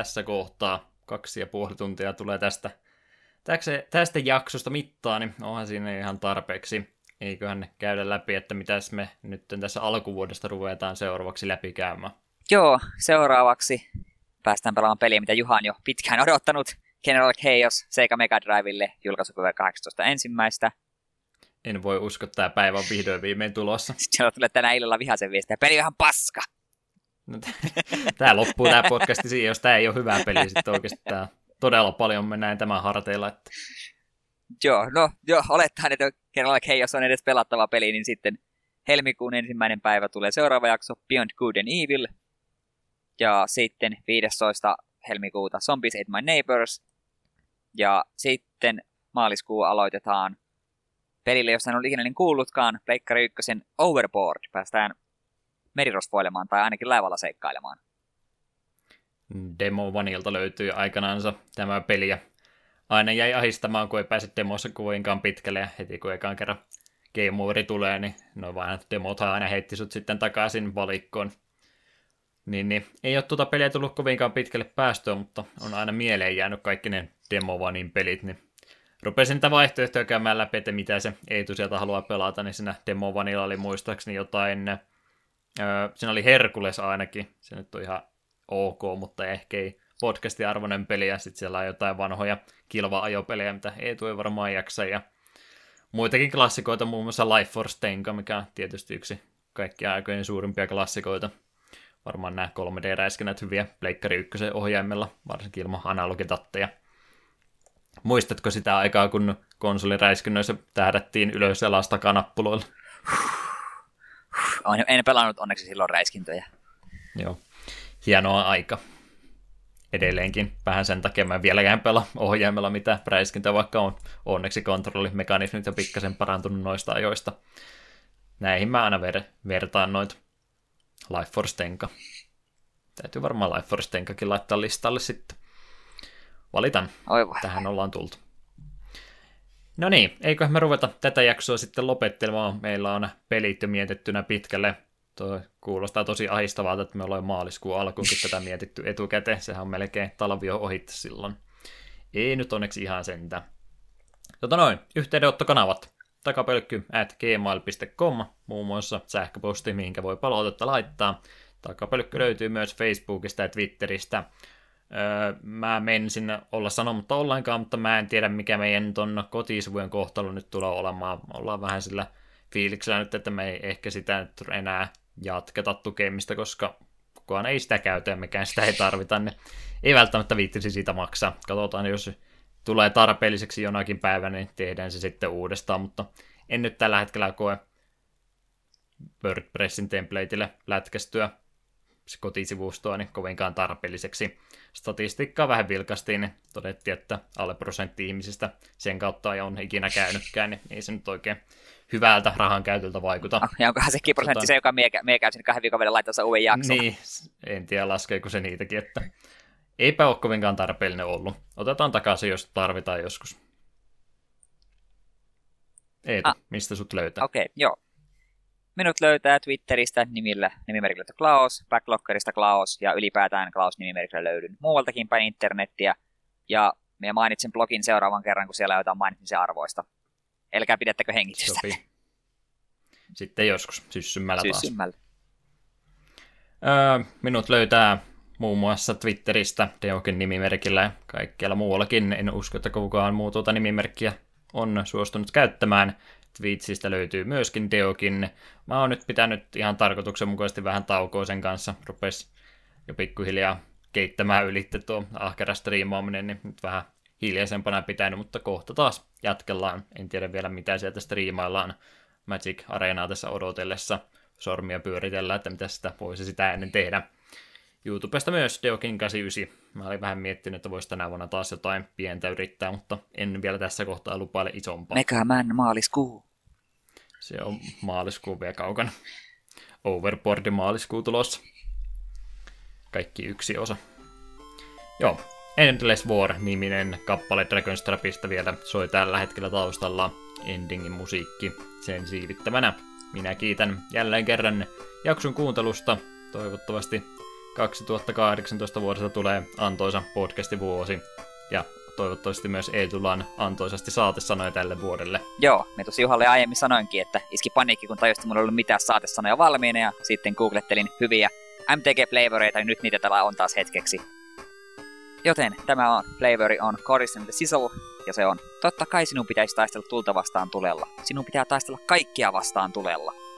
Tässä kohtaa. Kaksi ja puoli tuntia tulee tästä, tästä, tästä jaksosta mittaa, niin onhan siinä ihan tarpeeksi. Eiköhän käydä läpi, että mitäs me nyt tässä alkuvuodesta ruvetaan seuraavaksi läpikäymään. Joo, seuraavaksi päästään pelaamaan peliä, mitä Juha on jo pitkään odottanut. General Chaos Sega Mega Drivelle julkaisupäivä 18. ensimmäistä. En voi uskoa, että tämä päivä on vihdoin viimein tulossa. Sieltä tulee tänä illalla vihaisen viestiä. Peli on ihan paska. No, tämä loppuu tämä podcasti siihen, jos tämä ei ole hyvä peli, sitten oikeasti tämä todella paljon mennään tämän harteilla. Että... Joo, no joo, olettaen, että General Chaos on edes pelattava peli, niin sitten helmikuun ensimmäinen päivä tulee seuraava jakso Beyond Good and Evil. Ja sitten 15. helmikuuta Zombies Ate My Neighbors. Ja sitten maaliskuu aloitetaan pelille, josta en ole ikinä niin kuullutkaan, Pleikkari 1 Overboard. Päästään merirosvoilemaan tai ainakin laivalla seikkailemaan. Demo Vanilta löytyy aikanaansa tämä peli, ja aina jäi ahistamaan, kun ei pääse demossa kovinkaan pitkälle, ja heti kun ekaan kerran Game Overi tulee, niin no vaan demot aina heitti sut sitten takaisin valikkoon. Niin, niin ei ole tuota peliä tullut kovinkaan pitkälle päästöä, mutta on aina mieleen jäänyt kaikki ne Demovanin pelit, niin rupesin niitä vaihtoehtoja käymään läpi, että mitä se Eitu sieltä haluaa pelata, niin siinä Demovanilla oli muistaakseni jotain, siinä oli Herkules ainakin, se nyt on ihan ok, mutta ehkä ei podcastin arvoinen peli, ja sitten siellä on jotain vanhoja kilva-ajopelejä, mitä ei varmaan jaksa, ja muitakin klassikoita, muun muassa Life Force Tenka, mikä on tietysti yksi kaikkia aikojen suurimpia klassikoita. Varmaan nämä 3D-räiskänät hyviä Pleikkari 1 ohjaimella, varsinkin ilman analogitatteja. Muistatko sitä aikaa, kun konsoliräiskinnöissä tähdättiin ylös ja alas En pelannut onneksi silloin räiskintöjä. Joo, hienoa aika. Edelleenkin vähän sen takia mä en vieläkään pelaa ohjaimella mitä räiskintä, vaikka on onneksi kontrollimekanismit jo pikkasen parantunut noista ajoista. Näihin mä aina ver- vertaan noita Life Force Tenka. Täytyy varmaan Life Force Tenkakin laittaa listalle sitten. Valitan. Oi voi. Tähän ollaan tultu. No niin, eiköhän me ruveta tätä jaksoa sitten lopettelemaan. Meillä on pelit jo mietittynä pitkälle. Tuo kuulostaa tosi ahistavalta, että me ollaan maaliskuun alkuunkin tätä mietitty etukäteen. Sehän on melkein talvi jo ohitte silloin. Ei nyt onneksi ihan sentä. Tota noin, yhteydenottokanavat. Takapölkky at gmail.com, muun muassa sähköposti, mihinkä voi palautetta laittaa. Takapölkky löytyy myös Facebookista ja Twitteristä. Öö, mä menen sinne olla sanomatta ollenkaan, mutta mä en tiedä mikä meidän ton kotisivujen kohtalo nyt tulee olemaan. Ollaan vähän sillä fiiliksellä nyt, että me ei ehkä sitä nyt enää jatketa tukemista, koska kukaan ei sitä käytä ja mekään sitä ei tarvita, niin ei välttämättä viittisi siitä maksaa. Katsotaan, jos tulee tarpeelliseksi jonakin päivänä, niin tehdään se sitten uudestaan, mutta en nyt tällä hetkellä koe WordPressin templateille lätkästyä kotisivustoa niin kovinkaan tarpeelliseksi. Statistiikkaa vähän vilkastiin, niin todettiin, että alle prosentti ihmisistä sen kautta ei on ikinä käynytkään, niin ei se nyt oikein hyvältä rahan käytöltä vaikuta. Ah, ja onkohan sekin prosentti tota... se, joka mie, mie käy sinne kahden viikon välillä laittaa uuden jakson? Niin, en tiedä laskeeko se niitäkin, että eipä ole kovinkaan tarpeellinen ollut. Otetaan takaisin, jos tarvitaan joskus. Eetu, ah. mistä sut löytää? Okei, okay, joo. Minut löytää Twitteristä nimillä, nimimerkillä Klaus, Backlockerista Klaus ja ylipäätään Klaus nimimerkillä löydyn muualtakin päin internettiä. Ja minä mainitsen blogin seuraavan kerran, kun siellä on jotain mainitsemisen arvoista. Elkää pidättekö hengitystä. Sopii. Sitten joskus syssymmällä taas. Syssymmällä. Öö, minut löytää muun muassa Twitteristä Deokin nimimerkillä ja kaikkialla muuallakin. En usko, että kukaan muu tuota nimimerkkiä on suostunut käyttämään. Twitchistä löytyy myöskin Deokin. Mä oon nyt pitänyt ihan tarkoituksenmukaisesti vähän taukoa sen kanssa. Rupes jo pikkuhiljaa keittämään ylitte tuo ahkera striimaaminen, niin nyt vähän hiljaisempana pitänyt, mutta kohta taas jatkellaan. En tiedä vielä mitä sieltä striimaillaan Magic Arenaa tässä odotellessa. Sormia pyöritellään, että mitä sitä voisi sitä ennen tehdä. YouTubesta myös Deokin 89. Mä olin vähän miettinyt, että voisi tänä vuonna taas jotain pientä yrittää, mutta en vielä tässä kohtaa lupaile isompaa. Megaman maaliskuu. Se on maaliskuu vielä kaukana. Overboard maaliskuu tulossa. Kaikki yksi osa. Joo, Endless War-niminen kappale Dragonstrapista vielä soi tällä hetkellä taustalla endingin musiikki sen siivittämänä. Minä kiitän jälleen kerran jakson kuuntelusta. Toivottavasti 2018 vuodesta tulee antoisa vuosi ja toivottavasti myös ei tullaan antoisasti saatesanoja tälle vuodelle. Joo, me tosi Juhalle aiemmin sanoinkin, että iski paniikki, kun tajusin, että mulla ei ollut mitään saatesanoja valmiina, ja sitten googlettelin hyviä MTG-flavoreita, ja nyt niitä täällä on taas hetkeksi. Joten tämä on Flavori on Chorus and the Sizzle, ja se on, totta kai sinun pitäisi taistella tulta vastaan tulella. Sinun pitää taistella kaikkia vastaan tulella.